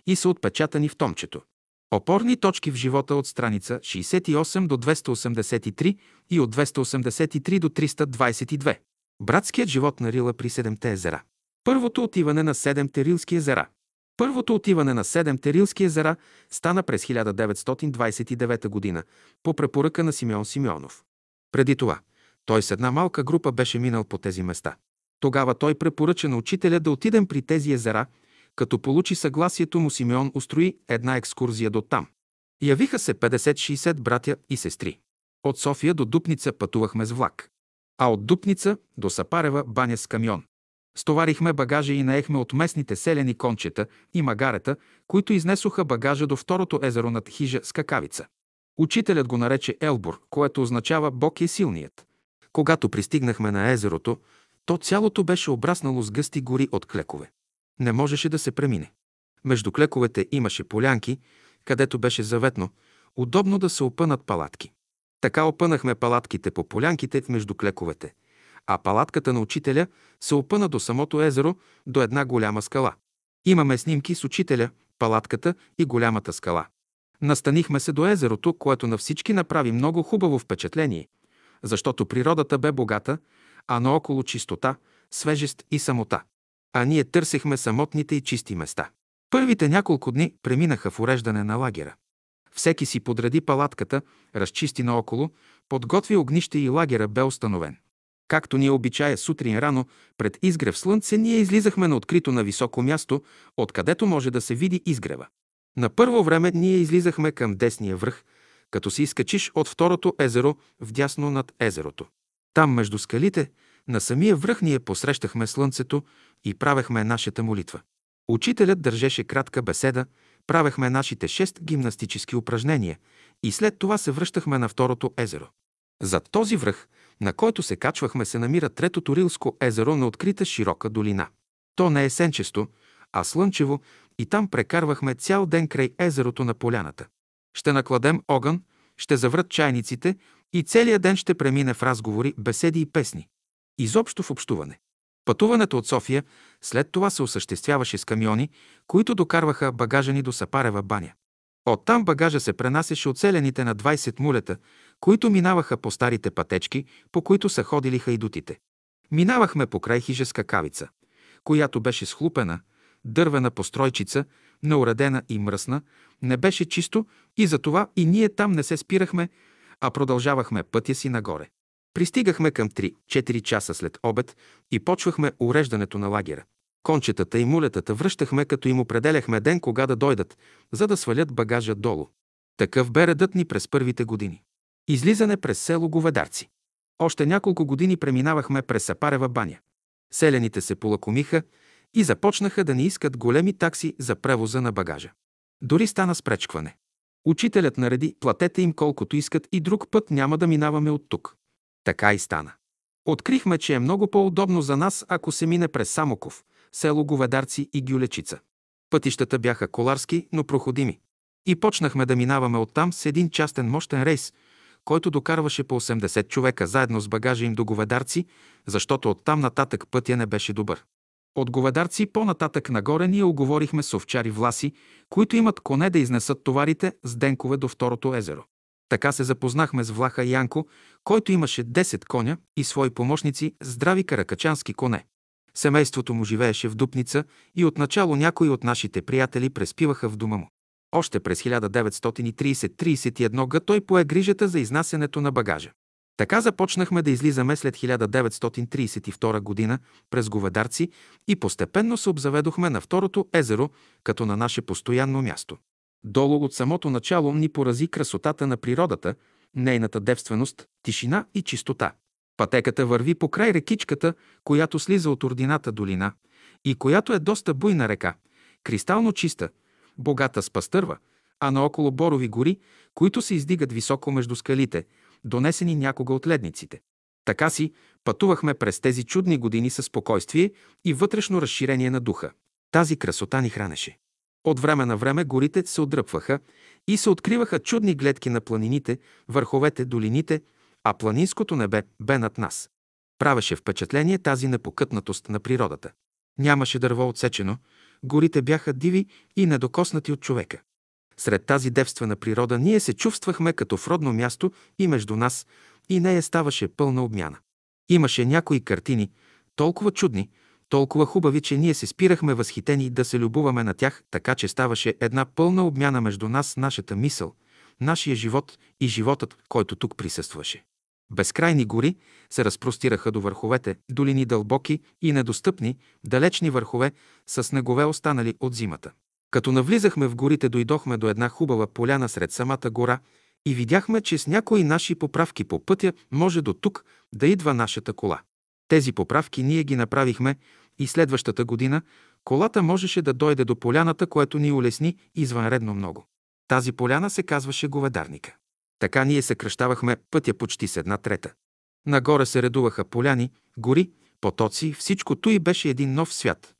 и са отпечатани в томчето. Опорни точки в живота от страница 68 до 283 и от 283 до 322. Братският живот на Рила при Седемте езера. Първото отиване на Седемте Рилски езера. Първото отиване на Седемте Рилски езера стана през 1929 година по препоръка на Симеон Симеонов. Преди това, той с една малка група беше минал по тези места. Тогава той препоръча на учителя да отидем при тези езера – като получи съгласието му, Симеон устрои една екскурзия до там. Явиха се 50-60 братя и сестри. От София до Дупница пътувахме с влак, а от Дупница до Сапарева баня с камион. Стоварихме багажа и наехме от местните селени кончета и магарета, които изнесоха багажа до второто езеро над хижа с. Учителят го нарече Елбор, което означава Бог е силният. Когато пристигнахме на езерото, то цялото беше обраснало с гъсти гори от клекове не можеше да се премине. Между клековете имаше полянки, където беше заветно, удобно да се опънат палатки. Така опънахме палатките по полянките между клековете, а палатката на учителя се опъна до самото езеро, до една голяма скала. Имаме снимки с учителя, палатката и голямата скала. Настанихме се до езерото, което на всички направи много хубаво впечатление, защото природата бе богата, а наоколо чистота, свежест и самота а ние търсехме самотните и чисти места. Първите няколко дни преминаха в уреждане на лагера. Всеки си подреди палатката, разчисти наоколо, подготви огнище и лагера бе установен. Както ние обичая сутрин рано, пред изгрев слънце, ние излизахме на открито на високо място, откъдето може да се види изгрева. На първо време ние излизахме към десния връх, като си изкачиш от второто езеро вдясно над езерото. Там между скалите на самия връх ние посрещахме слънцето и правехме нашата молитва. Учителят държеше кратка беседа, правехме нашите шест гимнастически упражнения и след това се връщахме на второто езеро. Зад този връх, на който се качвахме, се намира третото Рилско езеро на открита широка долина. То не е сенчесто, а слънчево и там прекарвахме цял ден край езерото на поляната. Ще накладем огън, ще заврат чайниците и целият ден ще премине в разговори, беседи и песни. Изобщо в общуване. Пътуването от София след това се осъществяваше с камиони, които докарваха багажа ни до Сапарева баня. Оттам багажа се пренасяше от селените на 20 мулета, които минаваха по старите пътечки, по които са ходили хайдутите. Минавахме покрай хижеска кавица, която беше схлупена, дървена постройчица, неуредена и мръсна, не беше чисто и затова и ние там не се спирахме, а продължавахме пътя си нагоре. Пристигахме към 3-4 часа след обед и почвахме уреждането на лагера. Кончетата и мулетата връщахме, като им определяхме ден кога да дойдат, за да свалят багажа долу. Такъв бе редът ни през първите години. Излизане през село Говедарци. Още няколко години преминавахме през Сапарева баня. Селените се полакомиха и започнаха да ни искат големи такси за превоза на багажа. Дори стана спречкване. Учителят нареди, платете им колкото искат и друг път няма да минаваме от тук. Така и стана. Открихме, че е много по-удобно за нас, ако се мине през Самоков, село Говедарци и Гюлечица. Пътищата бяха коларски, но проходими. И почнахме да минаваме оттам с един частен мощен рейс, който докарваше по 80 човека заедно с багажа им до Говедарци, защото оттам нататък пътя не беше добър. От Говедарци по-нататък нагоре ние оговорихме с овчари власи, които имат коне да изнесат товарите с денкове до второто езеро. Така се запознахме с Влаха Янко, който имаше 10 коня и свои помощници, здрави каракачански коне. Семейството му живееше в Дупница и отначало някои от нашите приятели преспиваха в дома му. Още през 1930-31 г. той пое грижата за изнасянето на багажа. Така започнахме да излизаме след 1932 година през Говедарци и постепенно се обзаведохме на второто езеро, като на наше постоянно място. Долу от самото начало ни порази красотата на природата, нейната девственост, тишина и чистота. Пътеката върви по край рекичката, която слиза от Ордината долина и която е доста буйна река, кристално чиста, богата с пастърва, а наоколо борови гори, които се издигат високо между скалите, донесени някога от ледниците. Така си пътувахме през тези чудни години със спокойствие и вътрешно разширение на духа. Тази красота ни хранеше. От време на време горите се отдръпваха и се откриваха чудни гледки на планините, върховете, долините, а планинското небе бе над нас. Правеше впечатление тази непокътнатост на природата. Нямаше дърво отсечено, горите бяха диви и недокоснати от човека. Сред тази девствена природа ние се чувствахме като в родно място и между нас, и нея ставаше пълна обмяна. Имаше някои картини, толкова чудни, толкова хубави, че ние се спирахме възхитени да се любуваме на тях, така че ставаше една пълна обмяна между нас, нашата мисъл, нашия живот и животът, който тук присъстваше. Безкрайни гори се разпростираха до върховете, долини дълбоки и недостъпни, далечни върхове с снегове останали от зимата. Като навлизахме в горите, дойдохме до една хубава поляна сред самата гора и видяхме, че с някои наши поправки по пътя може до тук да идва нашата кола. Тези поправки ние ги направихме и следващата година колата можеше да дойде до поляната, което ни улесни извънредно много. Тази поляна се казваше Говедарника. Така ние съкръщавахме пътя почти с една трета. Нагоре се редуваха поляни, гори, потоци, всичкото и беше един нов свят,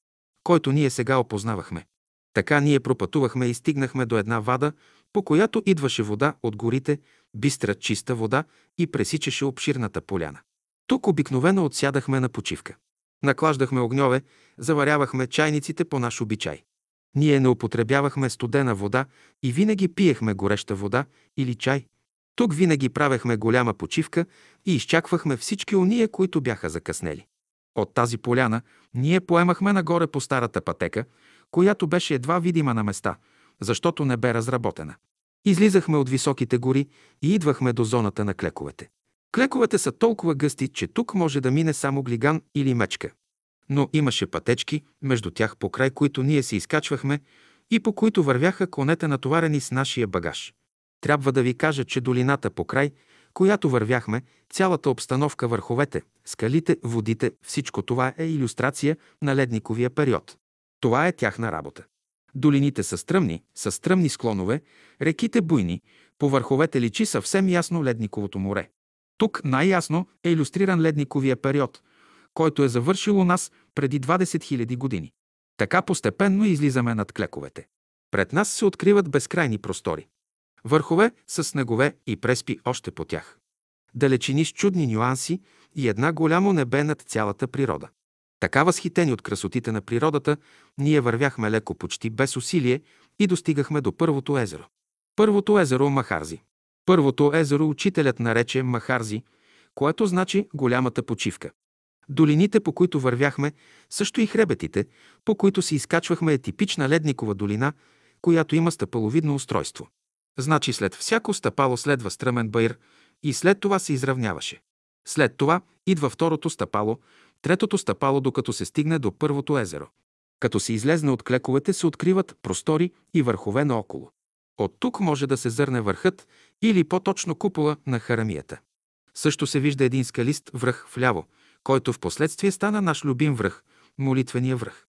който ние сега опознавахме. Така ние пропътувахме и стигнахме до една вада, по която идваше вода от горите, бистра, чиста вода и пресичаше обширната поляна. Тук обикновено отсядахме на почивка. Наклаждахме огньове, заварявахме чайниците по наш обичай. Ние не употребявахме студена вода и винаги пиехме гореща вода или чай. Тук винаги правехме голяма почивка и изчаквахме всички уния, които бяха закъснели. От тази поляна ние поемахме нагоре по старата пътека, която беше едва видима на места, защото не бе разработена. Излизахме от високите гори и идвахме до зоната на клековете. Клековете са толкова гъсти, че тук може да мине само глиган или мечка. Но имаше пътечки, между тях по край които ние се изкачвахме и по които вървяха конете натоварени с нашия багаж. Трябва да ви кажа, че долината по край, която вървяхме, цялата обстановка върховете, скалите, водите, всичко това е иллюстрация на ледниковия период. Това е тяхна работа. Долините са стръмни, са стръмни склонове, реките буйни, по върховете личи съвсем ясно ледниковото море. Тук най-ясно е иллюстриран ледниковия период, който е завършил у нас преди 20 000 години. Така постепенно излизаме над клековете. Пред нас се откриват безкрайни простори. Върхове с снегове и преспи още по тях. Далечини с чудни нюанси и една голямо небе над цялата природа. Така възхитени от красотите на природата, ние вървяхме леко почти без усилие и достигахме до първото езеро. Първото езеро Махарзи. Първото езеро учителят нарече Махарзи, което значи голямата почивка. Долините, по които вървяхме, също и хребетите, по които се изкачвахме е типична ледникова долина, която има стъпаловидно устройство. Значи след всяко стъпало следва стръмен баир и след това се изравняваше. След това идва второто стъпало, третото стъпало, докато се стигне до първото езеро. Като се излезне от клековете, се откриват простори и върхове наоколо. От тук може да се зърне върхът или по-точно купола на харамията. Също се вижда един скалист връх вляво, който в последствие стана наш любим връх – молитвения връх.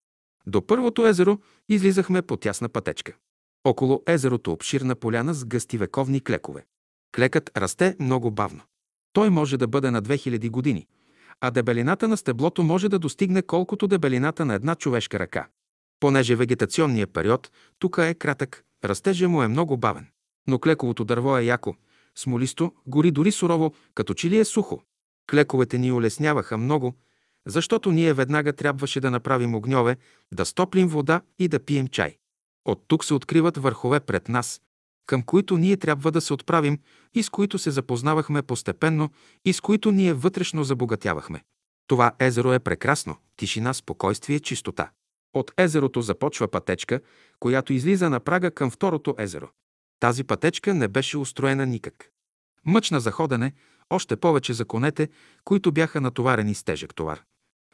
До първото езеро излизахме по тясна пътечка. Около езерото обширна поляна с гъсти вековни клекове. Клекът расте много бавно. Той може да бъде на 2000 години, а дебелината на стеблото може да достигне колкото дебелината на една човешка ръка. Понеже вегетационният период тук е кратък, растежа му е много бавен. Но клековото дърво е яко, смолисто, гори дори сурово, като че ли е сухо. Клековете ни улесняваха много, защото ние веднага трябваше да направим огньове, да стоплим вода и да пием чай. От тук се откриват върхове пред нас, към които ние трябва да се отправим и с които се запознавахме постепенно и с които ние вътрешно забогатявахме. Това езеро е прекрасно, тишина, спокойствие, чистота. От езерото започва пътечка, която излиза на прага към второто езеро. Тази пътечка не беше устроена никак. Мъчна за ходене, още повече за конете, които бяха натоварени с тежък товар.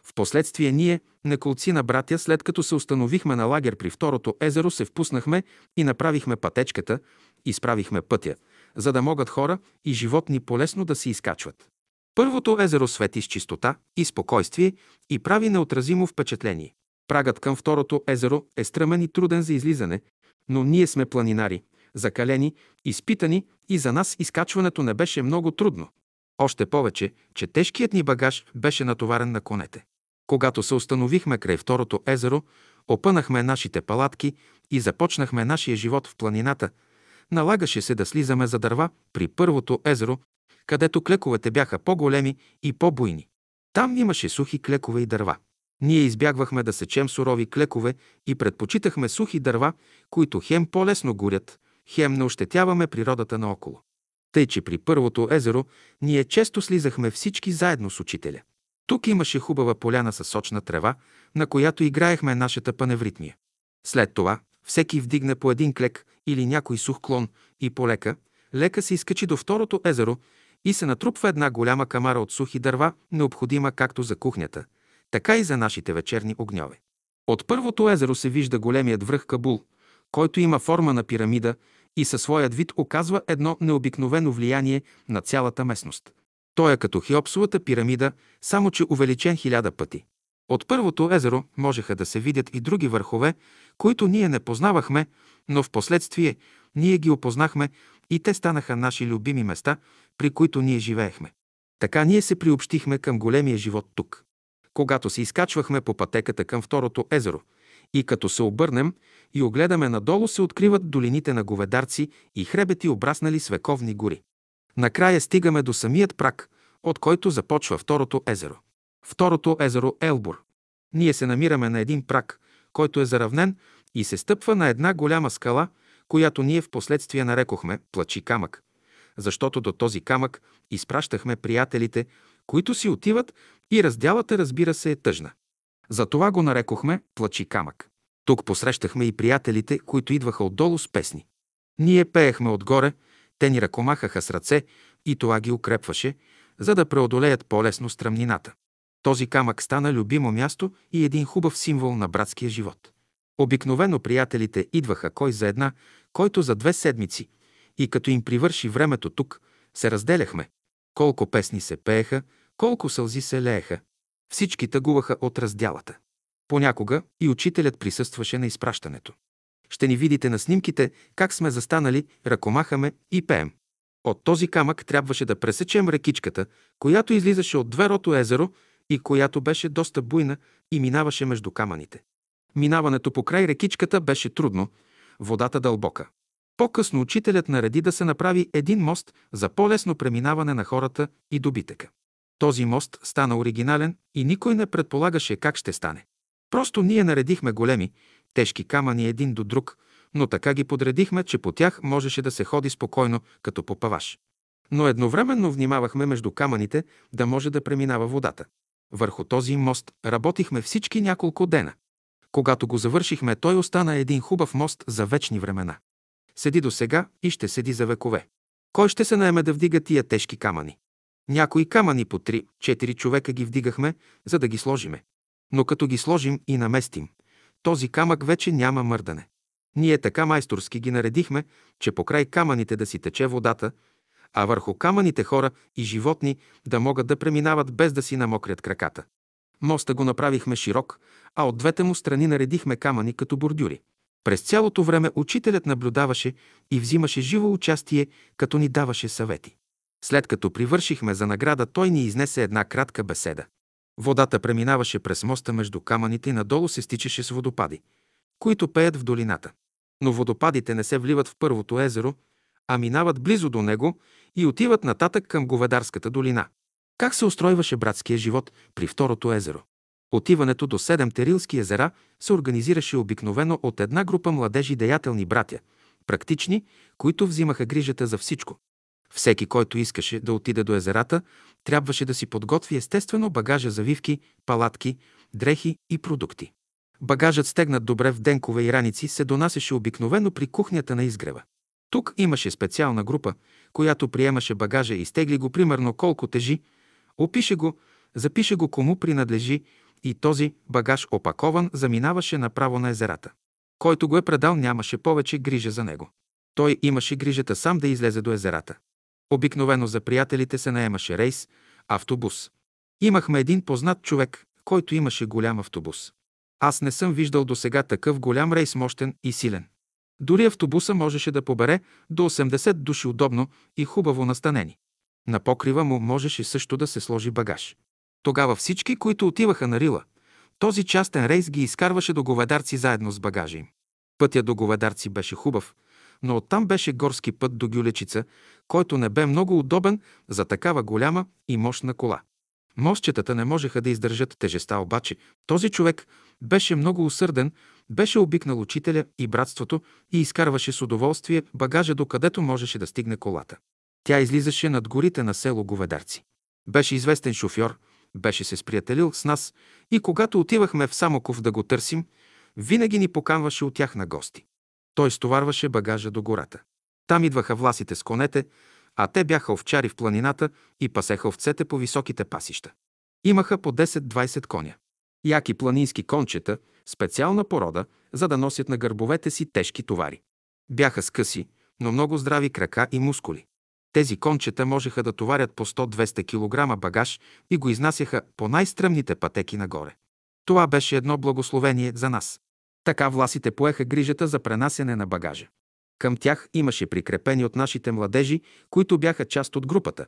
Впоследствие ние, неколци на братя, след като се установихме на лагер при второто езеро, се впуснахме и направихме пътечката, изправихме пътя, за да могат хора и животни полесно да се изкачват. Първото езеро свети с чистота и спокойствие и прави неотразимо впечатление. Прагът към второто езеро е стръмен и труден за излизане, но ние сме планинари, закалени, изпитани и за нас изкачването не беше много трудно. Още повече, че тежкият ни багаж беше натоварен на конете. Когато се установихме край второто езеро, опънахме нашите палатки и започнахме нашия живот в планината. Налагаше се да слизаме за дърва при първото езеро, където клековете бяха по-големи и по-буйни. Там имаше сухи клекове и дърва. Ние избягвахме да сечем сурови клекове и предпочитахме сухи дърва, които хем по-лесно горят, хем не ощетяваме природата наоколо. Тъй, че при първото езеро ние често слизахме всички заедно с учителя. Тук имаше хубава поляна с сочна трева, на която играехме нашата паневритмия. След това всеки вдигна по един клек или някой сух клон и полека, лека се изкачи до второто езеро и се натрупва една голяма камара от сухи дърва, необходима както за кухнята, така и за нашите вечерни огньове. От първото езеро се вижда големият връх Кабул, който има форма на пирамида и със своят вид оказва едно необикновено влияние на цялата местност. Той е като Хеопсовата пирамида, само че увеличен хиляда пъти. От първото езеро можеха да се видят и други върхове, които ние не познавахме, но в последствие ние ги опознахме и те станаха наши любими места, при които ние живеехме. Така ние се приобщихме към големия живот тук. Когато се изкачвахме по пътеката към второто езеро и като се обърнем и огледаме надолу, се откриват долините на говедарци и хребети, обраснали с вековни гори. Накрая стигаме до самият прак, от който започва второто езеро. Второто езеро Елбур. Ние се намираме на един прак, който е заравнен и се стъпва на една голяма скала, която ние в последствие нарекохме Плачи камък, защото до този камък изпращахме приятелите, които си отиват и разделата, разбира се, е тъжна. Затова го нарекохме Плачи камък. Тук посрещахме и приятелите, които идваха отдолу с песни. Ние пеехме отгоре, те ни ръкомахаха с ръце и това ги укрепваше, за да преодолеят по-лесно стръмнината. Този камък стана любимо място и един хубав символ на братския живот. Обикновено приятелите идваха кой за една, който за две седмици, и като им привърши времето тук, се разделяхме. Колко песни се пееха, колко сълзи се лееха. Всички тъгуваха от разделата. Понякога и учителят присъстваше на изпращането. Ще ни видите на снимките как сме застанали, ръкомахаме и пеем. От този камък трябваше да пресечем рекичката, която излизаше от Дверото езеро и която беше доста буйна и минаваше между камъните. Минаването по край рекичката беше трудно, водата дълбока. По-късно учителят нареди да се направи един мост за по-лесно преминаване на хората и добитъка. Този мост стана оригинален и никой не предполагаше как ще стане. Просто ние наредихме големи, тежки камъни един до друг, но така ги подредихме, че по тях можеше да се ходи спокойно, като по паваш. Но едновременно внимавахме между камъните да може да преминава водата. Върху този мост работихме всички няколко дена. Когато го завършихме, той остана един хубав мост за вечни времена. Седи до сега и ще седи за векове. Кой ще се наеме да вдига тия тежки камъни? Някои камъни по три, четири човека ги вдигахме, за да ги сложиме. Но като ги сложим и наместим, този камък вече няма мърдане. Ние така майсторски ги наредихме, че покрай камъните да си тече водата, а върху камъните хора и животни да могат да преминават без да си намокрят краката. Моста го направихме широк, а от двете му страни наредихме камъни като бордюри. През цялото време учителят наблюдаваше и взимаше живо участие, като ни даваше съвети. След като привършихме за награда, той ни изнесе една кратка беседа. Водата преминаваше през моста между камъните и надолу се стичаше с водопади, които пеят в долината. Но водопадите не се вливат в първото езеро, а минават близо до него и отиват нататък към Говедарската долина. Как се устройваше братския живот при второто езеро? Отиването до седем Терилски езера се организираше обикновено от една група младежи деятелни братя, практични, които взимаха грижата за всичко. Всеки, който искаше да отиде до езерата, трябваше да си подготви естествено багажа завивки, палатки, дрехи и продукти. Багажът стегнат добре в денкове и раници се донасеше обикновено при кухнята на изгрева. Тук имаше специална група, която приемаше багажа и стегли го примерно колко тежи, опише го, запише го кому принадлежи и този багаж опакован заминаваше направо на езерата. Който го е предал, нямаше повече грижа за него. Той имаше грижата сам да излезе до езерата. Обикновено за приятелите се наемаше рейс, автобус. Имахме един познат човек, който имаше голям автобус. Аз не съм виждал до сега такъв голям рейс, мощен и силен. Дори автобуса можеше да побере до 80 души удобно и хубаво настанени. На покрива му можеше също да се сложи багаж. Тогава всички, които отиваха на Рила, този частен рейс ги изкарваше до говедарци заедно с багажа им. Пътя до говедарци беше хубав, но оттам беше горски път до Гюлечица, който не бе много удобен за такава голяма и мощна кола. Мостчетата не можеха да издържат тежеста, обаче този човек беше много усърден, беше обикнал учителя и братството и изкарваше с удоволствие багажа, докъдето можеше да стигне колата. Тя излизаше над горите на село Говедарци. Беше известен шофьор, беше се сприятелил с нас и когато отивахме в Самоков да го търсим, винаги ни поканваше от тях на гости. Той стоварваше багажа до гората. Там идваха власите с конете, а те бяха овчари в планината и пасеха овцете по високите пасища. Имаха по 10-20 коня. Яки планински кончета, специална порода, за да носят на гърбовете си тежки товари. Бяха скъси, но много здрави крака и мускули. Тези кончета можеха да товарят по 100-200 кг багаж и го изнасяха по най-стръмните пътеки нагоре. Това беше едно благословение за нас. Така власите поеха грижата за пренасене на багажа. Към тях имаше прикрепени от нашите младежи, които бяха част от групата,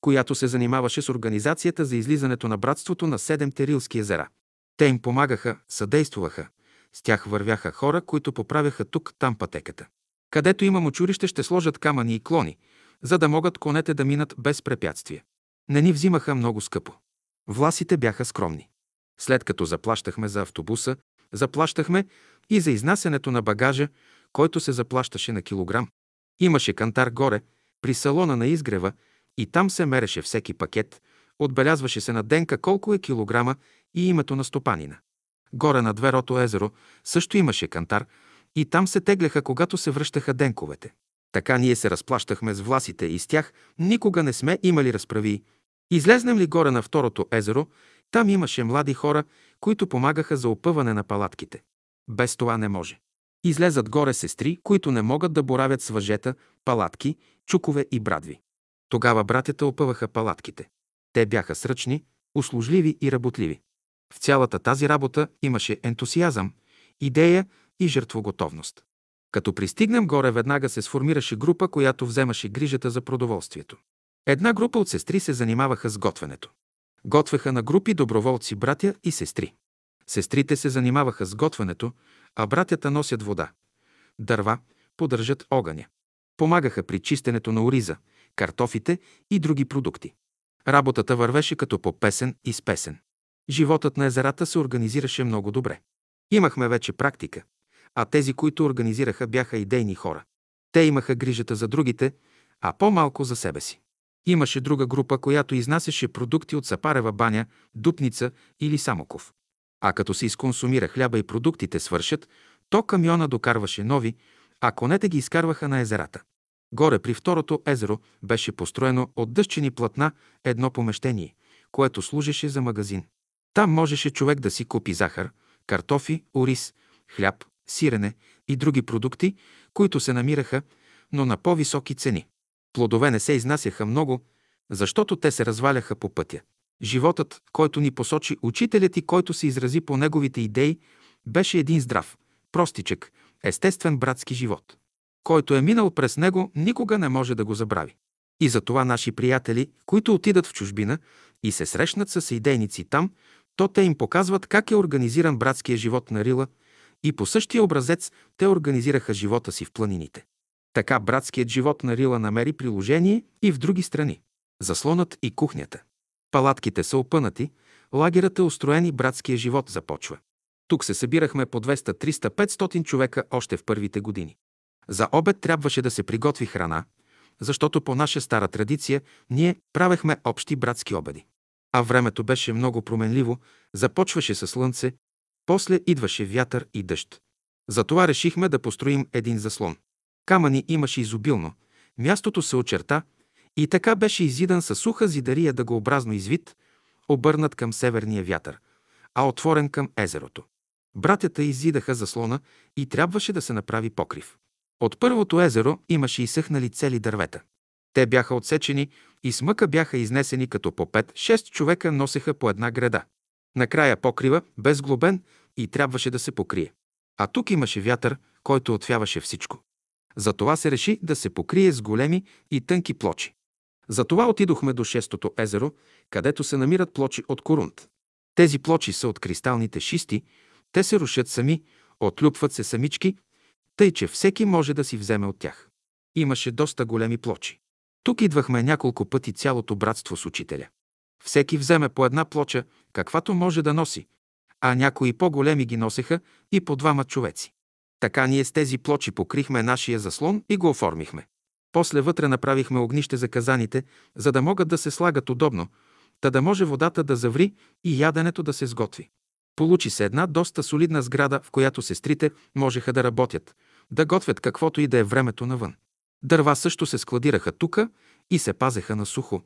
която се занимаваше с организацията за излизането на братството на седем Терилски езера. Те им помагаха, съдействуваха. С тях вървяха хора, които поправяха тук-там пътеката. Където има мочурище, ще сложат камъни и клони, за да могат конете да минат без препятствия. Не ни взимаха много скъпо. Власите бяха скромни. След като заплащахме за автобуса, заплащахме и за изнасянето на багажа, който се заплащаше на килограм. Имаше кантар горе, при салона на изгрева, и там се мереше всеки пакет, отбелязваше се на денка колко е килограма и името на стопанина. Горе на Дверото езеро също имаше кантар и там се тегляха, когато се връщаха денковете. Така ние се разплащахме с власите и с тях никога не сме имали разправи. Излезнем ли горе на второто езеро, там имаше млади хора, които помагаха за опъване на палатките. Без това не може. Излезат горе сестри, които не могат да боравят с въжета, палатки, чукове и брадви. Тогава братята опъваха палатките. Те бяха сръчни, услужливи и работливи. В цялата тази работа имаше ентусиазъм, идея и жертвоготовност. Като пристигнем горе, веднага се сформираше група, която вземаше грижата за продоволствието. Една група от сестри се занимаваха с готвенето. Готвеха на групи доброволци, братя и сестри. Сестрите се занимаваха с готвенето, а братята носят вода, дърва, поддържат огъня. Помагаха при чистенето на ориза, картофите и други продукти. Работата вървеше като по песен и с песен. Животът на езерата се организираше много добре. Имахме вече практика, а тези, които организираха, бяха идейни хора. Те имаха грижата за другите, а по-малко за себе си. Имаше друга група, която изнасяше продукти от Сапарева баня, Дупница или Самоков. А като се изконсумира хляба и продуктите свършат, то камиона докарваше нови, а конете ги изкарваха на езерата. Горе при второто езеро беше построено от дъщени платна едно помещение, което служеше за магазин. Там можеше човек да си купи захар, картофи, ориз, хляб, сирене и други продукти, които се намираха, но на по-високи цени. Плодове не се изнасяха много, защото те се разваляха по пътя. Животът, който ни посочи учителят и който се изрази по неговите идеи, беше един здрав, простичък, естествен братски живот. Който е минал през него, никога не може да го забрави. И затова наши приятели, които отидат в чужбина и се срещнат с идейници там, то те им показват как е организиран братския живот на Рила и по същия образец те организираха живота си в планините. Така братският живот на Рила намери приложение и в други страни. Заслонът и кухнята. Палатките са опънати, лагерът е устроен и братския живот започва. Тук се събирахме по 200, 300, 500 човека още в първите години. За обед трябваше да се приготви храна, защото по наша стара традиция ние правехме общи братски обеди. А времето беше много променливо, започваше със слънце, после идваше вятър и дъжд. Затова решихме да построим един заслон. Камъни имаше изобилно, мястото се очерта и така беше изидан със суха зидария дъгообразно извит, обърнат към северния вятър, а отворен към езерото. Братята изидаха заслона и трябваше да се направи покрив. От първото езеро имаше изсъхнали цели дървета. Те бяха отсечени и с мъка бяха изнесени като по 5-6 човека носеха по една града. Накрая покрива, без глобен, и трябваше да се покрие. А тук имаше вятър, който отвяваше всичко. Затова се реши да се покрие с големи и тънки плочи. Затова отидохме до шестото езеро, където се намират плочи от корунт. Тези плочи са от кристалните шисти, те се рушат сами, отлюпват се самички, тъй че всеки може да си вземе от тях. Имаше доста големи плочи. Тук идвахме няколко пъти цялото братство с учителя. Всеки вземе по една плоча, каквато може да носи, а някои по-големи ги носеха и по двама човеци. Така ние с тези плочи покрихме нашия заслон и го оформихме. После вътре направихме огнище за казаните, за да могат да се слагат удобно, та да може водата да заври и яденето да се сготви. Получи се една доста солидна сграда, в която сестрите можеха да работят, да готвят каквото и да е времето навън. Дърва също се складираха тука и се пазеха на сухо.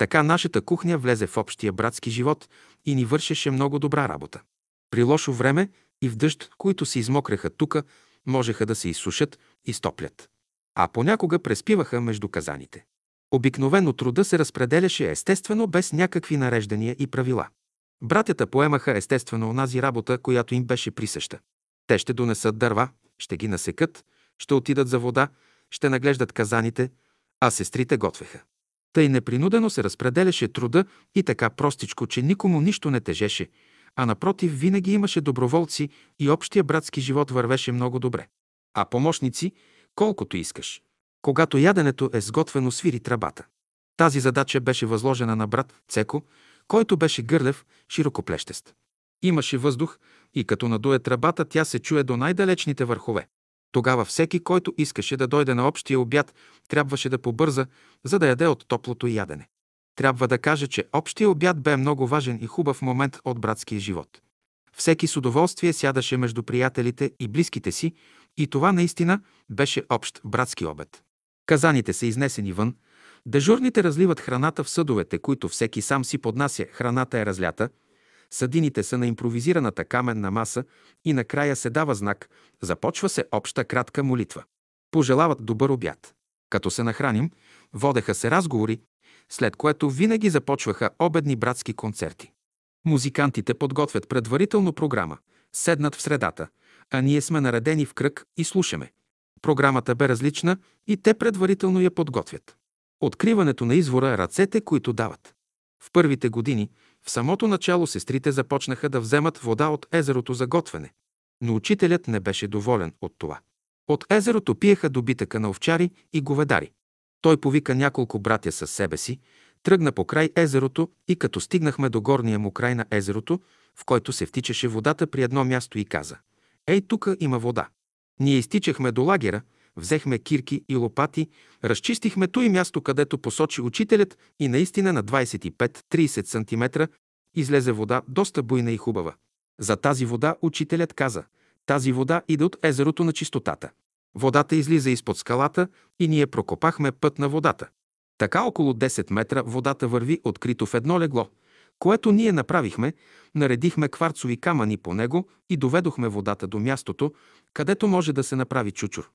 Така нашата кухня влезе в общия братски живот и ни вършеше много добра работа. При лошо време и в дъжд, които се измокреха тука, можеха да се изсушат и стоплят. А понякога преспиваха между казаните. Обикновено труда се разпределяше естествено без някакви нареждания и правила. Братята поемаха естествено онази работа, която им беше присъща. Те ще донесат дърва, ще ги насекат, ще отидат за вода, ще наглеждат казаните, а сестрите готвеха. Тъй непринудено се разпределяше труда и така простичко, че никому нищо не тежеше, а напротив винаги имаше доброволци и общия братски живот вървеше много добре. А помощници, колкото искаш. Когато яденето е сготвено, свири трабата. Тази задача беше възложена на брат Цеко, който беше гърлев, широкоплещест. Имаше въздух и като надуе тръбата, тя се чуе до най-далечните върхове. Тогава всеки, който искаше да дойде на общия обяд, трябваше да побърза, за да яде от топлото ядене. Трябва да кажа, че общия обяд бе много важен и хубав момент от братския живот. Всеки с удоволствие сядаше между приятелите и близките си и това наистина беше общ братски обед. Казаните са изнесени вън, дежурните разливат храната в съдовете, които всеки сам си поднася, храната е разлята, съдините са на импровизираната каменна маса и накрая се дава знак, започва се обща кратка молитва. Пожелават добър обяд. Като се нахраним, водеха се разговори, след което винаги започваха обедни братски концерти. Музикантите подготвят предварително програма, седнат в средата, а ние сме наредени в кръг и слушаме. Програмата бе различна и те предварително я подготвят. Откриването на извора ръцете, които дават. В първите години В самото начало сестрите започнаха да вземат вода от езерото за готвене, но учителят не беше доволен от това. От езерото пиеха добитъка на овчари и говедари. Той повика няколко братя със себе си, тръгна по край езерото и като стигнахме до горния му край на езерото, в който се втичаше водата при едно място и каза «Ей, тука има вода». Ние изтичахме до лагера, взехме кирки и лопати, разчистихме той място, където посочи учителят и наистина на 25-30 см излезе вода доста буйна и хубава. За тази вода учителят каза «Тази вода иде от езерото на чистотата». Водата излиза изпод скалата и ние прокопахме път на водата. Така около 10 метра водата върви открито в едно легло, което ние направихме, наредихме кварцови камъни по него и доведохме водата до мястото, където може да се направи чучур.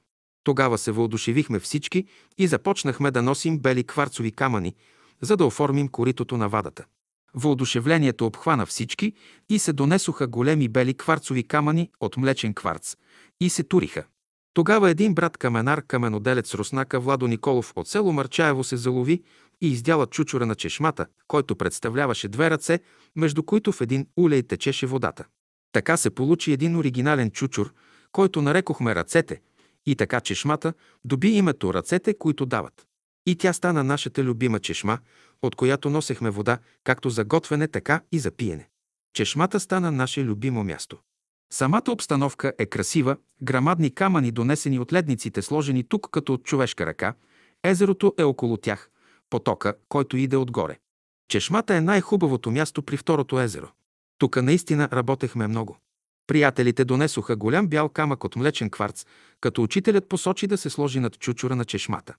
Тогава се въодушевихме всички и започнахме да носим бели кварцови камъни, за да оформим коритото на вадата. Въодушевлението обхвана всички и се донесоха големи бели кварцови камъни от млечен кварц и се туриха. Тогава един брат каменар, каменоделец Руснака Владо Николов от село Марчаево се залови и издяла чучура на чешмата, който представляваше две ръце, между които в един улей течеше водата. Така се получи един оригинален чучур, който нарекохме ръцете, и така чешмата доби името ръцете, които дават. И тя стана нашата любима чешма, от която носехме вода, както за готвене, така и за пиене. Чешмата стана наше любимо място. Самата обстановка е красива, грамадни камъни, донесени от ледниците, сложени тук като от човешка ръка, езерото е около тях, потока, който иде отгоре. Чешмата е най-хубавото място при второто езеро. Тук наистина работехме много. Приятелите донесоха голям бял камък от млечен кварц, като учителят посочи да се сложи над чучура на чешмата.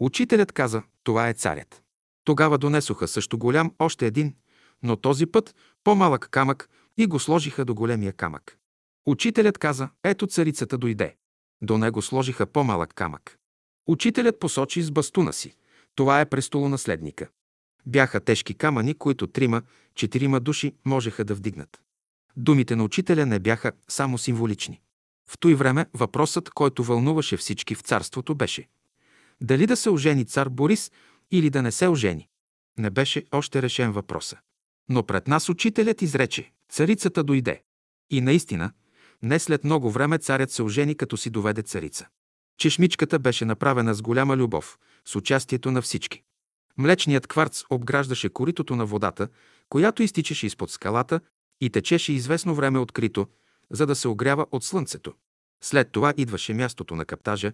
Учителят каза, това е царят. Тогава донесоха също голям още един, но този път по-малък камък и го сложиха до големия камък. Учителят каза, ето царицата дойде. До него сложиха по-малък камък. Учителят посочи с бастуна си. Това е престолонаследника. Бяха тежки камъни, които трима, четирима души можеха да вдигнат. Думите на учителя не бяха само символични. В той време въпросът, който вълнуваше всички в царството, беше дали да се ожени цар Борис или да не се ожени. Не беше още решен въпроса. Но пред нас учителят изрече «Царицата дойде». И наистина, не след много време царят се ожени, като си доведе царица. Чешмичката беше направена с голяма любов, с участието на всички. Млечният кварц обграждаше коритото на водата, която изтичаше изпод скалата и течеше известно време открито, за да се огрява от слънцето. След това идваше мястото на каптажа,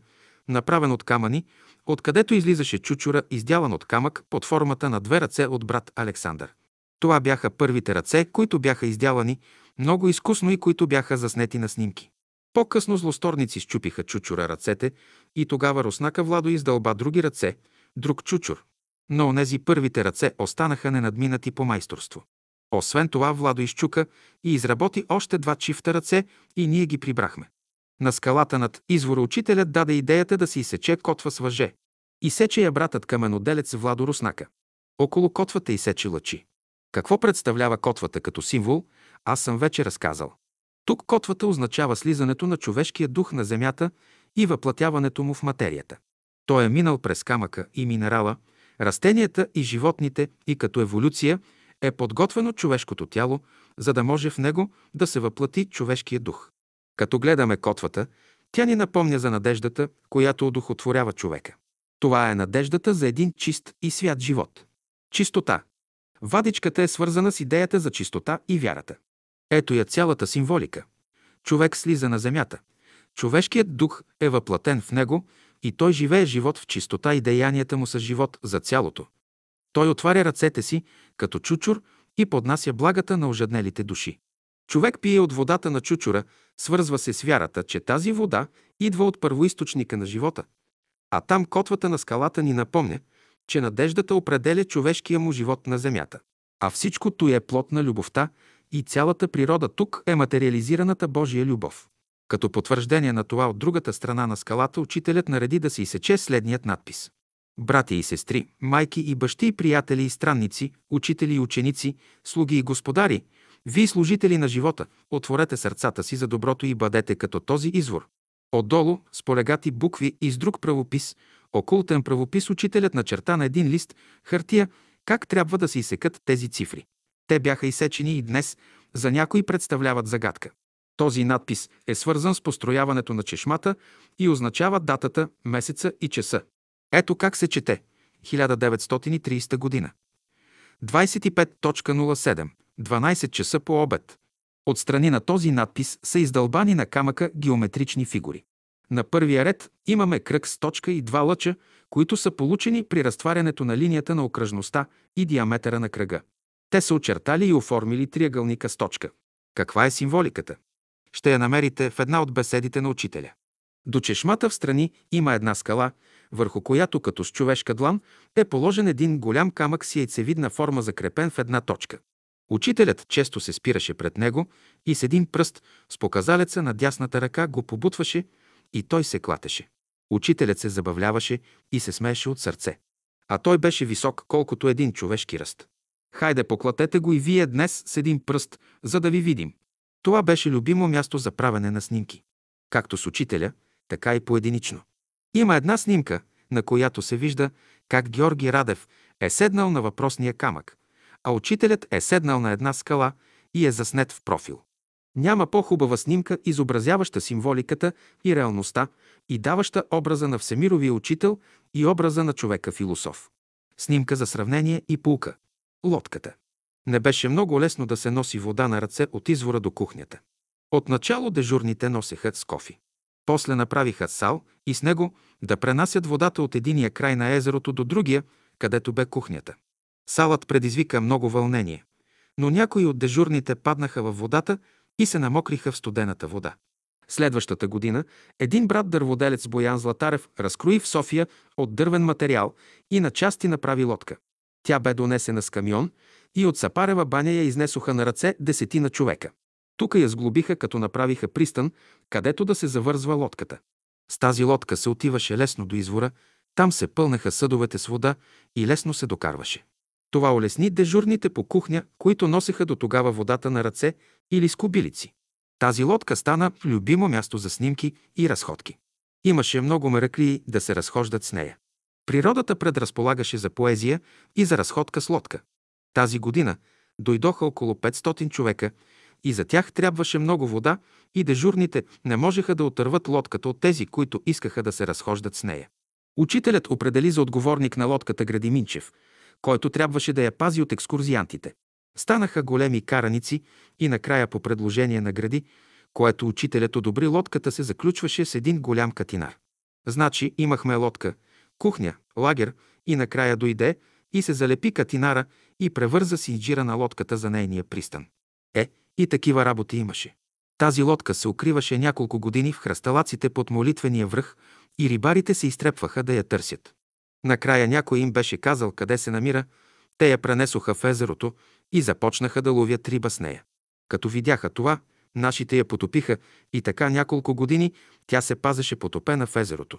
направен от камъни, откъдето излизаше чучура, издялан от камък под формата на две ръце от брат Александър. Това бяха първите ръце, които бяха издялани много изкусно и които бяха заснети на снимки. По-късно злосторници щупиха чучура ръцете и тогава Руснака Владо издълба други ръце, друг чучур. Но онези първите ръце останаха ненадминати по майсторство. Освен това, Владо изчука и изработи още два чифта ръце и ние ги прибрахме. На скалата над извора учителят даде идеята да се изсече котва с въже. Изсече я братът каменоделец Владо Руснака. Около котвата изсече лъчи. Какво представлява котвата като символ, аз съм вече разказал. Тук котвата означава слизането на човешкия дух на земята и въплатяването му в материята. Той е минал през камъка и минерала, растенията и животните и като еволюция е подготвено човешкото тяло, за да може в него да се въплати човешкия дух. Като гледаме котвата, тя ни напомня за надеждата, която одухотворява човека. Това е надеждата за един чист и свят живот. Чистота. Вадичката е свързана с идеята за чистота и вярата. Ето я цялата символика. Човек слиза на земята. Човешкият дух е въплатен в него и той живее живот в чистота и деянията му са живот за цялото. Той отваря ръцете си, като чучур, и поднася благата на ожеднелите души. Човек пие от водата на чучура, свързва се с вярата, че тази вода идва от първоисточника на живота. А там котвата на скалата ни напомня, че надеждата определя човешкия му живот на земята. А всичкото е плод на любовта и цялата природа тук е материализираната Божия любов. Като потвърждение на това от другата страна на скалата учителят нареди да се изсече следният надпис. Братя и сестри, майки и бащи и приятели и странници, учители и ученици, слуги и господари, вие служители на живота, отворете сърцата си за доброто и бъдете като този извор. Отдолу, с полегати букви и с друг правопис, окултен правопис, учителят начерта на един лист хартия как трябва да се изсекат тези цифри. Те бяха изсечени и днес за някои представляват загадка. Този надпис е свързан с построяването на чешмата и означава датата, месеца и часа. Ето как се чете. 1930 година. 25.07. 12 часа по обед. Отстрани на този надпис са издълбани на камъка геометрични фигури. На първия ред имаме кръг с точка и два лъча, които са получени при разтварянето на линията на окръжността и диаметъра на кръга. Те са очертали и оформили триъгълника с точка. Каква е символиката? Ще я намерите в една от беседите на учителя. До чешмата в страни има една скала, върху която като с човешка длан е положен един голям камък с яйцевидна форма закрепен в една точка. Учителят често се спираше пред него и с един пръст с показалеца на дясната ръка го побутваше и той се клатеше. Учителят се забавляваше и се смееше от сърце. А той беше висок, колкото един човешки ръст. Хайде, поклатете го и вие днес с един пръст, за да ви видим. Това беше любимо място за правене на снимки. Както с учителя, така и поединично. Има една снимка, на която се вижда как Георги Радев е седнал на въпросния камък, а учителят е седнал на една скала и е заснет в профил. Няма по-хубава снимка, изобразяваща символиката и реалността и даваща образа на Всемировия учител и образа на човека философ. Снимка за сравнение и пулка. Лодката. Не беше много лесно да се носи вода на ръце от извора до кухнята. Отначало дежурните носеха с кофи. После направиха сал и с него да пренасят водата от единия край на езерото до другия, където бе кухнята. Салът предизвика много вълнение, но някои от дежурните паднаха във водата и се намокриха в студената вода. Следващата година един брат дърводелец Боян Златарев разкрои в София от дървен материал и на части направи лодка. Тя бе донесена с камион и от Сапарева баня я изнесоха на ръце десетина човека. Тук я сглобиха, като направиха пристан, където да се завързва лодката. С тази лодка се отиваше лесно до извора, там се пълнеха съдовете с вода и лесно се докарваше. Това улесни дежурните по кухня, които носеха до тогава водата на ръце или с кобилици. Тази лодка стана любимо място за снимки и разходки. Имаше много мераклии да се разхождат с нея. Природата предразполагаше за поезия и за разходка с лодка. Тази година дойдоха около 500 човека и за тях трябваше много вода и дежурните не можеха да отърват лодката от тези, които искаха да се разхождат с нея. Учителят определи за отговорник на лодката Гради Минчев, който трябваше да я пази от екскурзиантите. Станаха големи караници и накрая по предложение на Гради, което учителят одобри, лодката се заключваше с един голям катинар. Значи имахме лодка, кухня, лагер и накрая дойде и се залепи катинара и превърза си инжира на лодката за нейния пристан. Е, и такива работи имаше. Тази лодка се укриваше няколко години в хръсталаците под молитвения връх и рибарите се изтрепваха да я търсят. Накрая някой им беше казал къде се намира, те я пренесоха в езерото и започнаха да ловят риба с нея. Като видяха това, нашите я потопиха и така няколко години тя се пазеше потопена в езерото.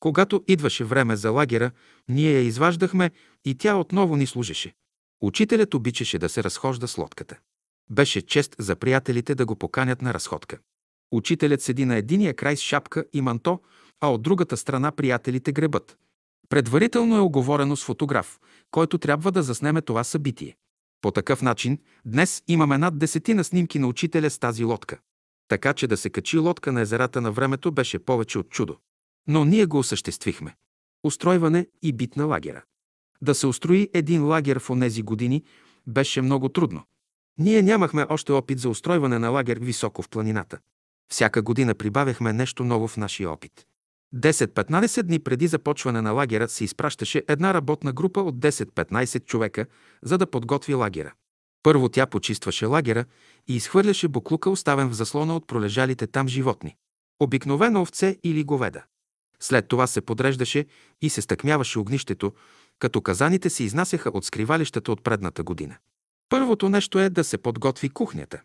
Когато идваше време за лагера, ние я изваждахме и тя отново ни служеше. Учителят обичаше да се разхожда с лодката. Беше чест за приятелите да го поканят на разходка. Учителят седи на единия край с шапка и манто, а от другата страна приятелите гребат. Предварително е оговорено с фотограф, който трябва да заснеме това събитие. По такъв начин днес имаме над десетина снимки на учителя с тази лодка. Така че да се качи лодка на езерата на времето беше повече от чудо. Но ние го осъществихме. Устройване и бит на лагера. Да се устрои един лагер в онези години беше много трудно. Ние нямахме още опит за устройване на лагер високо в планината. Всяка година прибавяхме нещо ново в нашия опит. 10-15 дни преди започване на лагера се изпращаше една работна група от 10-15 човека, за да подготви лагера. Първо тя почистваше лагера и изхвърляше буклука, оставен в заслона от пролежалите там животни. Обикновено овце или говеда. След това се подреждаше и се стъкмяваше огнището, като казаните се изнасяха от скривалищата от предната година. Първото нещо е да се подготви кухнята.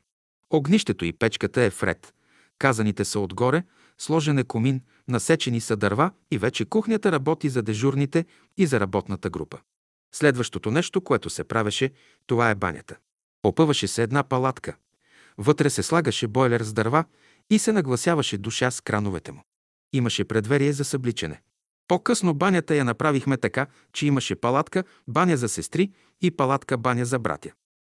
Огнището и печката е вред. Казаните са отгоре, сложен е комин, насечени са дърва и вече кухнята работи за дежурните и за работната група. Следващото нещо, което се правеше, това е банята. Опъваше се една палатка. Вътре се слагаше бойлер с дърва и се нагласяваше душа с крановете му. Имаше предверие за събличане. По-късно банята я направихме така, че имаше палатка, баня за сестри и палатка, баня за братя.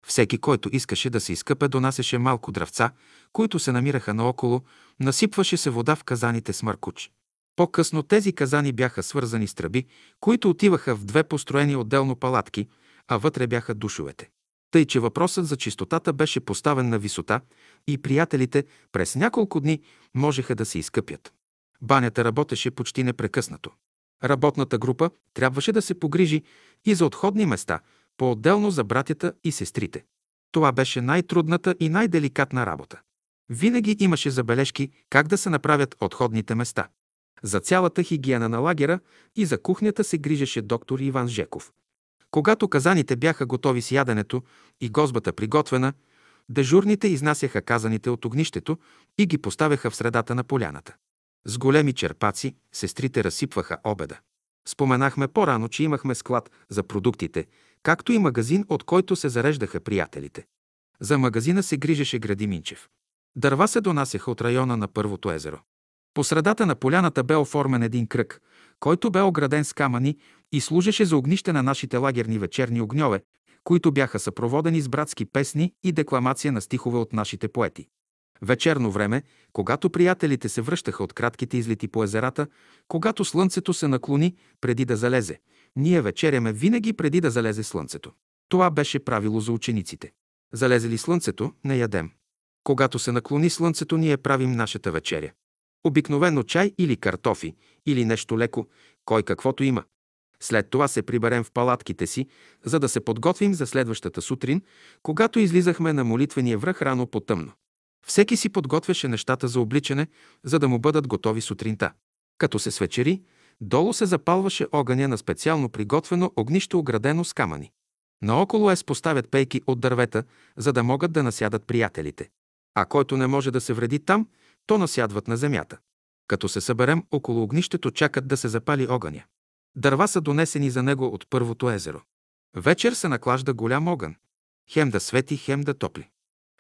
Всеки, който искаше да се изкъпе, донасеше малко дръвца, които се намираха наоколо, насипваше се вода в казаните с мъркуч. По-късно тези казани бяха свързани с тръби, които отиваха в две построени отделно палатки, а вътре бяха душовете. Тъй, че въпросът за чистотата беше поставен на висота и приятелите през няколко дни можеха да се изкъпят. Банята работеше почти непрекъснато. Работната група трябваше да се погрижи и за отходни места, по-отделно за братята и сестрите. Това беше най-трудната и най-деликатна работа. Винаги имаше забележки как да се направят отходните места. За цялата хигиена на лагера и за кухнята се грижеше доктор Иван Жеков. Когато казаните бяха готови с яденето и гозбата приготвена, дежурните изнасяха казаните от огнището и ги поставяха в средата на поляната. С големи черпаци сестрите разсипваха обеда. Споменахме по-рано, че имахме склад за продуктите, както и магазин, от който се зареждаха приятелите. За магазина се грижеше Гради Минчев. Дърва се донасяха от района на първото езеро. По средата на поляната бе оформен един кръг, който бе ограден с камъни и служеше за огнище на нашите лагерни вечерни огньове, които бяха съпроводени с братски песни и декламация на стихове от нашите поети. Вечерно време, когато приятелите се връщаха от кратките излети по езерата, когато слънцето се наклони преди да залезе, ние вечеряме винаги преди да залезе слънцето. Това беше правило за учениците. Залезе ли слънцето, не ядем. Когато се наклони слънцето, ние правим нашата вечеря. Обикновено чай или картофи, или нещо леко, кой каквото има. След това се приберем в палатките си, за да се подготвим за следващата сутрин, когато излизахме на молитвения връх рано по тъмно. Всеки си подготвяше нещата за обличане, за да му бъдат готови сутринта. Като се свечери, долу се запалваше огъня на специално приготвено огнище, оградено с камъни. Наоколо ес поставят пейки от дървета, за да могат да насядат приятелите. А който не може да се вреди там, то насядват на земята. Като се съберем около огнището, чакат да се запали огъня. Дърва са донесени за него от първото езеро. Вечер се наклажда голям огън. Хем да свети, хем да топли.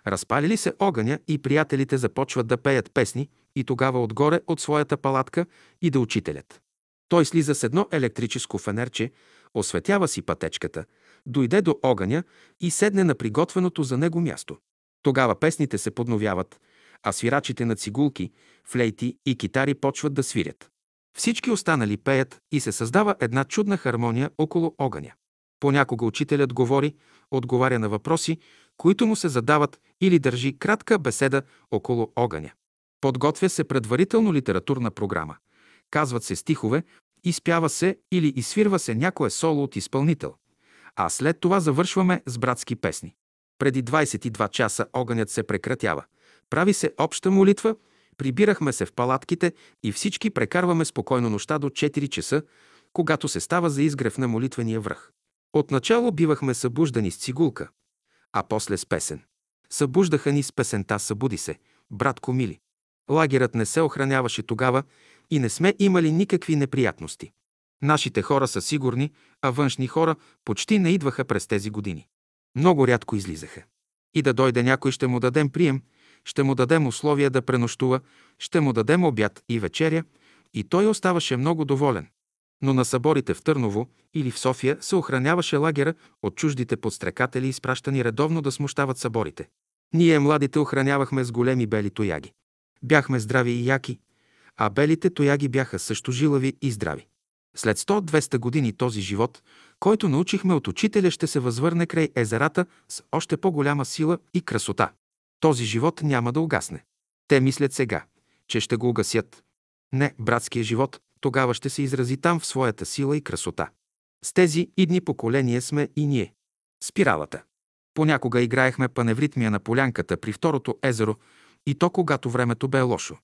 Разпалили се огъня и приятелите започват да пеят песни и тогава отгоре от своята палатка и да учителят. Той слиза с едно електрическо фенерче, осветява си пътечката, дойде до огъня и седне на приготвеното за него място. Тогава песните се подновяват, а свирачите на цигулки, флейти и китари почват да свирят. Всички останали пеят и се създава една чудна хармония около огъня. Понякога учителят говори, отговаря на въпроси, които му се задават или държи кратка беседа около огъня. Подготвя се предварително литературна програма. Казват се стихове, изпява се или изсвирва се някое соло от изпълнител. А след това завършваме с братски песни. Преди 22 часа огънят се прекратява. Прави се обща молитва, прибирахме се в палатките и всички прекарваме спокойно нощта до 4 часа, когато се става за изгрев на молитвения връх. Отначало бивахме събуждани с цигулка, а после с песен. Събуждаха ни с песента «Събуди се», братко мили. Лагерът не се охраняваше тогава и не сме имали никакви неприятности. Нашите хора са сигурни, а външни хора почти не идваха през тези години. Много рядко излизаха. И да дойде някой, ще му дадем прием, ще му дадем условия да пренощува, ще му дадем обяд и вечеря, и той оставаше много доволен. Но на съборите в Търново или в София се охраняваше лагера от чуждите подстрекатели, изпращани редовно да смущават съборите. Ние, младите, охранявахме с големи бели тояги. Бяхме здрави и яки, а белите тояги бяха също жилави и здрави. След 100-200 години този живот, който научихме от учителя, ще се възвърне край езерата с още по-голяма сила и красота. Този живот няма да угасне. Те мислят сега, че ще го угасят. Не, братския живот тогава ще се изрази там в своята сила и красота. С тези идни поколения сме и ние. Спиралата. Понякога играехме паневритмия на полянката при второто езеро и то когато времето бе лошо.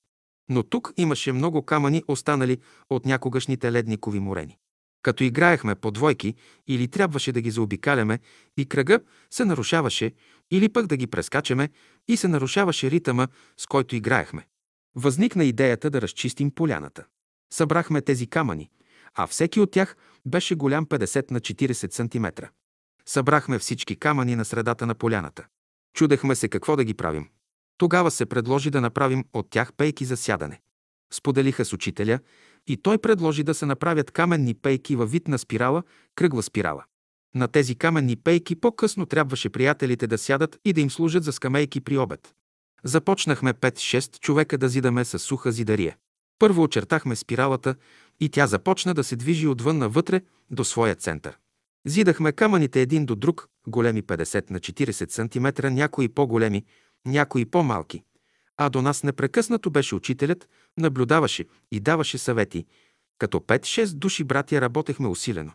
Но тук имаше много камъни, останали от някогашните ледникови морени. Като играехме по двойки или трябваше да ги заобикаляме и кръга се нарушаваше, или пък да ги прескачаме и се нарушаваше ритъма, с който играехме. Възникна идеята да разчистим поляната. Събрахме тези камъни, а всеки от тях беше голям 50 на 40 см. Събрахме всички камъни на средата на поляната. Чудехме се какво да ги правим. Тогава се предложи да направим от тях пейки за сядане. Споделиха с учителя и той предложи да се направят каменни пейки във вид на спирала, кръгла спирала. На тези каменни пейки по-късно трябваше приятелите да сядат и да им служат за скамейки при обед. Започнахме 5-6 човека да зидаме с суха зидария. Първо очертахме спиралата и тя започна да се движи отвън навътре до своя център. Зидахме камъните един до друг, големи 50 на 40 см, някои по-големи, някои по-малки. А до нас непрекъснато беше учителят, наблюдаваше и даваше съвети. Като 5-6 души братя работехме усилено.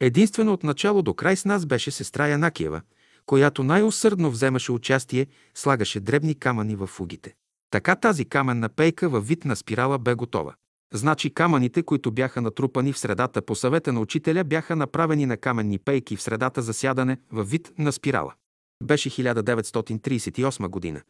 Единствено от начало до край с нас беше сестра Янакиева, която най-усърдно вземаше участие, слагаше дребни камъни в фугите. Така тази каменна пейка във вид на спирала бе готова. Значи камъните, които бяха натрупани в средата по съвета на учителя, бяха направени на каменни пейки в средата за сядане във вид на спирала. Беше 1938 година.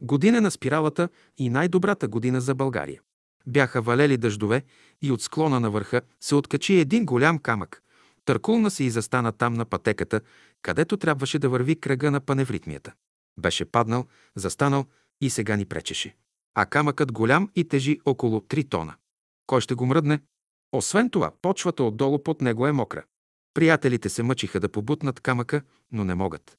Година на спиралата и най-добрата година за България. Бяха валели дъждове и от склона на върха се откачи един голям камък. Търкулна се и застана там на пътеката, където трябваше да върви кръга на паневритмията. Беше паднал, застанал и сега ни пречеше. А камъкът голям и тежи около 3 тона. Кой ще го мръдне? Освен това, почвата отдолу под него е мокра. Приятелите се мъчиха да побутнат камъка, но не могат.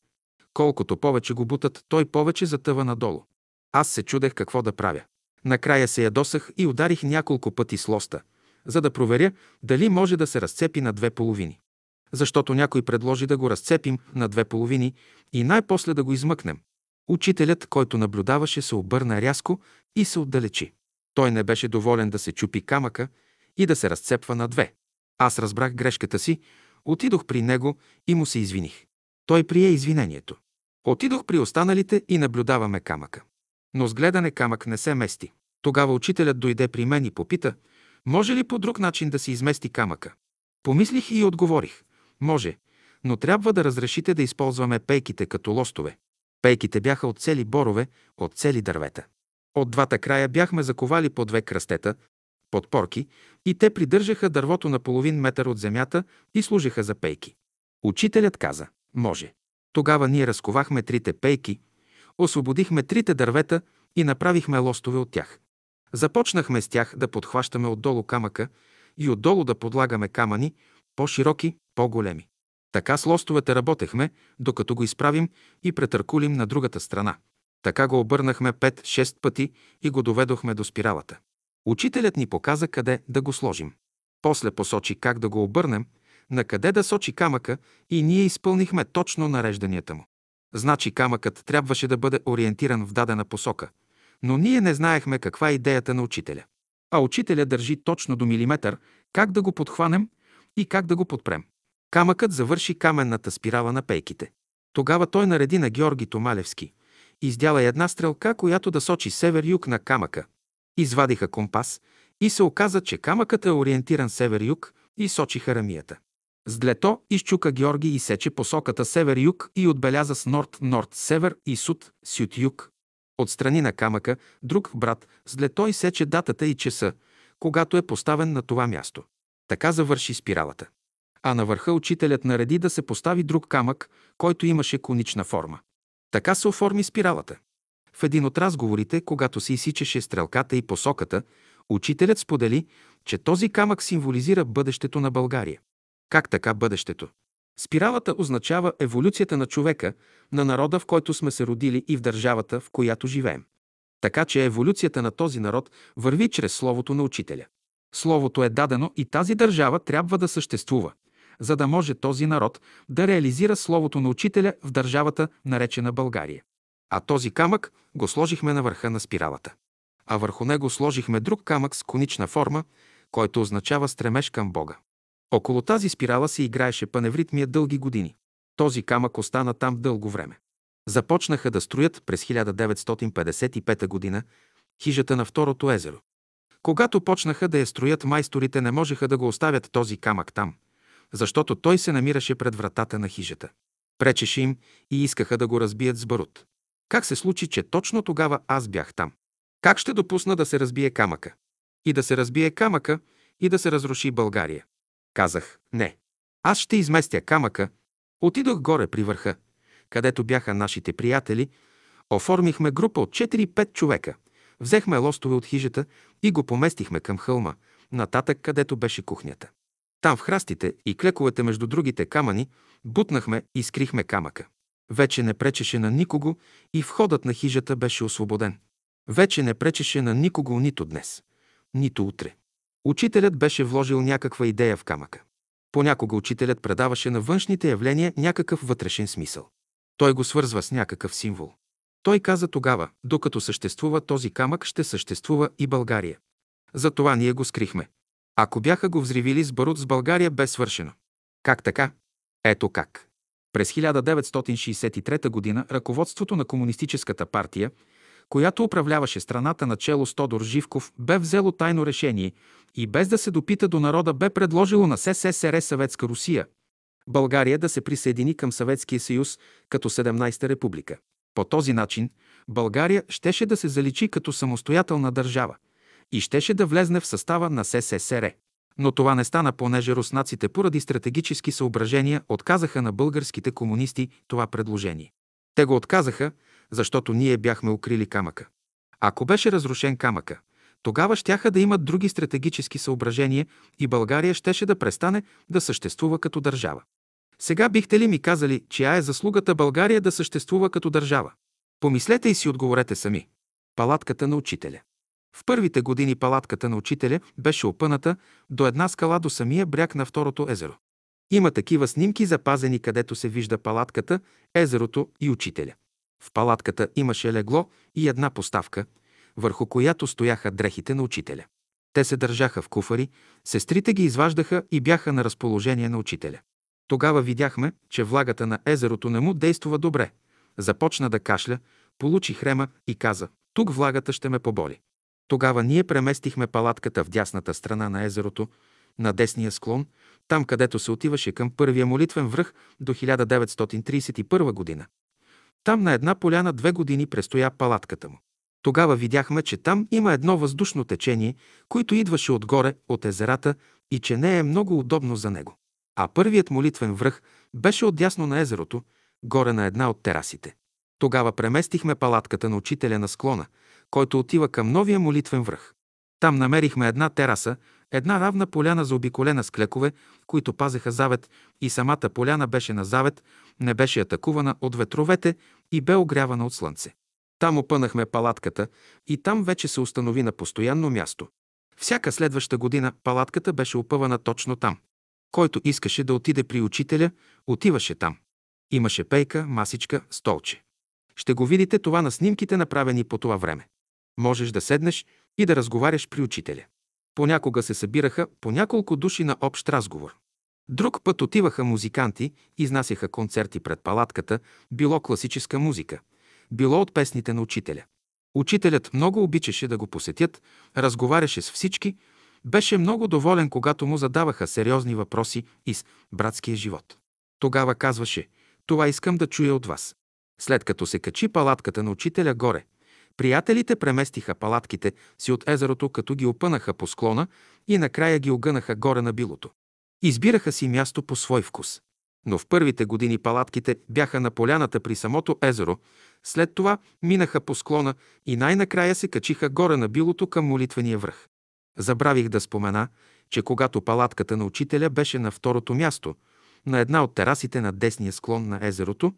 Колкото повече го бутат, той повече затъва надолу. Аз се чудех какво да правя. Накрая се ядосах и ударих няколко пъти с лоста, за да проверя дали може да се разцепи на две половини. Защото някой предложи да го разцепим на две половини и най-после да го измъкнем. Учителят, който наблюдаваше, се обърна рязко и се отдалечи. Той не беше доволен да се чупи камъка и да се разцепва на две. Аз разбрах грешката си, отидох при него и му се извиних. Той прие извинението. Отидох при останалите и наблюдаваме камъка. Но с гледане камък не се мести. Тогава учителят дойде при мен и попита, може ли по друг начин да се измести камъка. Помислих и отговорих. Може, но трябва да разрешите да използваме пейките като лостове. Пейките бяха от цели борове, от цели дървета. От двата края бяхме заковали по две кръстета, подпорки, и те придържаха дървото на половин метър от земята и служиха за пейки. Учителят каза, може. Тогава ние разковахме трите пейки, освободихме трите дървета и направихме лостове от тях. Започнахме с тях да подхващаме отдолу камъка и отдолу да подлагаме камъни, по-широки, по-големи. Така с лостовете работехме, докато го изправим и претъркулим на другата страна. Така го обърнахме 5-6 пъти и го доведохме до спиралата. Учителят ни показа къде да го сложим. После посочи как да го обърнем, на къде да сочи камъка и ние изпълнихме точно нарежданията му. Значи камъкът трябваше да бъде ориентиран в дадена посока, но ние не знаехме каква е идеята на учителя. А учителя държи точно до милиметър как да го подхванем и как да го подпрем. Камъкът завърши каменната спирала на пейките. Тогава той нареди на Георги Томалевски. Издяла една стрелка, която да сочи север-юг на камъка. Извадиха компас и се оказа, че камъкът е ориентиран север-юг и сочи харамията. С длето изчука Георги и сече посоката север-юг и отбеляза с норд-норд-север и суд сют-юг. Отстрани на камъка друг брат с длето изсече датата и часа, когато е поставен на това място. Така завърши спиралата а на върха учителят нареди да се постави друг камък, който имаше конична форма. Така се оформи спиралата. В един от разговорите, когато се изсичаше стрелката и посоката, учителят сподели, че този камък символизира бъдещето на България. Как така бъдещето? Спиралата означава еволюцията на човека, на народа, в който сме се родили и в държавата, в която живеем. Така че еволюцията на този народ върви чрез Словото на Учителя. Словото е дадено и тази държава трябва да съществува за да може този народ да реализира словото на учителя в държавата, наречена България. А този камък го сложихме на върха на спиралата. А върху него сложихме друг камък с конична форма, който означава стремеж към Бога. Около тази спирала се играеше паневритмия дълги години. Този камък остана там дълго време. Започнаха да строят през 1955 година хижата на второто езеро. Когато почнаха да я строят, майсторите не можеха да го оставят този камък там – защото той се намираше пред вратата на хижата. Пречеше им и искаха да го разбият с барут. Как се случи, че точно тогава аз бях там? Как ще допусна да се разбие камъка? И да се разбие камъка, и да се разруши България. Казах, не. Аз ще изместя камъка. Отидох горе при върха, където бяха нашите приятели. Оформихме група от 4-5 човека. Взехме лостове от хижата и го поместихме към хълма, нататък където беше кухнята. Там в храстите и клековете между другите камъни бутнахме и скрихме камъка. Вече не пречеше на никого и входът на хижата беше освободен. Вече не пречеше на никого нито днес, нито утре. Учителят беше вложил някаква идея в камъка. Понякога учителят предаваше на външните явления някакъв вътрешен смисъл. Той го свързва с някакъв символ. Той каза тогава, докато съществува този камък, ще съществува и България. Затова ние го скрихме. Ако бяха го взривили с барут с България, бе свършено. Как така? Ето как. През 1963 г. ръководството на Комунистическата партия, която управляваше страната начело с Тодор Живков, бе взело тайно решение и без да се допита до народа бе предложило на СССР Съветска Русия България да се присъедини към Съветския съюз като 17-та република. По този начин България щеше да се заличи като самостоятелна държава и щеше да влезне в състава на СССР. Но това не стана, понеже руснаците поради стратегически съображения отказаха на българските комунисти това предложение. Те го отказаха, защото ние бяхме укрили камъка. Ако беше разрушен камъка, тогава щяха да имат други стратегически съображения и България щеше да престане да съществува като държава. Сега бихте ли ми казали, чия е заслугата България да съществува като държава? Помислете и си отговорете сами. Палатката на учителя. В първите години палатката на учителя беше опъната до една скала до самия бряг на второто езеро. Има такива снимки запазени, където се вижда палатката, езерото и учителя. В палатката имаше легло и една поставка, върху която стояха дрехите на учителя. Те се държаха в куфари, сестрите ги изваждаха и бяха на разположение на учителя. Тогава видяхме, че влагата на езерото не му действува добре. Започна да кашля, получи хрема и каза, тук влагата ще ме поболи. Тогава ние преместихме палатката в дясната страна на езерото, на десния склон, там където се отиваше към първия молитвен връх до 1931 година. Там на една поляна две години престоя палатката му. Тогава видяхме, че там има едно въздушно течение, което идваше отгоре от езерата и че не е много удобно за него. А първият молитвен връх беше отдясно на езерото, горе на една от терасите. Тогава преместихме палатката на учителя на склона, който отива към новия молитвен връх. Там намерихме една тераса, една равна поляна заобиколена с клекове, които пазеха завет и самата поляна беше на завет, не беше атакувана от ветровете и бе огрявана от слънце. Там опънахме палатката и там вече се установи на постоянно място. Всяка следваща година палатката беше опъвана точно там. Който искаше да отиде при учителя, отиваше там. Имаше пейка, масичка, столче. Ще го видите това на снимките, направени по това време. Можеш да седнеш и да разговаряш при учителя. Понякога се събираха по няколко души на общ разговор. Друг път отиваха музиканти, изнасяха концерти пред палатката, било класическа музика, било от песните на учителя. Учителят много обичаше да го посетят, разговаряше с всички, беше много доволен, когато му задаваха сериозни въпроси из братския живот. Тогава казваше, това искам да чуя от вас. След като се качи палатката на учителя горе, приятелите преместиха палатките си от езерото, като ги опънаха по склона и накрая ги огънаха горе на билото. Избираха си място по свой вкус. Но в първите години палатките бяха на поляната при самото езеро, след това минаха по склона и най-накрая се качиха горе на билото към молитвения връх. Забравих да спомена, че когато палатката на учителя беше на второто място, на една от терасите на десния склон на езерото,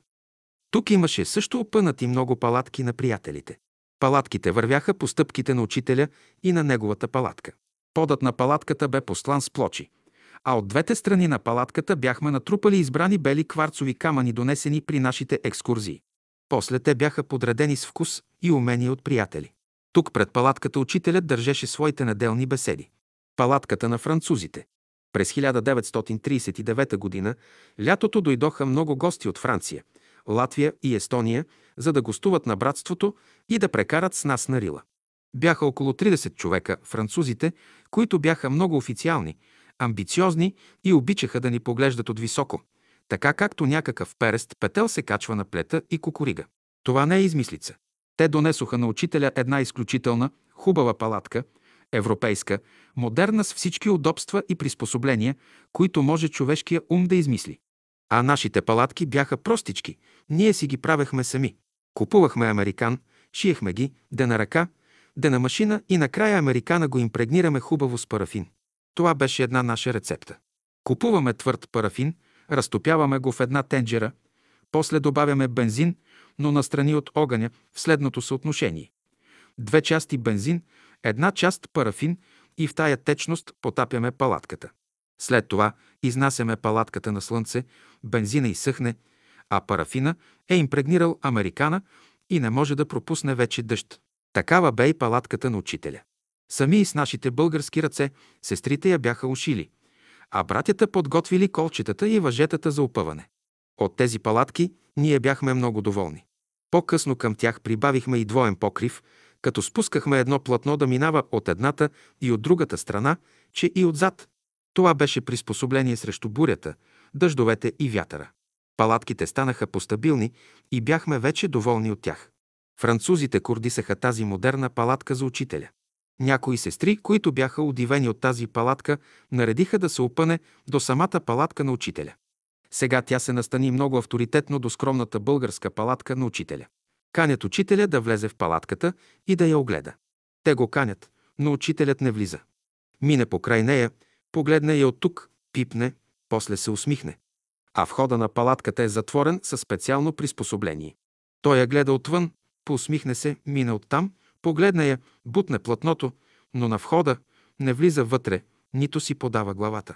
тук имаше също опънати много палатки на приятелите. Палатките вървяха по стъпките на учителя и на неговата палатка. Подът на палатката бе послан с плочи, а от двете страни на палатката бяхме натрупали избрани бели кварцови камъни, донесени при нашите екскурзии. После те бяха подредени с вкус и умения от приятели. Тук пред палатката учителят държеше своите неделни беседи. Палатката на французите. През 1939 г. лятото дойдоха много гости от Франция, Латвия и Естония, за да гостуват на братството и да прекарат с нас на Рила. Бяха около 30 човека, французите, които бяха много официални, амбициозни и обичаха да ни поглеждат от високо, така както някакъв перест петел се качва на плета и кукурига. Това не е измислица. Те донесоха на учителя една изключителна, хубава палатка, европейска, модерна с всички удобства и приспособления, които може човешкия ум да измисли. А нашите палатки бяха простички, ние си ги правехме сами. Купувахме американ, шиехме ги, де на ръка, де на машина и накрая американа го импрегнираме хубаво с парафин. Това беше една наша рецепта. Купуваме твърд парафин, разтопяваме го в една тенджера, после добавяме бензин, но настрани от огъня в следното съотношение. Две части бензин, една част парафин и в тая течност потапяме палатката. След това изнасяме палатката на слънце, бензина изсъхне, а парафина е импрегнирал американа и не може да пропусне вече дъжд. Такава бе и палатката на учителя. Сами и с нашите български ръце сестрите я бяха ушили, а братята подготвили колчетата и въжетата за опъване. От тези палатки ние бяхме много доволни. По-късно към тях прибавихме и двоен покрив, като спускахме едно платно да минава от едната и от другата страна, че и отзад. Това беше приспособление срещу бурята, дъждовете и вятъра. Палатките станаха постабилни и бяхме вече доволни от тях. Французите кордисаха тази модерна палатка за учителя. Някои сестри, които бяха удивени от тази палатка, наредиха да се опъне до самата палатка на учителя. Сега тя се настани много авторитетно до скромната българска палатка на учителя. Канят учителя да влезе в палатката и да я огледа. Те го канят, но учителят не влиза. Мине покрай нея, погледне я от тук, пипне, после се усмихне. А входа на палатката е затворен със специално приспособление. Той я гледа отвън, поусмихне се, мине оттам, погледне я, бутне платното, но на входа не влиза вътре, нито си подава главата.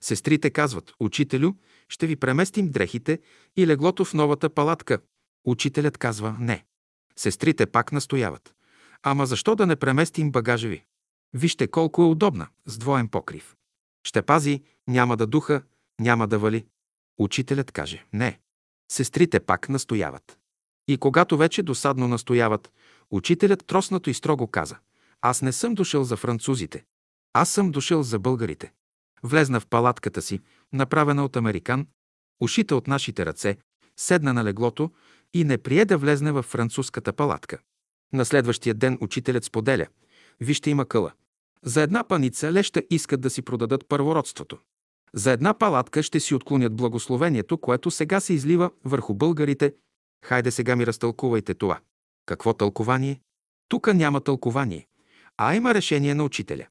Сестрите казват, учителю, ще ви преместим дрехите и леглото в новата палатка. Учителят казва, не. Сестрите пак настояват. Ама защо да не преместим багажа ви? Вижте колко е удобна, с двоен покрив. Ще пази, няма да духа, няма да вали. Учителят каже, не. Сестрите пак настояват. И когато вече досадно настояват, учителят троснато и строго каза, аз не съм дошъл за французите. Аз съм дошъл за българите. Влезна в палатката си, направена от американ, ушита от нашите ръце, седна на леглото и не прие да влезне в французската палатка. На следващия ден учителят споделя. Вижте има къла. За една паница леща искат да си продадат първородството. За една палатка ще си отклонят благословението, което сега се излива върху българите. Хайде сега ми разтълкувайте това. Какво тълкование? Тук няма тълкование, а има решение на учителя.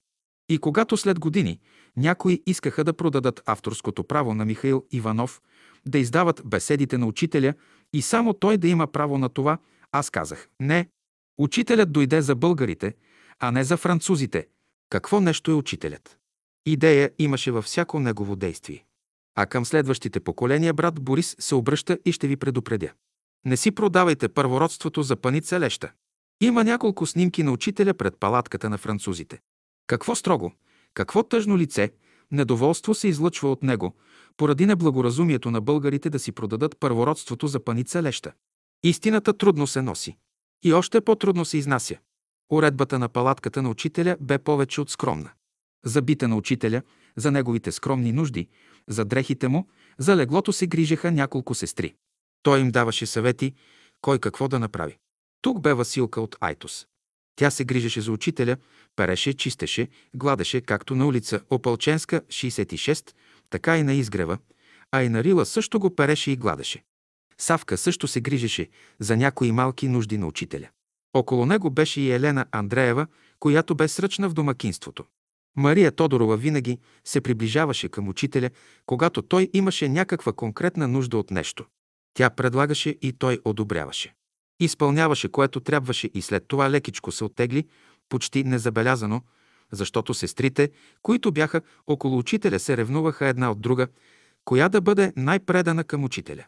И когато след години някои искаха да продадат авторското право на Михаил Иванов, да издават беседите на учителя и само той да има право на това, аз казах – не. Учителят дойде за българите, а не за французите. Какво нещо е учителят? Идея имаше във всяко негово действие. А към следващите поколения брат Борис се обръща и ще ви предупредя. Не си продавайте първородството за паница леща. Има няколко снимки на учителя пред палатката на французите. Какво строго, какво тъжно лице, недоволство се излъчва от него, поради неблагоразумието на българите да си продадат първородството за паница леща. Истината трудно се носи. И още по-трудно се изнася. Уредбата на палатката на учителя бе повече от скромна. За бита на учителя, за неговите скромни нужди, за дрехите му, за леглото се грижеха няколко сестри. Той им даваше съвети, кой какво да направи. Тук бе Василка от Айтос. Тя се грижеше за учителя, переше, чистеше, гладеше, както на улица Опалченска, 66, така и на изгрева, а и на Рила също го переше и гладеше. Савка също се грижеше за някои малки нужди на учителя. Около него беше и Елена Андреева, която бе сръчна в домакинството. Мария Тодорова винаги се приближаваше към учителя, когато той имаше някаква конкретна нужда от нещо. Тя предлагаше и той одобряваше. Изпълняваше което трябваше и след това лекичко се оттегли, почти незабелязано, защото сестрите, които бяха около учителя, се ревнуваха една от друга, коя да бъде най-предана към учителя.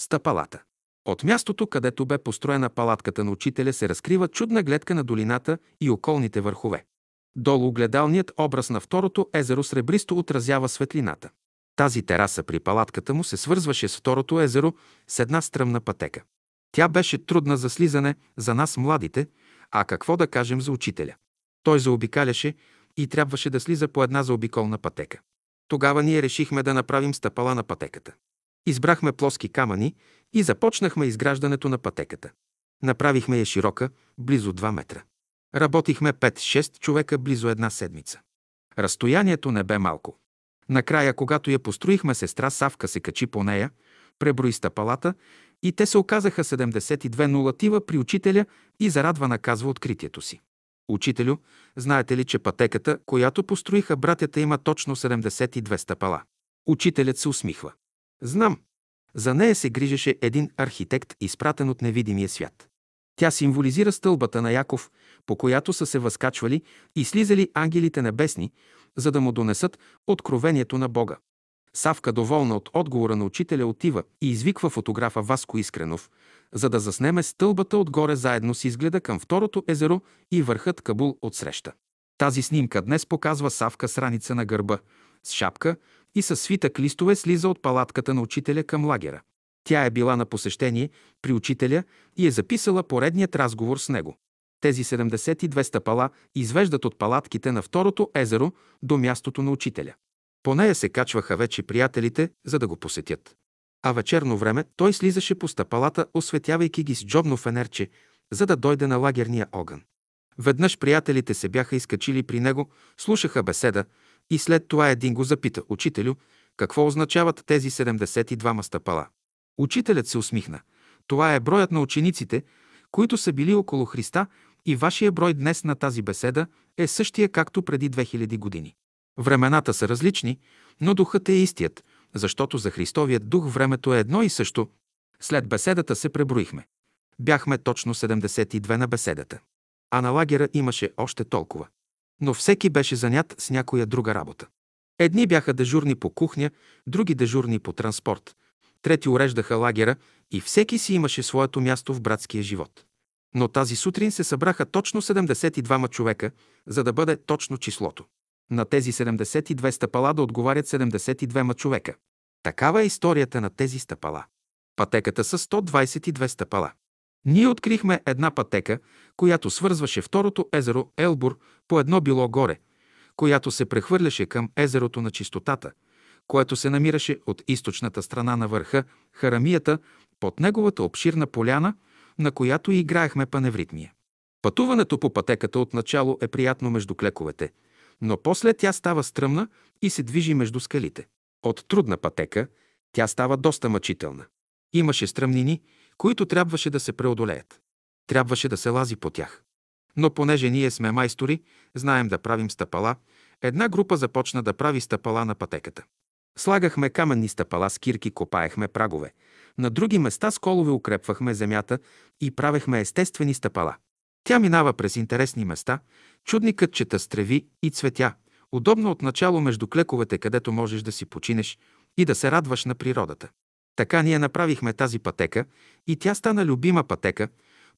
Стъпалата. От мястото, където бе построена палатката на учителя, се разкрива чудна гледка на долината и околните върхове. Долу гледалният образ на второто езеро сребристо отразява светлината. Тази тераса при палатката му се свързваше с второто езеро с една стръмна пътека. Тя беше трудна за слизане за нас младите, а какво да кажем за учителя. Той заобикаляше и трябваше да слиза по една заобиколна пътека. Тогава ние решихме да направим стъпала на пътеката. Избрахме плоски камъни и започнахме изграждането на пътеката. Направихме я широка, близо 2 метра. Работихме 5-6 човека близо една седмица. Разстоянието не бе малко. Накрая, когато я построихме, сестра Савка се качи по нея, преброи стъпалата и те се оказаха 72 нулатива при учителя и зарадвана казва откритието си. Учителю, знаете ли, че пътеката, която построиха братята, има точно 72 стъпала? Учителят се усмихва. Знам. За нея се грижеше един архитект, изпратен от невидимия свят. Тя символизира стълбата на Яков, по която са се възкачвали и слизали ангелите небесни, за да му донесат откровението на Бога. Савка, доволна от отговора на учителя, отива и извиква фотографа Васко Искренов, за да заснеме стълбата отгоре заедно с изгледа към второто езеро и върхът Кабул от среща. Тази снимка днес показва Савка с раница на гърба, с шапка и със свитък листове слиза от палатката на учителя към лагера. Тя е била на посещение при учителя и е записала поредният разговор с него. Тези 72 стъпала извеждат от палатките на второто езеро до мястото на учителя. По нея се качваха вече приятелите, за да го посетят. А вечерно време той слизаше по стъпалата, осветявайки ги с джобно фенерче, за да дойде на лагерния огън. Веднъж приятелите се бяха изкачили при него, слушаха беседа и след това един го запита, учителю, какво означават тези 72 стъпала. Учителят се усмихна. Това е броят на учениците, които са били около Христа и вашия брой днес на тази беседа е същия както преди 2000 години. Времената са различни, но духът е истият, защото за Христовият дух времето е едно и също. След беседата се преброихме. Бяхме точно 72 на беседата. А на лагера имаше още толкова. Но всеки беше занят с някоя друга работа. Едни бяха дежурни по кухня, други дежурни по транспорт, трети уреждаха лагера и всеки си имаше своето място в братския живот. Но тази сутрин се събраха точно 72 човека, за да бъде точно числото. На тези 72 стъпала да отговарят 72 човека. Такава е историята на тези стъпала. Пътеката са 122 стъпала. Ние открихме една пътека, която свързваше второто езеро Елбур по едно било горе, която се прехвърляше към езерото на чистотата, което се намираше от източната страна на върха, Харамията, под неговата обширна поляна, на която играехме паневритмия. Пътуването по пътеката отначало е приятно между клековете, но после тя става стръмна и се движи между скалите. От трудна пътека тя става доста мъчителна. Имаше стръмнини, които трябваше да се преодолеят. Трябваше да се лази по тях. Но понеже ние сме майстори, знаем да правим стъпала, една група започна да прави стъпала на пътеката. Слагахме каменни стъпала с кирки, копаехме прагове. На други места с колове укрепвахме земята и правехме естествени стъпала. Тя минава през интересни места, чудни кътчета с треви и цветя, удобно от начало между клековете, където можеш да си починеш и да се радваш на природата. Така ние направихме тази пътека и тя стана любима пътека,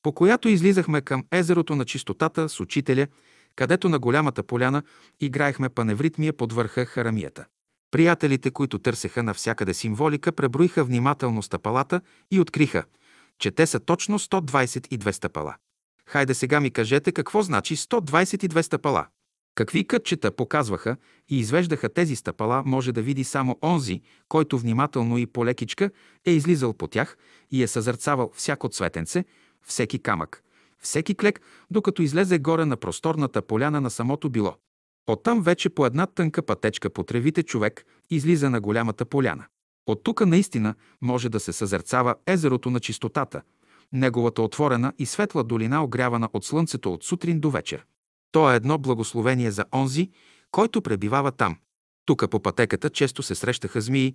по която излизахме към езерото на чистотата с учителя, където на голямата поляна играехме паневритмия под върха Харамията. Приятелите, които търсеха навсякъде символика, преброиха внимателно стъпалата и откриха, че те са точно 122 стъпала. Хайде сега ми кажете какво значи 122 стъпала. Какви кътчета показваха и извеждаха тези стъпала, може да види само онзи, който внимателно и полекичка е излизал по тях и е съзърцавал всяко цветенце, всеки камък, всеки клек, докато излезе горе на просторната поляна на самото било. Оттам вече по една тънка пътечка по тревите човек излиза на голямата поляна. От тук наистина може да се съзерцава езерото на чистотата, неговата отворена и светла долина, огрявана от слънцето от сутрин до вечер. То е едно благословение за онзи, който пребивава там. Тук по пътеката често се срещаха змии,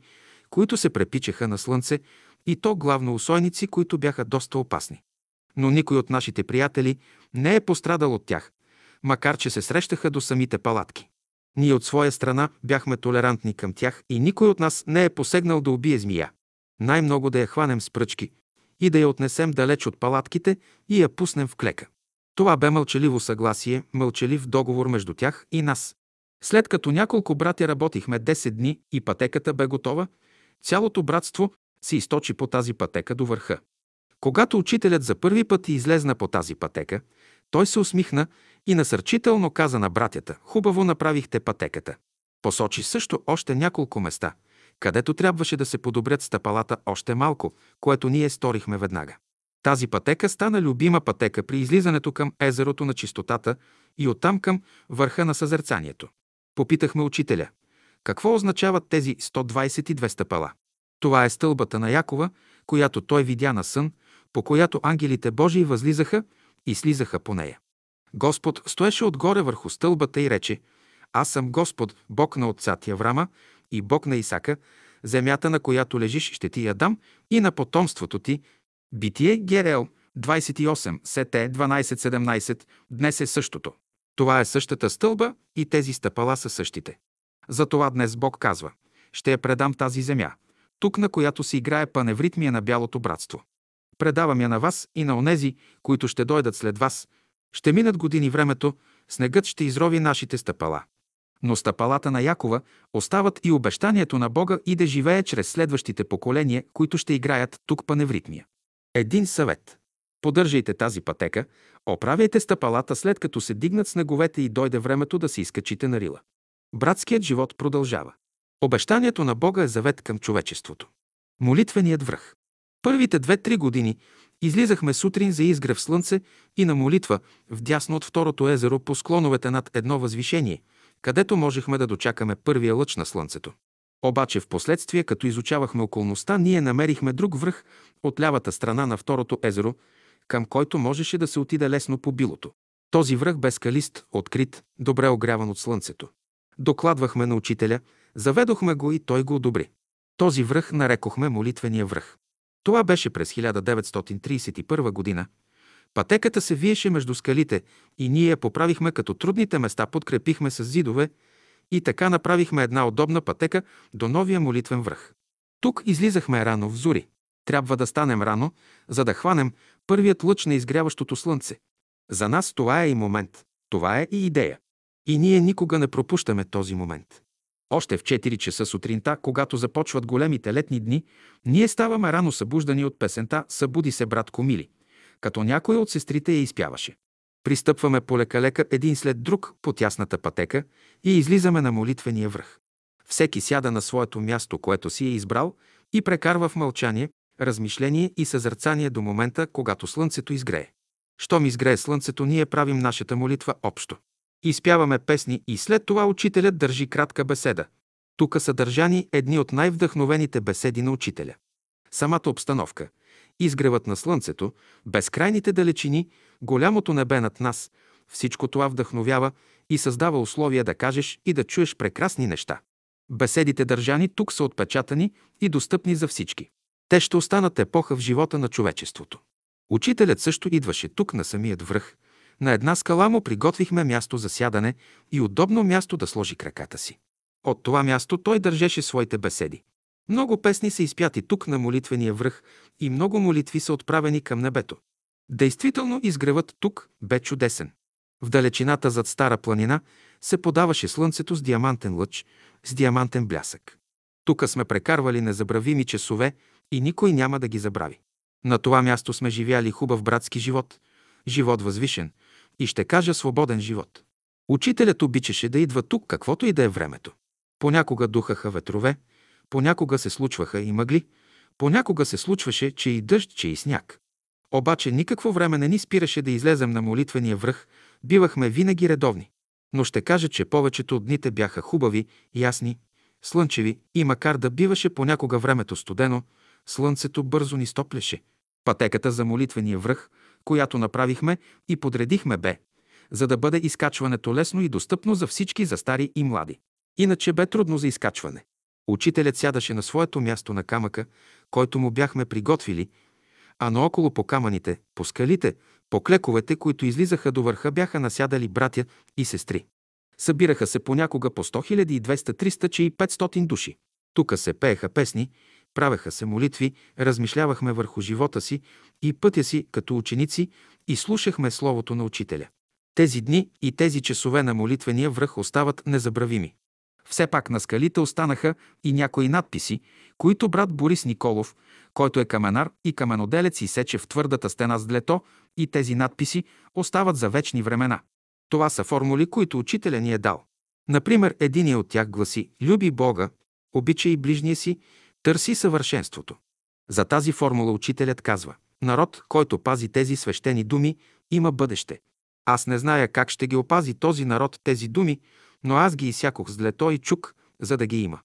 които се препичаха на слънце, и то главно усойници, които бяха доста опасни. Но никой от нашите приятели не е пострадал от тях, макар че се срещаха до самите палатки. Ние от своя страна бяхме толерантни към тях и никой от нас не е посегнал да убие змия. Най-много да я хванем с пръчки и да я отнесем далеч от палатките и я пуснем в клека. Това бе мълчаливо съгласие, мълчалив договор между тях и нас. След като няколко братя работихме 10 дни и пътеката бе готова, цялото братство се източи по тази пътека до върха. Когато учителят за първи път излезна по тази пътека, той се усмихна и насърчително каза на братята, хубаво направихте пътеката. Посочи също още няколко места, където трябваше да се подобрят стъпалата още малко, което ние сторихме веднага. Тази пътека стана любима пътека при излизането към езерото на чистотата и оттам към върха на съзерцанието. Попитахме учителя, какво означават тези 122 стъпала? Това е стълбата на Якова, която той видя на сън, по която ангелите Божии възлизаха и слизаха по нея. Господ стоеше отгоре върху стълбата и рече, аз съм Господ, Бог на отца ти Аврама, и Бог на Исака, земята, на която лежиш, ще ти я дам и на потомството ти. Битие Герел 28, СТ 12-17, днес е същото. Това е същата стълба и тези стъпала са същите. Затова днес Бог казва, ще я предам тази земя, тук на която се играе паневритмия на бялото братство. Предавам я на вас и на онези, които ще дойдат след вас. Ще минат години времето, снегът ще изрови нашите стъпала. Но стъпалата на Якова остават и обещанието на Бога и да живее чрез следващите поколения, които ще играят тук паневритмия. Един съвет. Поддържайте тази пътека, оправяйте стъпалата след като се дигнат снеговете и дойде времето да се изкачите на рила. Братският живот продължава. Обещанието на Бога е завет към човечеството. Молитвеният връх. Първите две-три години излизахме сутрин за изгрев слънце и на молитва вдясно от второто езеро по склоновете над едно възвишение, където можехме да дочакаме първия лъч на слънцето. Обаче в последствие, като изучавахме околността, ние намерихме друг връх от лявата страна на второто езеро, към който можеше да се отиде лесно по билото. Този връх бе скалист, открит, добре огряван от слънцето. Докладвахме на учителя, заведохме го и той го одобри. Този връх нарекохме молитвения връх. Това беше през 1931 година. Пътеката се виеше между скалите и ние я поправихме, като трудните места подкрепихме с зидове и така направихме една удобна пътека до новия молитвен връх. Тук излизахме рано в зори. Трябва да станем рано, за да хванем първият лъч на изгряващото слънце. За нас това е и момент, това е и идея. И ние никога не пропущаме този момент. Още в 4 часа сутринта, когато започват големите летни дни, ние ставаме рано събуждани от песента «Събуди се, брат Комили», като някой от сестрите я изпяваше. Пристъпваме полека-лека един след друг по тясната пътека и излизаме на молитвения връх. Всеки сяда на своето място, което си е избрал и прекарва в мълчание, размишление и съзърцание до момента, когато слънцето изгрее. Щом изгрее слънцето, ние правим нашата молитва общо. Изпяваме песни и след това учителят държи кратка беседа. Тук са държани едни от най-вдъхновените беседи на учителя. Самата обстановка, изгревът на слънцето, безкрайните далечини, голямото небе над нас, всичко това вдъхновява и създава условия да кажеш и да чуеш прекрасни неща. Беседите държани тук са отпечатани и достъпни за всички. Те ще останат епоха в живота на човечеството. Учителят също идваше тук на самият връх, на една скала му приготвихме място за сядане и удобно място да сложи краката си. От това място той държеше своите беседи. Много песни са изпяти тук на молитвения връх и много молитви са отправени към небето. Действително изгревът тук бе чудесен. В далечината зад Стара планина се подаваше слънцето с диамантен лъч, с диамантен блясък. Тук сме прекарвали незабравими часове и никой няма да ги забрави. На това място сме живяли хубав братски живот, живот възвишен, и ще кажа свободен живот. Учителят обичаше да идва тук, каквото и да е времето. Понякога духаха ветрове, понякога се случваха и мъгли, понякога се случваше, че и дъжд, че и сняг. Обаче никакво време не ни спираше да излезем на молитвения връх, бивахме винаги редовни. Но ще кажа, че повечето от дните бяха хубави, ясни, слънчеви и макар да биваше понякога времето студено, слънцето бързо ни стопляше. Пътеката за молитвения връх която направихме и подредихме бе, за да бъде изкачването лесно и достъпно за всички, за стари и млади. Иначе бе трудно за изкачване. Учителят сядаше на своето място на камъка, който му бяхме приготвили, а наоколо по камъните, по скалите, по клековете, които излизаха до върха, бяха насядали братя и сестри. Събираха се понякога по 100 000, 200, 300, че и 500 души. Тука се пееха песни, правеха се молитви, размишлявахме върху живота си и пътя си като ученици и слушахме Словото на Учителя. Тези дни и тези часове на молитвения връх остават незабравими. Все пак на скалите останаха и някои надписи, които брат Борис Николов, който е каменар и каменоделец и сече в твърдата стена с длето, и тези надписи остават за вечни времена. Това са формули, които учителя ни е дал. Например, единият от тях гласи «Люби Бога, обичай ближния си Търси съвършенството. За тази формула учителят казва Народ, който пази тези свещени думи, има бъдеще. Аз не зная как ще ги опази този народ тези думи, но аз ги изсякох с длето и чук, за да ги има.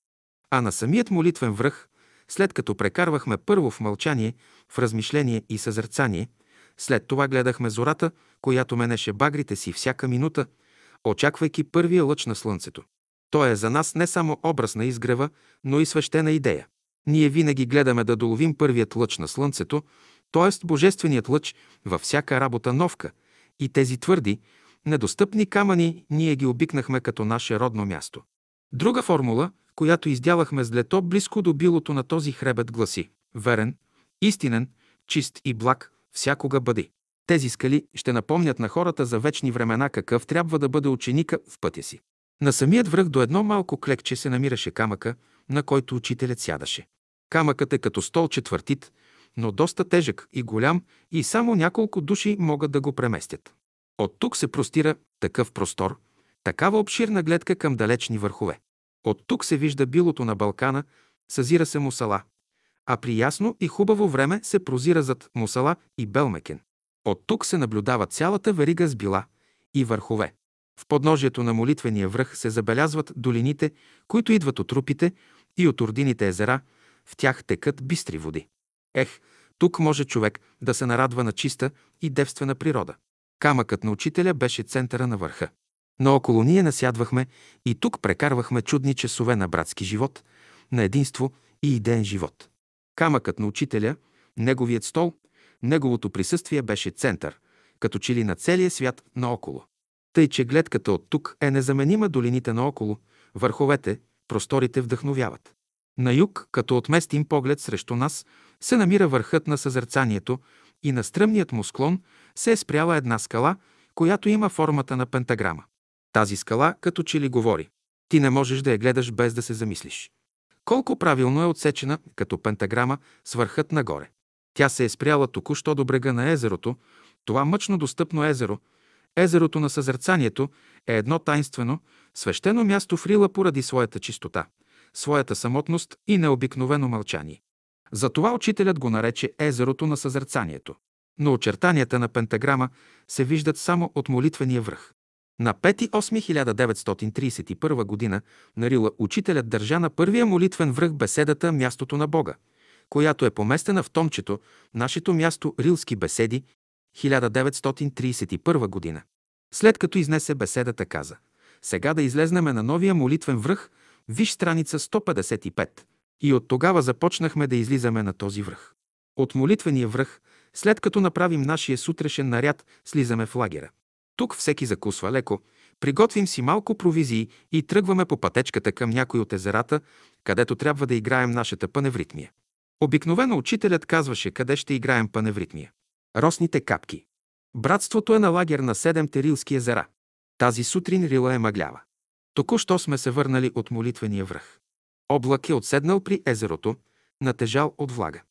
А на самият молитвен връх, след като прекарвахме първо в мълчание, в размишление и съзърцание, след това гледахме зората, която менеше багрите си всяка минута, очаквайки първия лъч на слънцето. Той е за нас не само образ на изгрева, но и свещена идея. Ние винаги гледаме да доловим първият лъч на Слънцето, т.е. Божественият лъч във всяка работа новка, и тези твърди, недостъпни камъни ние ги обикнахме като наше родно място. Друга формула, която издялахме с лето близко до билото на този хребет гласи Верен, истинен, чист и благ, всякога бъди. Тези скали ще напомнят на хората за вечни времена какъв трябва да бъде ученика в пътя си. На самият връх до едно малко клекче се намираше камъка, на който учителят сядаше. Камъкът е като стол четвъртит, но доста тежък и голям и само няколко души могат да го преместят. От тук се простира такъв простор, такава обширна гледка към далечни върхове. От тук се вижда билото на Балкана, съзира се Мусала, а при ясно и хубаво време се прозира зад Мусала и Белмекен. От тук се наблюдава цялата верига с била и върхове. В подножието на молитвения връх се забелязват долините, които идват от трупите и от ордините езера, в тях текат бистри води. Ех, тук може човек да се нарадва на чиста и девствена природа. Камъкът на учителя беше центъра на върха. Наоколо ние насядвахме и тук прекарвахме чудни часове на братски живот, на единство и идеен живот. Камъкът на учителя, неговият стол, неговото присъствие беше център, като че ли на целия свят наоколо. Тъй, че гледката от тук е незаменима долините наоколо, върховете, просторите вдъхновяват. На юг, като отместим поглед срещу нас, се намира върхът на съзерцанието и на стръмният му склон се е спряла една скала, която има формата на пентаграма. Тази скала като че ли говори. Ти не можеш да я гледаш без да се замислиш. Колко правилно е отсечена като пентаграма с върхът нагоре. Тя се е спряла току-що до брега на езерото, това мъчно достъпно езеро, езерото на съзерцанието е едно тайнствено, свещено място в Рила поради своята чистота, своята самотност и необикновено мълчание. Затова учителят го нарече езерото на съзерцанието. Но очертанията на пентаграма се виждат само от молитвения връх. На 5.8.1931 г. на Рила учителят държа на първия молитвен връх беседата «Мястото на Бога», която е поместена в томчето «Нашето място Рилски беседи» 1931 година. След като изнесе беседата, каза «Сега да излезнеме на новия молитвен връх, виж страница 155». И от тогава започнахме да излизаме на този връх. От молитвения връх, след като направим нашия сутрешен наряд, слизаме в лагера. Тук всеки закусва леко, приготвим си малко провизии и тръгваме по пътечката към някой от езерата, където трябва да играем нашата паневритмия. Обикновено учителят казваше къде ще играем паневритмия. Росните капки. Братството е на лагер на седемте рилски езера. Тази сутрин Рила е мъглява. Току-що сме се върнали от молитвения връх. Облак е отседнал при езерото, натежал от влага.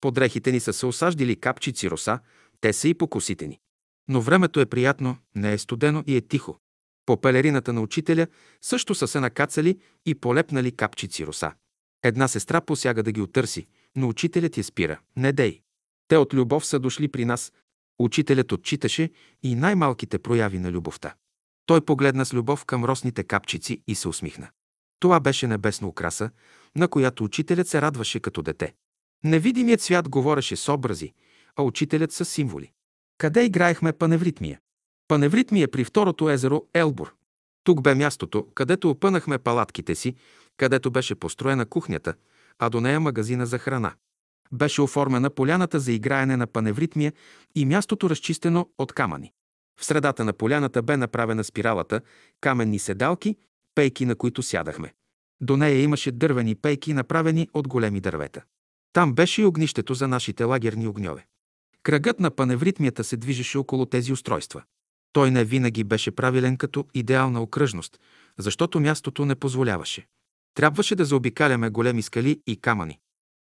Под дрехите ни са се осаждили капчици роса, те са и по косите ни. Но времето е приятно, не е студено и е тихо. По пелерината на учителя също са се накацали и полепнали капчици роса. Една сестра посяга да ги отърси, но учителят я спира. Не дей. Те от любов са дошли при нас. Учителят отчиташе и най-малките прояви на любовта. Той погледна с любов към росните капчици и се усмихна. Това беше небесна украса, на която учителят се радваше като дете. Невидимият свят говореше с образи, а учителят с символи. Къде играехме паневритмия? Паневритмия при второто езеро Елбур. Тук бе мястото, където опънахме палатките си, където беше построена кухнята, а до нея магазина за храна. Беше оформена поляната за играене на паневритмия и мястото разчистено от камъни. В средата на поляната бе направена спиралата, каменни седалки, пейки, на които сядахме. До нея имаше дървени пейки, направени от големи дървета. Там беше и огнището за нашите лагерни огньове. Кръгът на паневритмията се движеше около тези устройства. Той не винаги беше правилен като идеална окръжност, защото мястото не позволяваше. Трябваше да заобикаляме големи скали и камъни.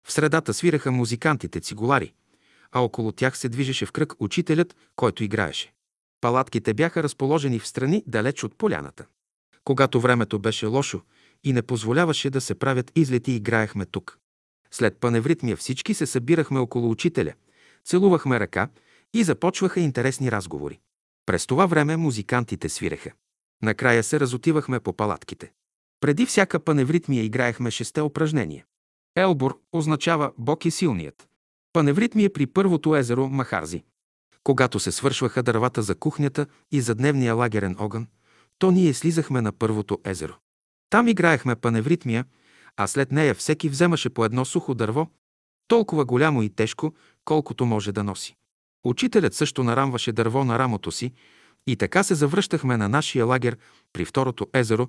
В средата свираха музикантите цигулари, а около тях се движеше в кръг учителят, който играеше. Палатките бяха разположени в страни, далеч от поляната. Когато времето беше лошо и не позволяваше да се правят излети, играехме тук. След паневритмия всички се събирахме около учителя, целувахме ръка и започваха интересни разговори. През това време музикантите свиреха. Накрая се разотивахме по палатките. Преди всяка паневритмия играехме шесте упражнения. Елбор означава Бог е силният. Паневритмия при първото езеро Махарзи. Когато се свършваха дървата за кухнята и за дневния лагерен огън, то ние слизахме на първото езеро. Там играехме паневритмия, а след нея всеки вземаше по едно сухо дърво, толкова голямо и тежко, колкото може да носи. Учителят също нарамваше дърво на рамото си и така се завръщахме на нашия лагер при второто езеро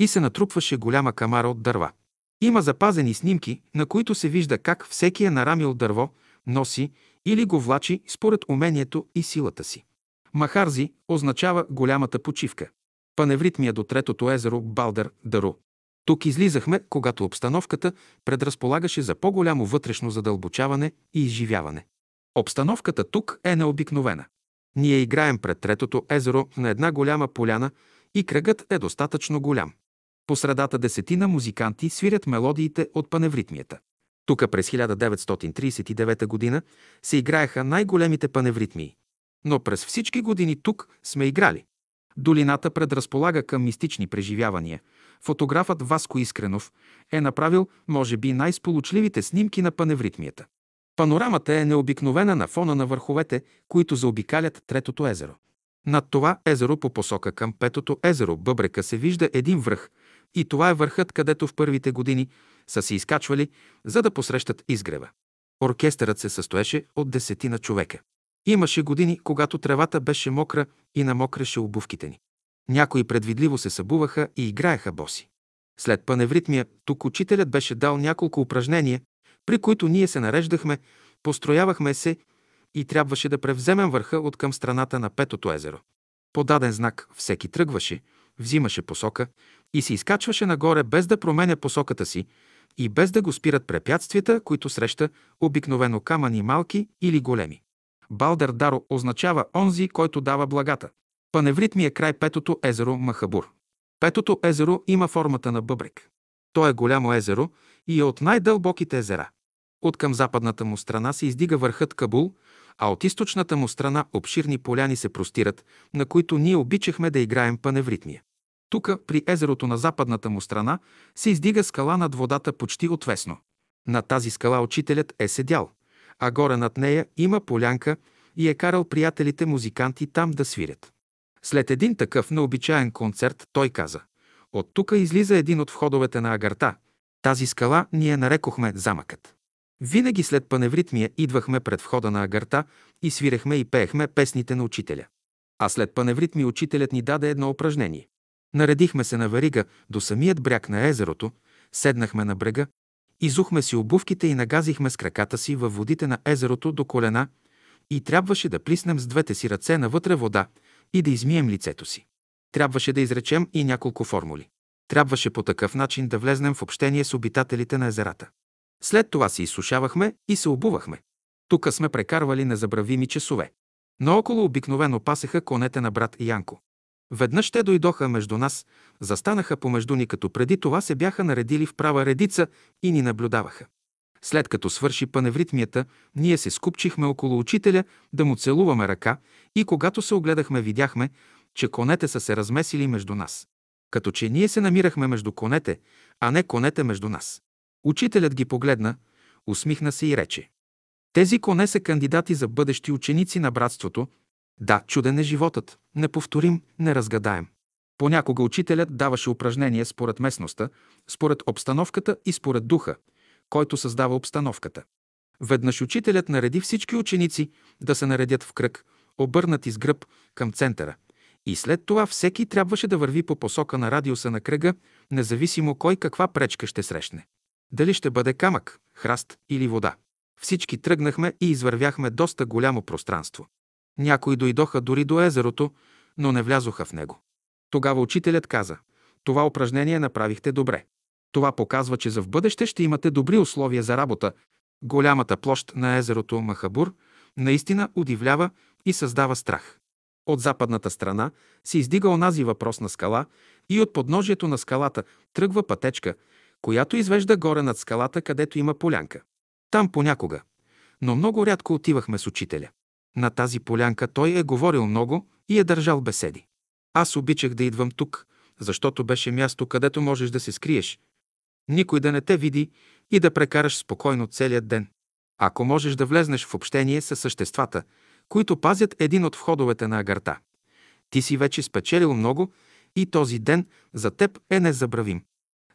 и се натрупваше голяма камара от дърва. Има запазени снимки, на които се вижда как всеки е нарамил дърво, носи или го влачи според умението и силата си. Махарзи означава голямата почивка. Паневритмия до третото езеро Балдер Дару. Тук излизахме, когато обстановката предразполагаше за по-голямо вътрешно задълбочаване и изживяване. Обстановката тук е необикновена. Ние играем пред третото езеро на една голяма поляна и кръгът е достатъчно голям. По средата десетина музиканти свирят мелодиите от паневритмията. Тук през 1939 г. се играеха най-големите паневритмии. Но през всички години тук сме играли. Долината предразполага към мистични преживявания. Фотографът Васко Искренов е направил, може би, най-сполучливите снимки на паневритмията. Панорамата е необикновена на фона на върховете, които заобикалят Третото езеро. Над това езеро по посока към Петото езеро Бъбрека се вижда един връх и това е върхът, където в първите години са се изкачвали, за да посрещат изгрева. Оркестърът се състоеше от десетина човека. Имаше години, когато тревата беше мокра и намокраше обувките ни. Някои предвидливо се събуваха и играеха боси. След паневритмия, тук учителят беше дал няколко упражнения, при които ние се нареждахме, построявахме се и трябваше да превземем върха от към страната на Петото езеро. По даден знак всеки тръгваше, взимаше посока и се изкачваше нагоре без да променя посоката си и без да го спират препятствията, които среща обикновено камъни малки или големи. Балдер Даро означава онзи, който дава благата. Паневрит ми е край петото езеро Махабур. Петото езеро има формата на бъбрек. То е голямо езеро и е от най-дълбоките езера. От към западната му страна се издига върхът Кабул, а от източната му страна обширни поляни се простират, на които ние обичахме да играем паневритмия. Тук, при езерото на западната му страна, се издига скала над водата почти отвесно. На тази скала учителят е седял, а горе над нея има полянка и е карал приятелите музиканти там да свирят. След един такъв необичаен концерт той каза «От тук излиза един от входовете на Агарта. Тази скала ние нарекохме замъкът. Винаги след паневритмия идвахме пред входа на Агарта и свирехме и пеехме песните на учителя. А след паневритми учителят ни даде едно упражнение. Наредихме се на варига до самият бряг на езерото, седнахме на брега, изухме си обувките и нагазихме с краката си във водите на езерото до колена и трябваше да плиснем с двете си ръце навътре вода и да измием лицето си. Трябваше да изречем и няколко формули. Трябваше по такъв начин да влезнем в общение с обитателите на езерата. След това се изсушавахме и се обувахме. Тук сме прекарвали незабравими часове. Наоколо обикновено пасеха конете на брат Янко. Веднъж те дойдоха между нас, застанаха помежду ни, като преди това се бяха наредили в права редица и ни наблюдаваха. След като свърши паневритмията, ние се скупчихме около учителя да му целуваме ръка и когато се огледахме, видяхме, че конете са се размесили между нас. Като че ние се намирахме между конете, а не конете между нас. Учителят ги погледна, усмихна се и рече. Тези коне са кандидати за бъдещи ученици на братството. Да, чуден е животът, неповторим, неразгадаем. Понякога учителят даваше упражнения според местността, според обстановката и според духа, който създава обстановката. Веднъж учителят нареди всички ученици да се наредят в кръг, обърнати с гръб към центъра. И след това всеки трябваше да върви по посока на радиуса на кръга, независимо кой каква пречка ще срещне. Дали ще бъде камък, храст или вода. Всички тръгнахме и извървяхме доста голямо пространство. Някои дойдоха дори до езерото, но не влязоха в него. Тогава учителят каза, това упражнение направихте добре. Това показва, че за в бъдеще ще имате добри условия за работа. Голямата площ на езерото Махабур наистина удивлява и създава страх. От западната страна се издига онази въпросна скала и от подножието на скалата тръгва пътечка, която извежда горе над скалата, където има полянка. Там понякога, но много рядко отивахме с учителя. На тази полянка той е говорил много и е държал беседи. Аз обичах да идвам тук, защото беше място, където можеш да се скриеш. Никой да не те види и да прекараш спокойно целият ден. Ако можеш да влезнеш в общение с съществата, които пазят един от входовете на агарта, ти си вече спечелил много и този ден за теб е незабравим.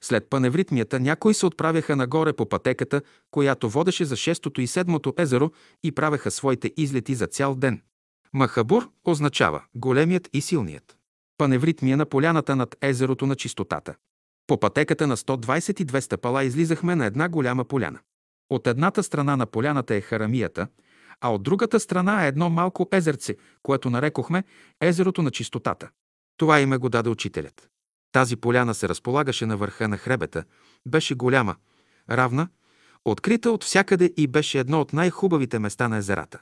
След паневритмията някои се отправяха нагоре по пътеката, която водеше за шестото и седмото езеро и правеха своите излети за цял ден. Махабур означава големият и силният. Паневритмия на поляната над езерото на чистотата. По пътеката на 122 стъпала излизахме на една голяма поляна. От едната страна на поляната е харамията, а от другата страна е едно малко езерце, което нарекохме езерото на чистотата. Това име го даде учителят. Тази поляна се разполагаше на върха на хребета, беше голяма, равна, открита от всякъде и беше едно от най-хубавите места на езерата.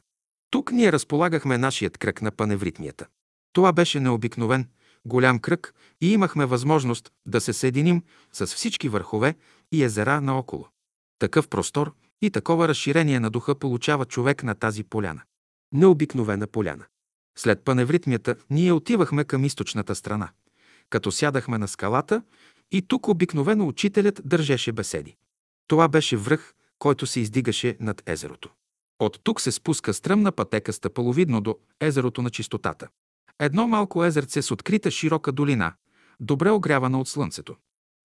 Тук ние разполагахме нашият кръг на паневритмията. Това беше необикновен, голям кръг и имахме възможност да се съединим с всички върхове и езера наоколо. Такъв простор и такова разширение на духа получава човек на тази поляна. Необикновена поляна. След паневритмията ние отивахме към източната страна. Като сядахме на скалата и тук обикновено учителят държеше беседи. Това беше връх, който се издигаше над езерото. От тук се спуска стръмна пътека стъпаловидно до езерото на чистотата. Едно малко езерце с открита широка долина, добре огрявана от слънцето.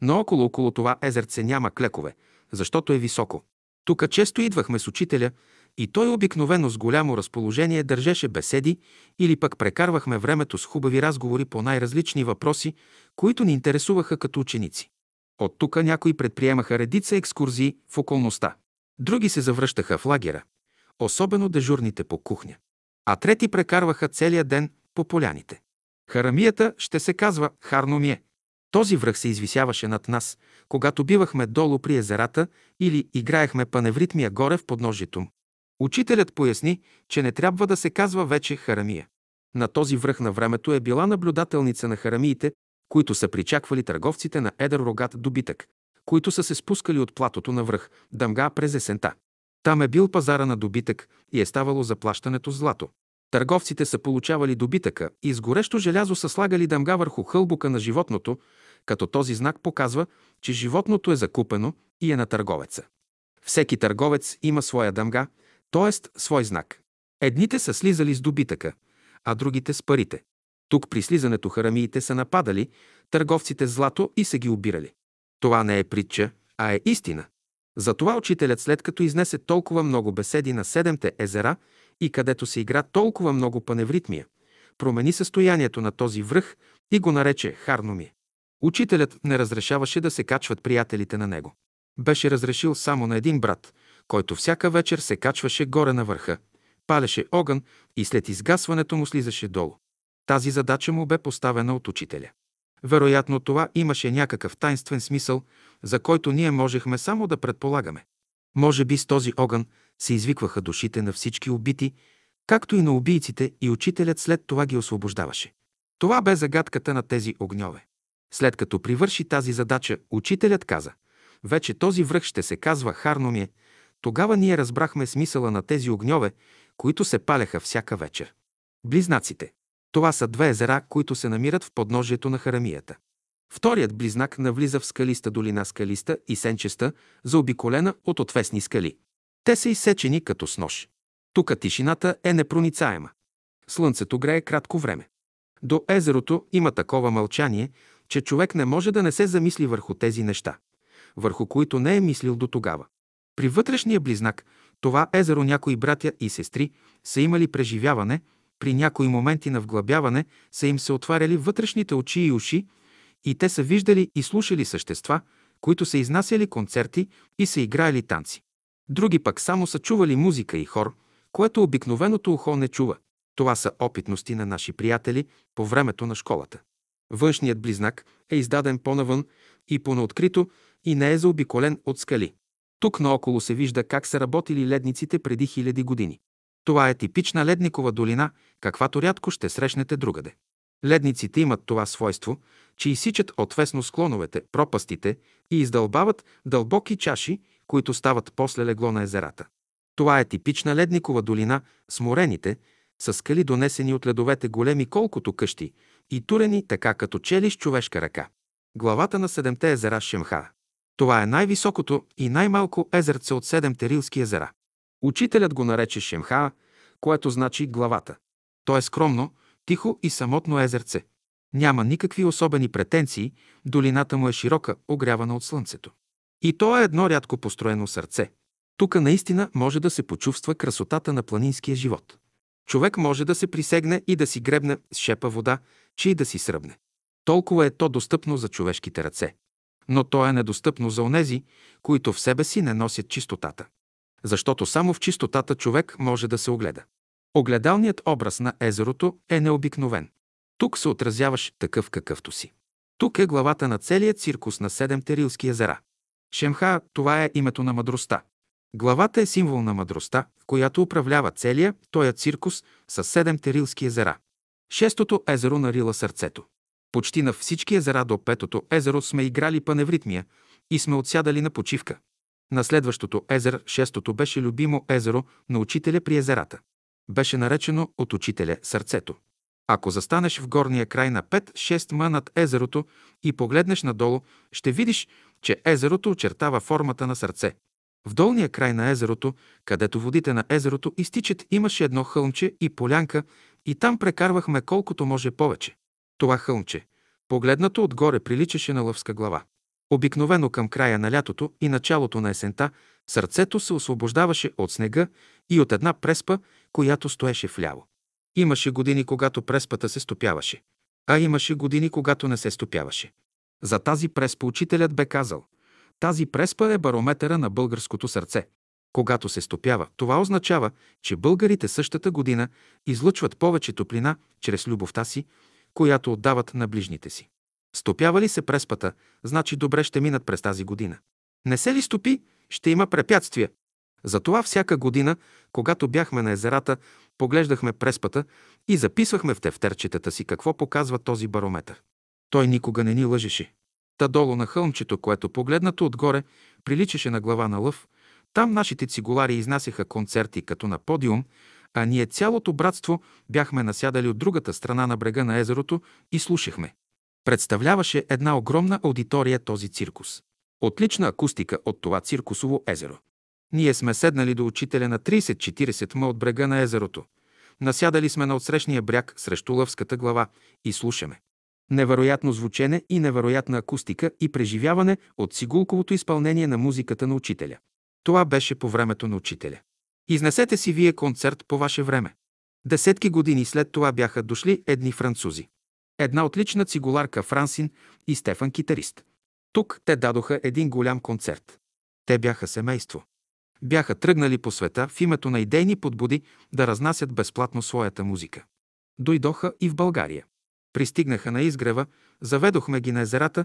Но около около това езерце няма клекове, защото е високо. Тук често идвахме с учителя и той обикновено с голямо разположение държеше беседи или пък прекарвахме времето с хубави разговори по най-различни въпроси, които ни интересуваха като ученици. От тук някои предприемаха редица екскурзии в околността. Други се завръщаха в лагера, особено дежурните по кухня. А трети прекарваха целия ден по поляните. Харамията ще се казва Харномие. Този връх се извисяваше над нас, когато бивахме долу при езерата или играехме паневритмия горе в подножието му. Учителят поясни, че не трябва да се казва вече харамия. На този връх на времето е била наблюдателница на харамиите, които са причаквали търговците на едър рогат добитък, които са се спускали от платото на връх, дъмга през есента. Там е бил пазара на добитък и е ставало заплащането злато. Търговците са получавали добитъка и с горещо желязо са слагали дъмга върху хълбука на животното, като този знак показва, че животното е закупено и е на търговеца. Всеки търговец има своя дъмга, т.е. свой знак. Едните са слизали с добитъка, а другите с парите. Тук при слизането харамиите са нападали търговците злато и са ги обирали. Това не е притча, а е истина. Затова учителят, след като изнесе толкова много беседи на седемте езера и където се игра толкова много паневритмия, промени състоянието на този връх и го нарече Харноми. Учителят не разрешаваше да се качват приятелите на него. Беше разрешил само на един брат, който всяка вечер се качваше горе на върха, палеше огън и след изгасването му слизаше долу. Тази задача му бе поставена от учителя. Вероятно това имаше някакъв тайнствен смисъл, за който ние можехме само да предполагаме. Може би с този огън се извикваха душите на всички убити, както и на убийците, и учителят след това ги освобождаваше. Това бе загадката на тези огньове. След като привърши тази задача, учителят каза, вече този връх ще се казва Харномие, тогава ние разбрахме смисъла на тези огньове, които се паляха всяка вечер. Близнаците. Това са две езера, които се намират в подножието на харамията. Вторият близнак навлиза в скалиста долина скалиста и сенчеста, заобиколена от отвесни скали. Те са изсечени като с нож. Тук тишината е непроницаема. Слънцето грее кратко време. До езерото има такова мълчание, че човек не може да не се замисли върху тези неща, върху които не е мислил до тогава. При вътрешния близнак, това езеро някои братя и сестри са имали преживяване, при някои моменти на вглъбяване са им се отваряли вътрешните очи и уши и те са виждали и слушали същества, които са изнасяли концерти и са играели танци. Други пък само са чували музика и хор, което обикновеното ухо не чува. Това са опитности на наши приятели по времето на школата. Външният близнак е издаден по-навън и по-наоткрито и не е заобиколен от скали. Тук наоколо се вижда как са работили ледниците преди хиляди години. Това е типична ледникова долина, каквато рядко ще срещнете другаде. Ледниците имат това свойство, че изсичат отвесно склоновете, пропастите и издълбават дълбоки чаши, които стават после легло на езерата. Това е типична ледникова долина с морените, с скали донесени от ледовете големи колкото къщи и турени така като чели с човешка ръка. Главата на седемте езера Шемха. Това е най-високото и най-малко езерце от седемте рилски езера. Учителят го нарече Шемха, което значи главата. То е скромно, тихо и самотно езерце. Няма никакви особени претенции, долината му е широка, огрявана от слънцето. И то е едно рядко построено сърце. Тук наистина може да се почувства красотата на планинския живот. Човек може да се присегне и да си гребне с шепа вода, че и да си сръбне. Толкова е то достъпно за човешките ръце. Но то е недостъпно за онези, които в себе си не носят чистотата. Защото само в чистотата човек може да се огледа. Огледалният образ на езерото е необикновен. Тук се отразяваш такъв какъвто си. Тук е главата на целият циркус на седемте рилски езера. Шемха – това е името на мъдростта. Главата е символ на мъдростта, която управлява целия тоя циркус с седемте рилски езера. Шестото езеро на Рила сърцето. Почти на всички езера до петото езеро сме играли паневритмия и сме отсядали на почивка. На следващото езеро, шестото, беше любимо езеро на учителя при езерата. Беше наречено от учителя сърцето. Ако застанеш в горния край на 5-6 м над езерото и погледнеш надолу, ще видиш, че езерото очертава формата на сърце. В долния край на езерото, където водите на езерото изтичат, имаше едно хълмче и полянка и там прекарвахме колкото може повече. Това хълмче, погледнато отгоре, приличаше на лъвска глава. Обикновено към края на лятото и началото на есента сърцето се освобождаваше от снега и от една преспа, която стоеше вляво. Имаше години, когато преспата се стопяваше, а имаше години, когато не се стопяваше. За тази преспа учителят бе казал – тази преспа е барометъра на българското сърце. Когато се стопява, това означава, че българите същата година излъчват повече топлина чрез любовта си, която отдават на ближните си. Стопява ли се преспата, значи добре ще минат през тази година. Не се ли стопи, ще има препятствия. Затова всяка година, когато бяхме на езерата, поглеждахме преспата и записвахме в тефтерчетата си какво показва този барометър. Той никога не ни лъжеше. Та долу на хълмчето, което погледнато отгоре приличаше на глава на лъв, там нашите цигулари изнасяха концерти като на подиум, а ние цялото братство бяхме насядали от другата страна на брега на езерото и слушахме. Представляваше една огромна аудитория този циркус. Отлична акустика от това циркусово езеро. Ние сме седнали до учителя на 30-40 м от брега на езерото. Насядали сме на отсрещния бряг срещу лъвската глава и слушаме. Невероятно звучене и невероятна акустика и преживяване от сигулковото изпълнение на музиката на учителя. Това беше по времето на учителя. Изнесете си вие концерт по ваше време. Десетки години след това бяха дошли едни французи. Една отлична цигуларка Франсин и Стефан китарист. Тук те дадоха един голям концерт. Те бяха семейство. Бяха тръгнали по света в името на идейни подбуди да разнасят безплатно своята музика. Дойдоха и в България. Пристигнаха на изгрева, заведохме ги на езерата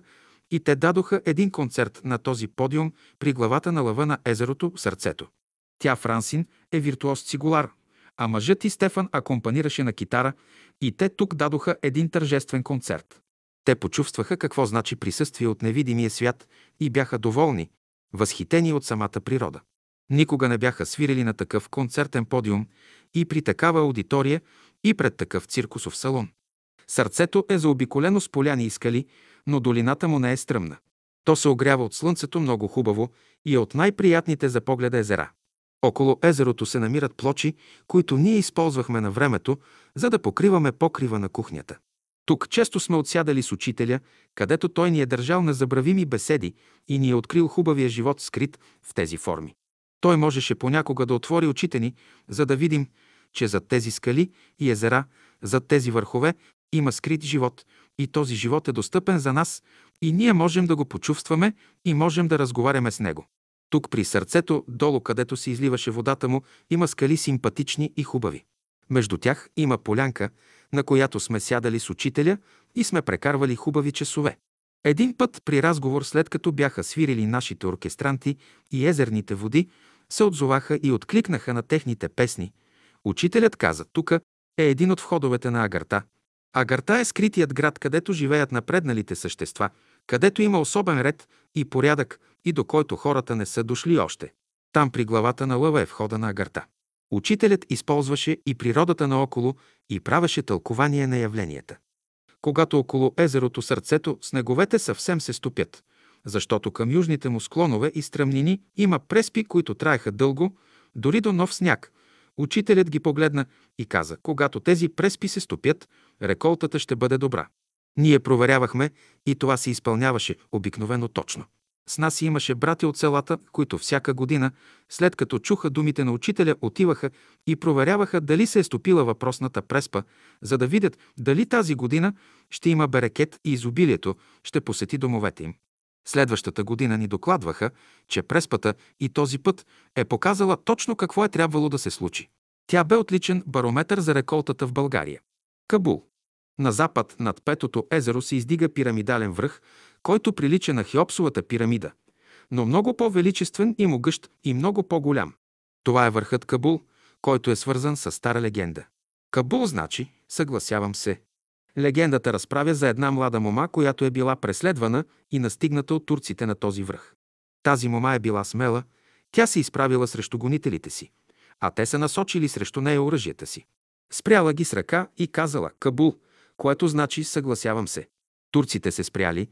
и те дадоха един концерт на този подиум при главата на лъва на езерото Сърцето. Тя, Франсин, е виртуоз цигулар, а мъжът и Стефан акомпанираше на китара и те тук дадоха един тържествен концерт. Те почувстваха какво значи присъствие от невидимия свят и бяха доволни, възхитени от самата природа. Никога не бяха свирили на такъв концертен подиум и при такава аудитория и пред такъв циркусов салон. Сърцето е заобиколено с поляни и скали, но долината му не е стръмна. То се огрява от слънцето много хубаво и е от най-приятните за погледа езера. Около езерото се намират плочи, които ние използвахме на времето, за да покриваме покрива на кухнята. Тук често сме отсядали с учителя, където той ни е държал незабравими беседи и ни е открил хубавия живот, скрит в тези форми. Той можеше понякога да отвори очите ни, за да видим, че зад тези скали и езера, зад тези върхове има скрит живот и този живот е достъпен за нас и ние можем да го почувстваме и можем да разговаряме с него. Тук при сърцето, долу където се изливаше водата му, има скали симпатични и хубави. Между тях има полянка, на която сме сядали с учителя и сме прекарвали хубави часове. Един път при разговор, след като бяха свирили нашите оркестранти и езерните води, се отзоваха и откликнаха на техните песни. Учителят каза, тук е един от входовете на Агарта. Агарта е скритият град, където живеят напредналите същества, където има особен ред и порядък и до който хората не са дошли още. Там при главата на лъва е входа на Агарта. Учителят използваше и природата наоколо и правеше тълкование на явленията. Когато около езерото сърцето снеговете съвсем се стопят, защото към южните му склонове и стръмнини има преспи, които траеха дълго, дори до нов сняг, Учителят ги погледна и каза, когато тези преспи се стопят, реколтата ще бъде добра. Ние проверявахме и това се изпълняваше обикновено точно. С нас имаше брати от селата, които всяка година, след като чуха думите на учителя, отиваха и проверяваха дали се е стопила въпросната преспа, за да видят дали тази година ще има берекет и изобилието ще посети домовете им. Следващата година ни докладваха, че преспата и този път е показала точно какво е трябвало да се случи. Тя бе отличен барометър за реколтата в България. Кабул. На запад над Петото езеро се издига пирамидален връх, който прилича на Хеопсовата пирамида, но много по-величествен и могъщ и много по-голям. Това е върхът Кабул, който е свързан с стара легенда. Кабул значи, съгласявам се. Легендата разправя за една млада мома, която е била преследвана и настигната от турците на този връх. Тази мома е била смела, тя се изправила срещу гонителите си, а те са насочили срещу нея оръжията си. Спряла ги с ръка и казала «Кабул», което значи «съгласявам се». Турците се спряли,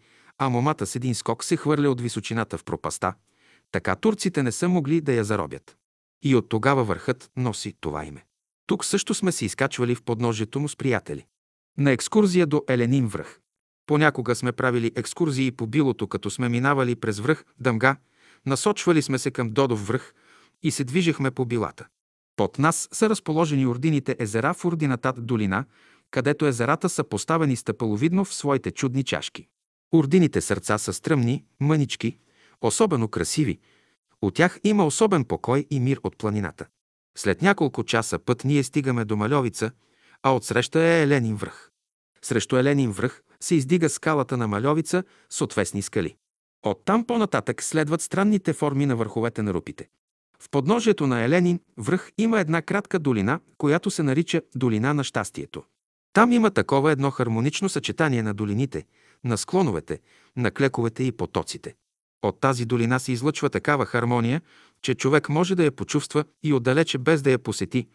а момата с един скок се хвърля от височината в пропаста. Така турците не са могли да я заробят. И от тогава върхът носи това име. Тук също сме се изкачвали в подножието му с приятели. На екскурзия до Еленин връх. Понякога сме правили екскурзии по билото, като сме минавали през връх Дъмга, насочвали сме се към Додов връх и се движихме по билата. Под нас са разположени ордините езера в Ординатат долина, където езерата са поставени стъпаловидно в своите чудни чашки. Урдините сърца са стръмни, мънички, особено красиви. От тях има особен покой и мир от планината. След няколко часа път ние стигаме до Малевица, а отсреща е Еленин връх. Срещу Еленин връх се издига скалата на Малевица с отвесни скали. Оттам по-нататък следват странните форми на върховете на рупите. В подножието на Еленин връх има една кратка долина, която се нарича Долина на щастието. Там има такова едно хармонично съчетание на долините, на склоновете, на клековете и потоците. От тази долина се излъчва такава хармония, че човек може да я почувства и отдалече без да я посети,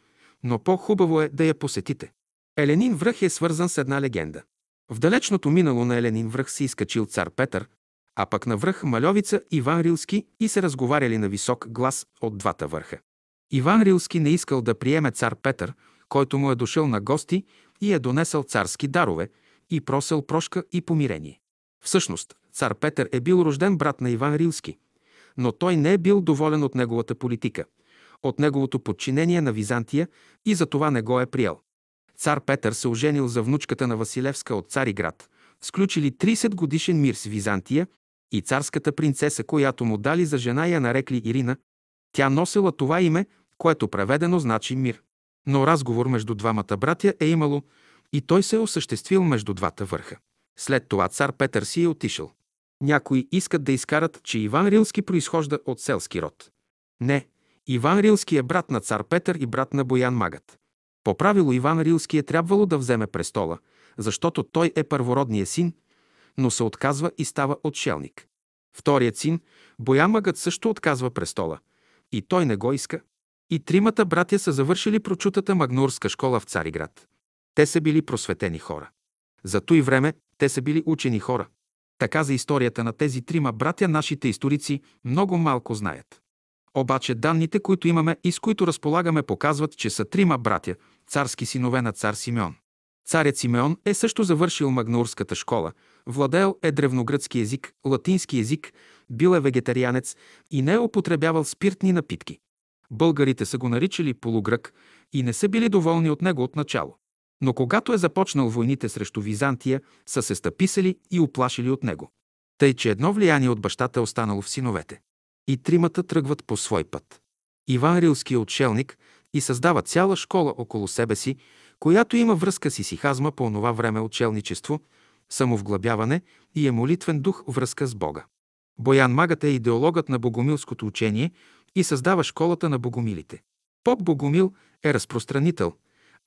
но по-хубаво е да я посетите. Еленин връх е свързан с една легенда. В далечното минало на Еленин връх се изкачил цар Петър, а пък на връх Малевица Иван Рилски и се разговаряли на висок глас от двата върха. Иван Рилски не искал да приеме цар Петър, който му е дошъл на гости и е донесъл царски дарове и просел прошка и помирение. Всъщност, цар Петър е бил рожден брат на Иван Рилски, но той не е бил доволен от неговата политика, от неговото подчинение на Византия и за това не го е приел. Цар Петър се оженил за внучката на Василевска от Цариград, сключили 30 годишен мир с Византия и царската принцеса, която му дали за жена я нарекли Ирина, тя носила това име, което преведено значи мир. Но разговор между двамата братя е имало и той се е осъществил между двата върха. След това цар Петър си е отишъл. Някои искат да изкарат, че Иван Рилски произхожда от селски род. Не, Иван Рилски е брат на цар Петър и брат на Боян Магът. По правило Иван Рилски е трябвало да вземе престола, защото той е първородният син, но се отказва и става отшелник. Вторият син, Боян Магът също отказва престола. И той не го иска. И тримата братя са завършили прочутата магнурска школа в Цариград. Те са били просветени хора. За той време те са били учени хора. Така за историята на тези трима братя нашите историци много малко знаят. Обаче данните, които имаме и с които разполагаме, показват, че са трима братя, царски синове на цар Симеон. Царят Симеон е също завършил Магнаурската школа, владеел е древногръцки език, латински език, бил е вегетарианец и не е употребявал спиртни напитки. Българите са го наричали полугрък и не са били доволни от него от начало. Но когато е започнал войните срещу Византия, са се стъписали и оплашили от него. Тъй, че едно влияние от бащата е останало в синовете. И тримата тръгват по свой път. Иван Рилски е отшелник и създава цяла школа около себе си, която има връзка с исихазма по онова време отшелничество, самовглъбяване и е молитвен дух връзка с Бога. Боян Магът е идеологът на богомилското учение и създава школата на богомилите. Поп Богомил е разпространител,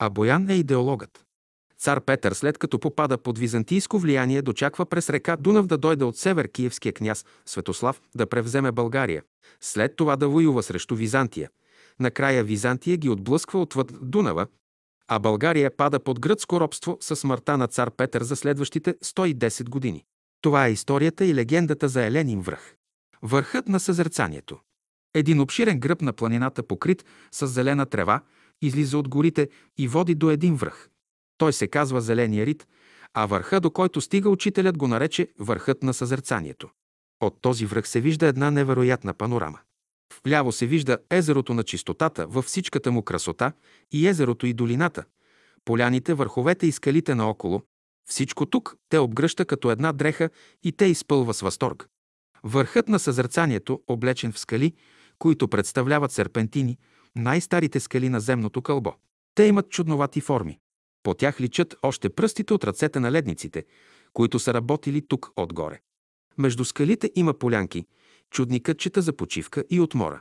а Боян е идеологът. Цар Петър, след като попада под византийско влияние, дочаква през река Дунав да дойде от север киевския княз Светослав да превземе България, след това да воюва срещу Византия. Накрая Византия ги отблъсква отвъд Дунава, а България пада под гръцко робство със смъртта на цар Петър за следващите 110 години. Това е историята и легендата за Еленин връх. Върхът на съзерцанието. Един обширен гръб на планината, покрит с зелена трева, излиза от горите и води до един връх. Той се казва Зеления рит, а върха, до който стига учителят, го нарече върхът на съзерцанието. От този връх се вижда една невероятна панорама. Вляво се вижда езерото на чистотата във всичката му красота и езерото и долината, поляните, върховете и скалите наоколо. Всичко тук те обгръща като една дреха и те изпълва с възторг. Върхът на съзерцанието, облечен в скали, които представляват серпентини, най-старите скали на земното кълбо. Те имат чудновати форми. По тях личат още пръстите от ръцете на ледниците, които са работили тук отгоре. Между скалите има полянки, чудни кътчета за почивка и отмора.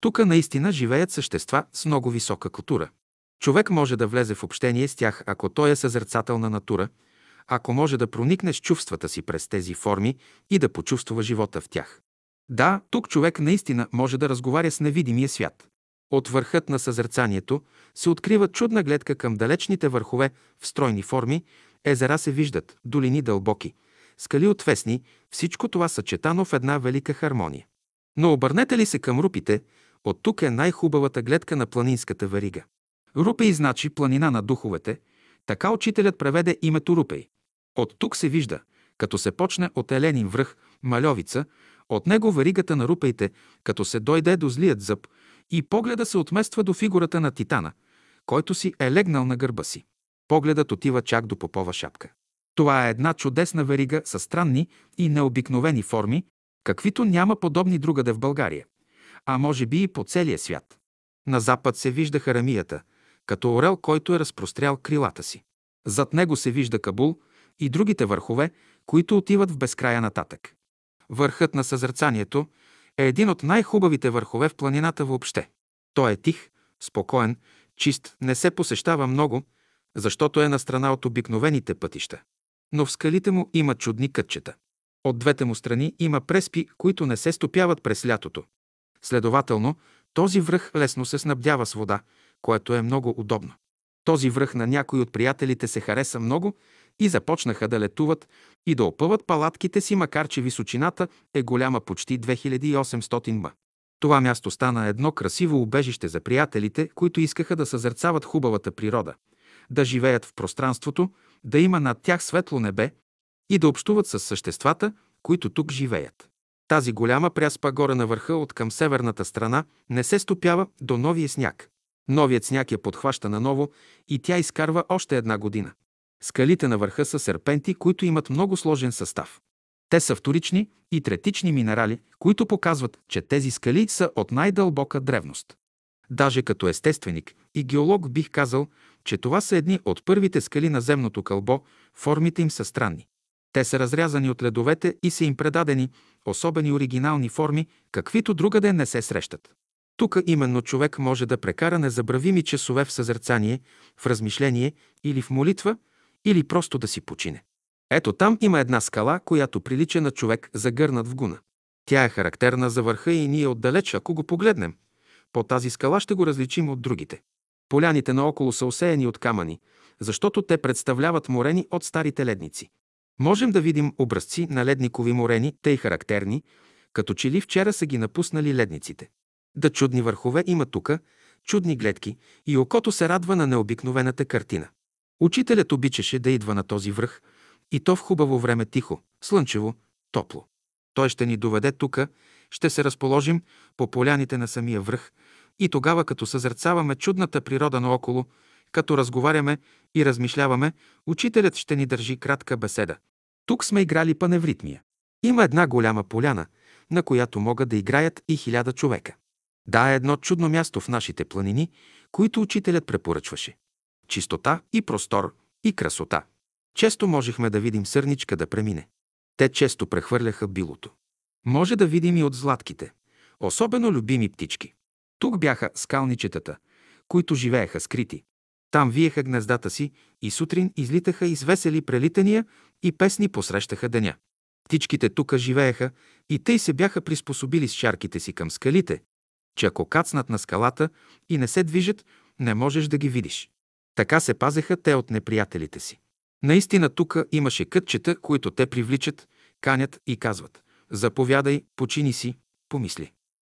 Тук наистина живеят същества с много висока култура. Човек може да влезе в общение с тях, ако той е съзерцателна натура, ако може да проникне с чувствата си през тези форми и да почувства живота в тях. Да, тук човек наистина може да разговаря с невидимия свят. От върхът на съзерцанието се открива чудна гледка към далечните върхове в стройни форми, езера се виждат, долини дълбоки, скали отвесни, всичко това съчетано в една велика хармония. Но обърнете ли се към рупите, от тук е най-хубавата гледка на планинската верига. Рупей значи планина на духовете, така учителят преведе името Рупей. От тук се вижда, като се почне от Еленин връх, Малевица, от него веригата на рупейте, като се дойде до злият зъб и погледа се отмества до фигурата на Титана, който си е легнал на гърба си. Погледът отива чак до попова шапка. Това е една чудесна верига с странни и необикновени форми, каквито няма подобни другаде в България, а може би и по целия свят. На запад се вижда харамията, като орел, който е разпрострял крилата си. Зад него се вижда Кабул и другите върхове, които отиват в безкрая нататък. Върхът на съзърцанието е един от най-хубавите върхове в планината въобще. Той е тих, спокоен, чист, не се посещава много, защото е на страна от обикновените пътища. Но в скалите му има чудни кътчета. От двете му страни има преспи, които не се стопяват през лятото. Следователно, този връх лесно се снабдява с вода, което е много удобно. Този връх на някой от приятелите се хареса много и започнаха да летуват и да опъват палатките си, макар че височината е голяма почти 2800 м. Това място стана едно красиво убежище за приятелите, които искаха да съзерцават хубавата природа, да живеят в пространството, да има над тях светло небе и да общуват с съществата, които тук живеят. Тази голяма пряспа горе на върха от към северната страна не се стопява до новия сняг. Новият сняг я подхваща наново и тя изкарва още една година. Скалите на върха са серпенти, които имат много сложен състав. Те са вторични и третични минерали, които показват, че тези скали са от най-дълбока древност. Даже като естественик и геолог бих казал, че това са едни от първите скали на земното кълбо, формите им са странни. Те са разрязани от ледовете и са им предадени особени оригинални форми, каквито другаде не се срещат. Тук именно човек може да прекара незабравими часове в съзерцание, в размишление или в молитва, или просто да си почине. Ето там има една скала, която прилича на човек загърнат в гуна. Тя е характерна за върха и ние отдалеч, ако го погледнем, по тази скала ще го различим от другите. Поляните наоколо са осеяни от камъни, защото те представляват морени от старите ледници. Можем да видим образци на ледникови морени, и характерни, като че ли вчера са ги напуснали ледниците. Да чудни върхове има тука, чудни гледки и окото се радва на необикновената картина. Учителят обичаше да идва на този връх и то в хубаво време тихо, слънчево, топло. Той ще ни доведе тука, ще се разположим по поляните на самия връх и тогава, като съзерцаваме чудната природа наоколо, като разговаряме и размишляваме, учителят ще ни държи кратка беседа. Тук сме играли паневритмия. Има една голяма поляна, на която могат да играят и хиляда човека. Да, е едно чудно място в нашите планини, които учителят препоръчваше. Чистота и простор и красота. Често можехме да видим сърничка да премине. Те често прехвърляха билото. Може да видим и от златките, особено любими птички. Тук бяха скалничетата, които живееха скрити. Там виеха гнездата си и сутрин излитаха из весели прелитания и песни посрещаха деня. Птичките тука живееха и тъй се бяха приспособили с шарките си към скалите, че ако кацнат на скалата и не се движат, не можеш да ги видиш. Така се пазеха те от неприятелите си. Наистина тука имаше кътчета, които те привличат, канят и казват «Заповядай, почини си, помисли».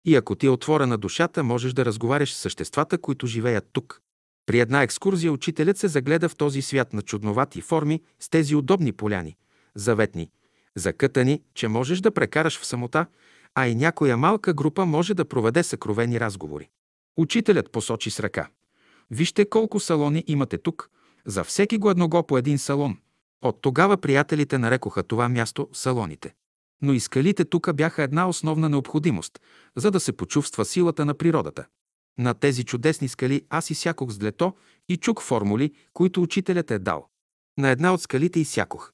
И ако ти е отворена душата, можеш да разговаряш с съществата, които живеят тук. При една екскурзия учителят се загледа в този свят на чудновати форми с тези удобни поляни, заветни, закътани, че можеш да прекараш в самота, а и някоя малка група може да проведе съкровени разговори. Учителят посочи с ръка. Вижте колко салони имате тук. За всеки го едного по един салон. От тогава приятелите нарекоха това място салоните. Но и скалите тук бяха една основна необходимост, за да се почувства силата на природата. На тези чудесни скали аз изсякох с длето и чук формули, които учителят е дал. На една от скалите изсякох.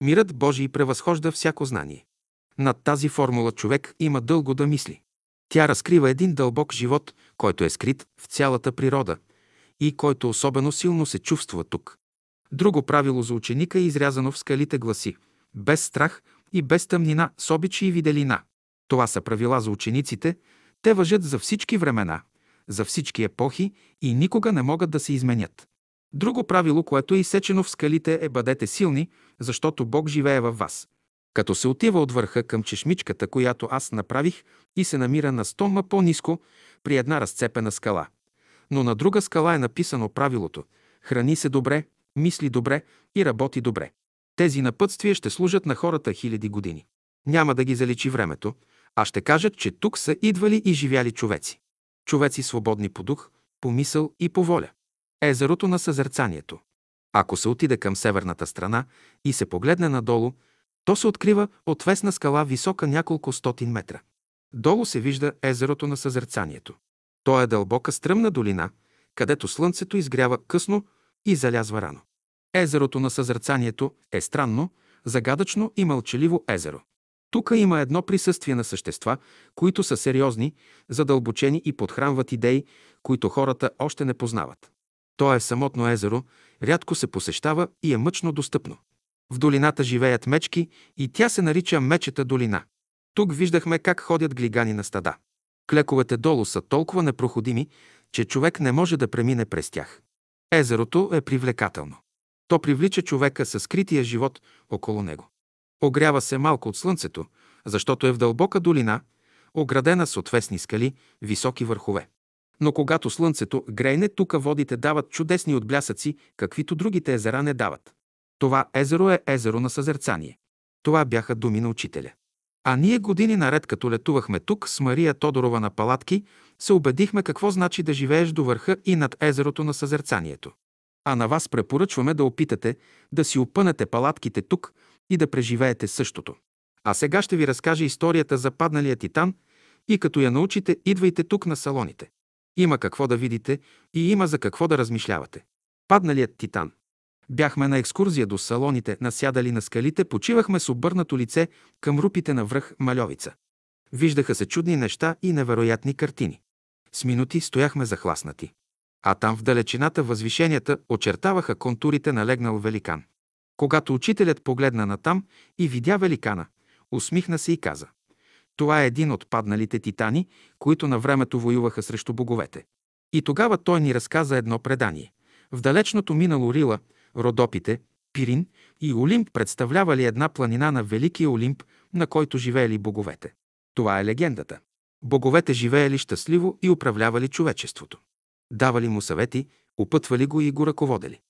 Мирът Божий превъзхожда всяко знание. Над тази формула човек има дълго да мисли. Тя разкрива един дълбок живот, който е скрит в цялата природа и който особено силно се чувства тук. Друго правило за ученика, изрязано в скалите, гласи без страх и без тъмнина, с обичи и виделина. Това са правила за учениците, те въжат за всички времена, за всички епохи и никога не могат да се изменят. Друго правило, което е изсечено в скалите е бъдете силни, защото Бог живее във вас. Като се отива от върха към чешмичката, която аз направих и се намира на стома по-низко при една разцепена скала. Но на друга скала е написано правилото – храни се добре, мисли добре и работи добре. Тези напътствия ще служат на хората хиляди години. Няма да ги заличи времето, а ще кажат, че тук са идвали и живяли човеци. Човеци свободни по дух, по мисъл и по воля. Езерото на съзерцанието. Ако се отиде към северната страна и се погледне надолу, то се открива отвесна скала висока няколко стотин метра. Долу се вижда езерото на съзерцанието. То е дълбока стръмна долина, където слънцето изгрява късно и залязва рано. Езерото на съзерцанието е странно, загадъчно и мълчаливо езеро. Тук има едно присъствие на същества, които са сериозни, задълбочени и подхранват идеи, които хората още не познават. То е самотно езеро, рядко се посещава и е мъчно достъпно. В долината живеят мечки и тя се нарича Мечета долина. Тук виждахме как ходят глигани на стада. Клековете долу са толкова непроходими, че човек не може да премине през тях. Езерото е привлекателно. То привлича човека със скрития живот около него. Огрява се малко от слънцето, защото е в дълбока долина, оградена с отвесни скали, високи върхове. Но когато слънцето грейне, тука водите дават чудесни отблясъци, каквито другите езера не дават. Това езеро е езеро на съзерцание. Това бяха думи на учителя. А ние години наред, като летувахме тук с Мария Тодорова на палатки, се убедихме какво значи да живееш до върха и над езерото на съзерцанието. А на вас препоръчваме да опитате да си опънете палатките тук и да преживеете същото. А сега ще ви разкажа историята за падналия титан и като я научите, идвайте тук на салоните. Има какво да видите и има за какво да размишлявате. Падналият титан. Бяхме на екскурзия до салоните, насядали на скалите, почивахме с обърнато лице към рупите на връх Мальовица. Виждаха се чудни неща и невероятни картини. С минути стояхме захласнати. А там в далечината възвишенията очертаваха контурите на легнал великан. Когато учителят погледна натам и видя великана, усмихна се и каза това е един от падналите титани, които на времето воюваха срещу боговете. И тогава той ни разказа едно предание. В далечното минало Рила, Родопите, Пирин и Олимп представлявали една планина на Великия Олимп, на който живеели боговете. Това е легендата. Боговете живеели щастливо и управлявали човечеството. Давали му съвети, опътвали го и го ръководели.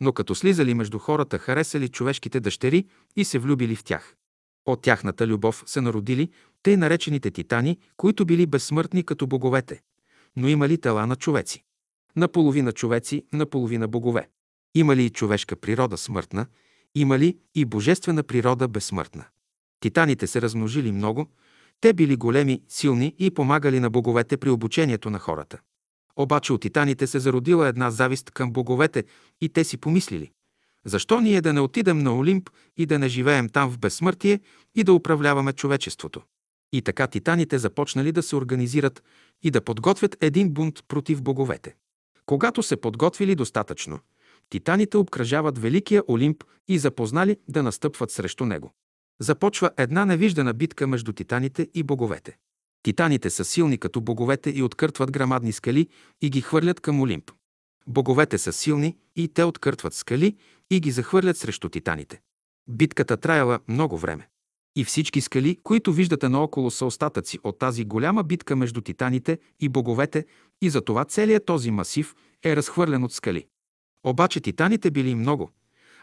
Но като слизали между хората, харесали човешките дъщери и се влюбили в тях. От тяхната любов се народили тъй наречените титани, които били безсмъртни като боговете, но имали тела на човеци. Наполовина човеци, наполовина богове. Имали и човешка природа смъртна, имали и божествена природа безсмъртна. Титаните се размножили много, те били големи, силни и помагали на боговете при обучението на хората. Обаче от титаните се зародила една завист към боговете и те си помислили. Защо ние да не отидем на Олимп и да не живеем там в безсмъртие и да управляваме човечеството? И така титаните започнали да се организират и да подготвят един бунт против боговете. Когато се подготвили достатъчно, титаните обкръжават Великия Олимп и запознали да настъпват срещу него. Започва една невиждана битка между титаните и боговете. Титаните са силни като боговете и откъртват грамадни скали и ги хвърлят към Олимп. Боговете са силни и те откъртват скали и ги захвърлят срещу титаните. Битката траяла много време. И всички скали, които виждате наоколо, са остатъци от тази голяма битка между титаните и боговете и затова целият този масив е разхвърлен от скали. Обаче титаните били много,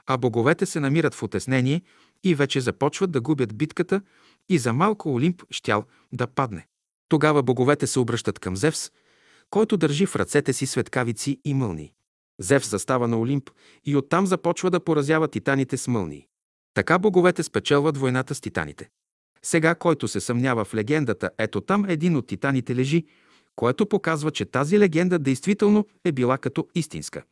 а боговете се намират в отеснение и вече започват да губят битката и за малко Олимп щял да падне. Тогава боговете се обръщат към Зевс, който държи в ръцете си светкавици и мълни. Зевс застава на Олимп и оттам започва да поразява титаните с мълни. Така боговете спечелват войната с титаните. Сега, който се съмнява в легендата, ето там един от титаните лежи, което показва, че тази легенда действително е била като истинска.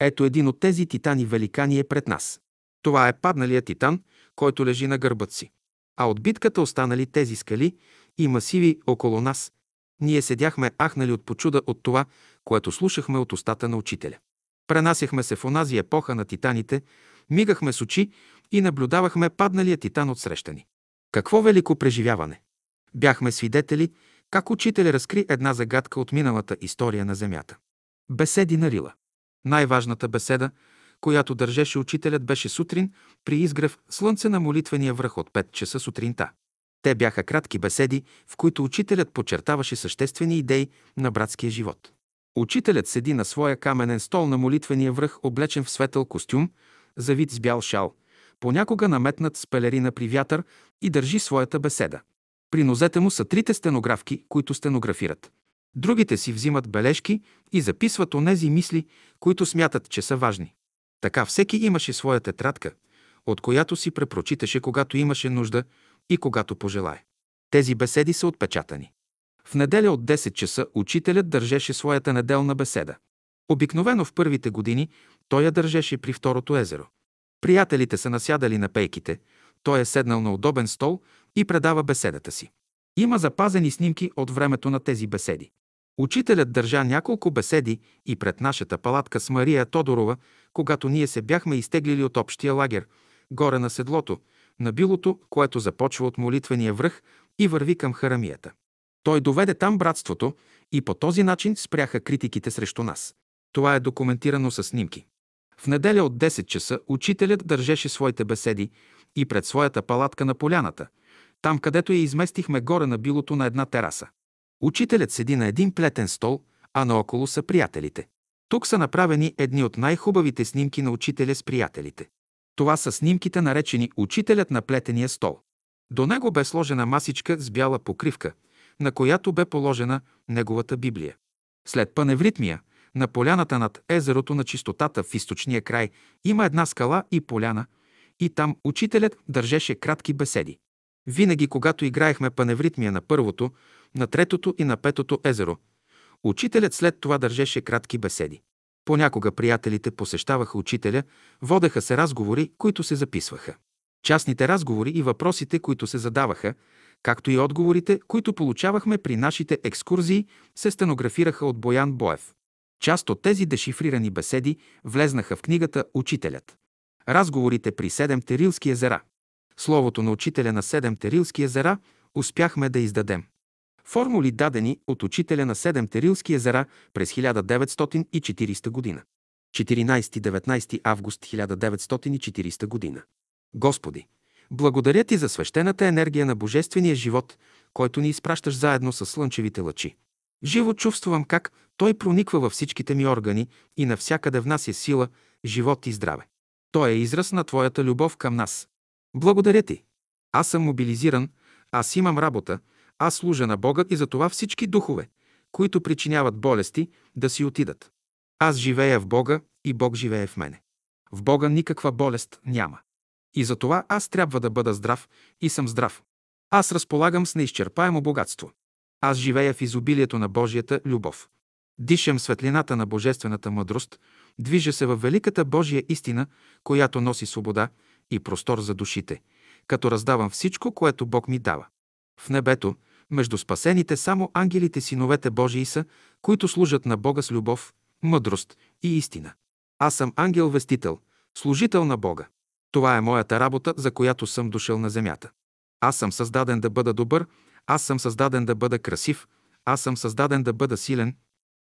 Ето един от тези титани великани е пред нас. Това е падналият титан, който лежи на гърбът си. А от битката останали тези скали и масиви около нас. Ние седяхме ахнали от почуда от това, което слушахме от устата на учителя. Пренасяхме се в онази епоха на титаните, мигахме с очи и наблюдавахме падналия титан от срещани. Какво велико преживяване! Бяхме свидетели как учителя разкри една загадка от миналата история на Земята. Беседи на Рила. Най-важната беседа, която държеше учителят, беше сутрин при изгрев слънце на молитвения връх от 5 часа сутринта. Те бяха кратки беседи, в които учителят подчертаваше съществени идеи на братския живот. Учителят седи на своя каменен стол на молитвения връх, облечен в светъл костюм, завит с бял шал, понякога наметнат с пелерина при вятър и държи своята беседа. При нозете му са трите стенографки, които стенографират. Другите си взимат бележки и записват онези мисли, които смятат, че са важни. Така всеки имаше своя тетрадка, от която си препрочиташе, когато имаше нужда и когато пожелае. Тези беседи са отпечатани. В неделя от 10 часа учителят държеше своята неделна беседа. Обикновено в първите години той я държеше при второто езеро. Приятелите са насядали на пейките, той е седнал на удобен стол и предава беседата си. Има запазени снимки от времето на тези беседи. Учителят държа няколко беседи и пред нашата палатка с Мария Тодорова, когато ние се бяхме изтеглили от общия лагер, горе на седлото, на билото, което започва от молитвения връх и върви към харамията. Той доведе там братството и по този начин спряха критиките срещу нас. Това е документирано с снимки. В неделя от 10 часа учителят държеше своите беседи и пред своята палатка на поляната, там където я изместихме горе на билото на една тераса. Учителят седи на един плетен стол, а наоколо са приятелите. Тук са направени едни от най-хубавите снимки на учителя с приятелите. Това са снимките наречени «Учителят на плетения стол». До него бе сложена масичка с бяла покривка, на която бе положена неговата Библия. След паневритмия, на поляната над езерото на чистотата в източния край има една скала и поляна, и там учителят държеше кратки беседи. Винаги, когато играехме паневритмия на първото, на третото и на петото езеро, учителят след това държеше кратки беседи. Понякога приятелите посещаваха учителя, водеха се разговори, които се записваха. Частните разговори и въпросите, които се задаваха, както и отговорите, които получавахме при нашите екскурзии, се стенографираха от Боян Боев. Част от тези дешифрирани беседи влезнаха в книгата «Учителят». Разговорите при Седем Терилски езера. Словото на учителя на Седем Терилски езера успяхме да издадем. Формули дадени от учителя на Седем Терилски езера през 1940 година. 14-19 август 1940 година. Господи, благодаря Ти за свещената енергия на Божествения живот, който ни изпращаш заедно с слънчевите лъчи. Живо чувствувам как Той прониква във всичките ми органи и навсякъде внася сила, живот и здраве. Той е израз на Твоята любов към нас. Благодаря Ти. Аз съм мобилизиран, аз имам работа, аз служа на Бога и затова всички духове, които причиняват болести, да си отидат. Аз живея в Бога и Бог живее в мене. В Бога никаква болест няма. И затова аз трябва да бъда здрав и съм здрав. Аз разполагам с неизчерпаемо богатство. Аз живея в изобилието на Божията любов. Дишам светлината на божествената мъдрост, движа се във великата Божия истина, която носи свобода и простор за душите, като раздавам всичко, което Бог ми дава. В небето, между спасените само ангелите синовете Божии са, които служат на Бога с любов, мъдрост и истина. Аз съм ангел-вестител, служител на Бога. Това е моята работа, за която съм дошъл на земята. Аз съм създаден да бъда добър, аз съм създаден да бъда красив, аз съм създаден да бъда силен,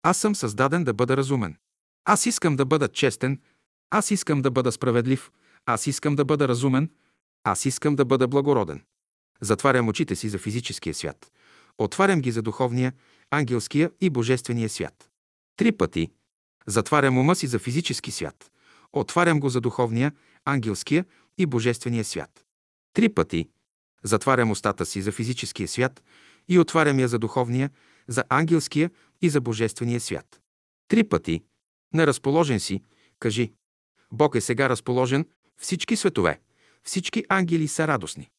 аз съм създаден да бъда разумен. Аз искам да бъда честен, аз искам да бъда справедлив, аз искам да бъда разумен, аз искам да бъда благороден. Затварям очите си за физическия свят. Отварям ги за духовния, ангелския и божествения свят. Три пъти. Затварям ума си за физически свят. Отварям го за духовния, ангелския и божествения свят. Три пъти затварям устата си за физическия свят и отварям я за духовния, за ангелския и за божествения свят. Три пъти. Неразположен си, кажи. Бог е сега разположен, всички светове, всички ангели са радостни.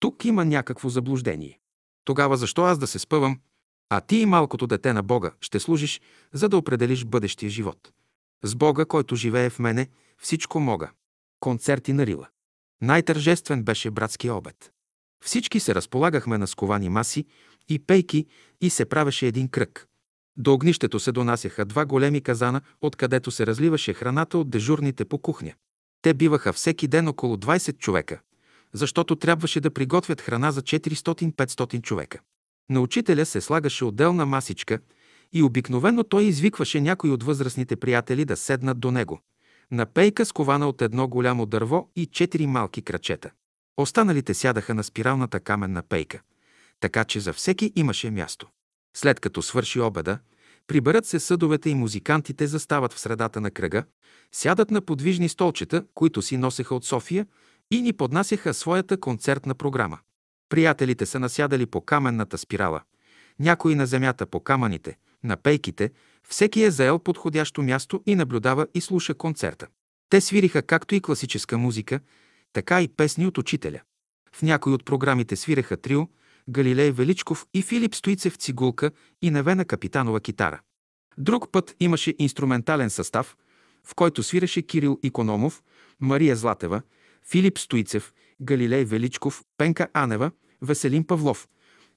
Тук има някакво заблуждение. Тогава защо аз да се спъвам, а ти и малкото дете на Бога ще служиш, за да определиш бъдещия живот. С Бога, който живее в мене, всичко мога. Концерти на Рила. Най-тържествен беше братския обед. Всички се разполагахме на сковани маси и пейки и се правеше един кръг. До огнището се донасяха два големи казана, откъдето се разливаше храната от дежурните по кухня. Те биваха всеки ден около 20 човека, защото трябваше да приготвят храна за 400-500 човека. На учителя се слагаше отделна масичка и обикновено той извикваше някой от възрастните приятели да седнат до него. На пейка скована от едно голямо дърво и четири малки крачета. Останалите сядаха на спиралната каменна пейка, така че за всеки имаше място. След като свърши обеда, приберат се съдовете и музикантите застават в средата на кръга, сядат на подвижни столчета, които си носеха от София и ни поднасяха своята концертна програма. Приятелите са насядали по каменната спирала, някои на земята по камъните, на пейките, всеки е заел подходящо място и наблюдава и слуша концерта. Те свириха както и класическа музика, така и песни от учителя. В някои от програмите свиреха трио, Галилей Величков и Филип Стоицев цигулка и Невена Капитанова китара. Друг път имаше инструментален състав, в който свиреше Кирил Икономов, Мария Златева, Филип Стоицев, Галилей Величков, Пенка Анева, Веселин Павлов,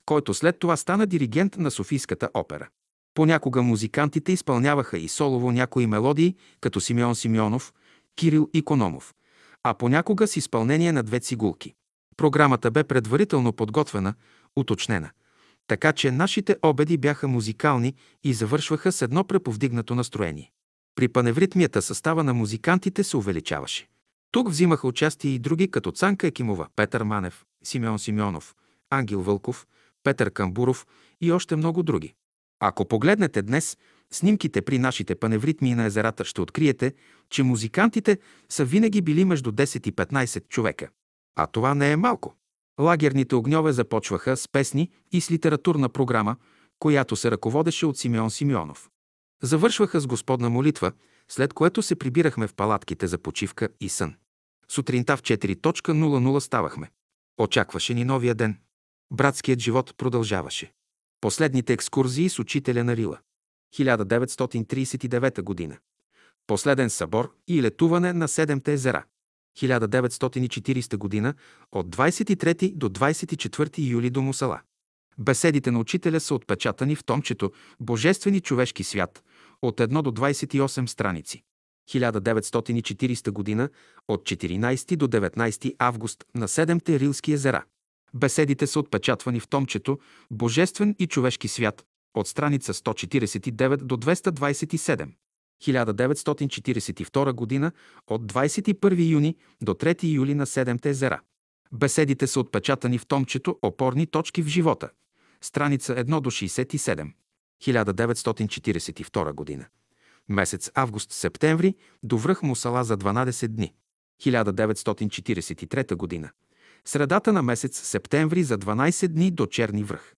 който след това стана диригент на Софийската опера. Понякога музикантите изпълняваха и солово някои мелодии, като Симеон Симеонов, Кирил Икономов, а понякога с изпълнение на две цигулки. Програмата бе предварително подготвена, уточнена, така че нашите обеди бяха музикални и завършваха с едно преповдигнато настроение. При паневритмията състава на музикантите се увеличаваше. Тук взимаха участие и други, като Цанка Екимова, Петър Манев, Симеон Симеонов, Ангел Вълков, Петър Камбуров и още много други. Ако погледнете днес снимките при нашите паневритми на езерата, ще откриете, че музикантите са винаги били между 10 и 15 човека. А това не е малко. Лагерните огньове започваха с песни и с литературна програма, която се ръководеше от Симеон Симеонов. Завършваха с Господна молитва, след което се прибирахме в палатките за почивка и сън. Сутринта в 4.00 ставахме. Очакваше ни новия ден. Братският живот продължаваше. Последните екскурзии с учителя на Рила. 1939 година. Последен събор и летуване на Седемте езера. 1940 година от 23 до 24 юли до Мусала. Беседите на учителя са отпечатани в томчето Божествени човешки свят от 1 до 28 страници. 1940 година от 14 до 19 август на Седемте Рилски езера. Беседите са отпечатвани в томчето Божествен и човешки свят от страница 149 до 227. 1942 година от 21 юни до 3 юли на Седемте езера. Беседите са отпечатани в томчето Опорни точки в живота, страница 1 до 67. 1942 година. Месец август-септември до връх Мусала за 12 дни. 1943 година. Средата на месец септември за 12 дни до Черни връх.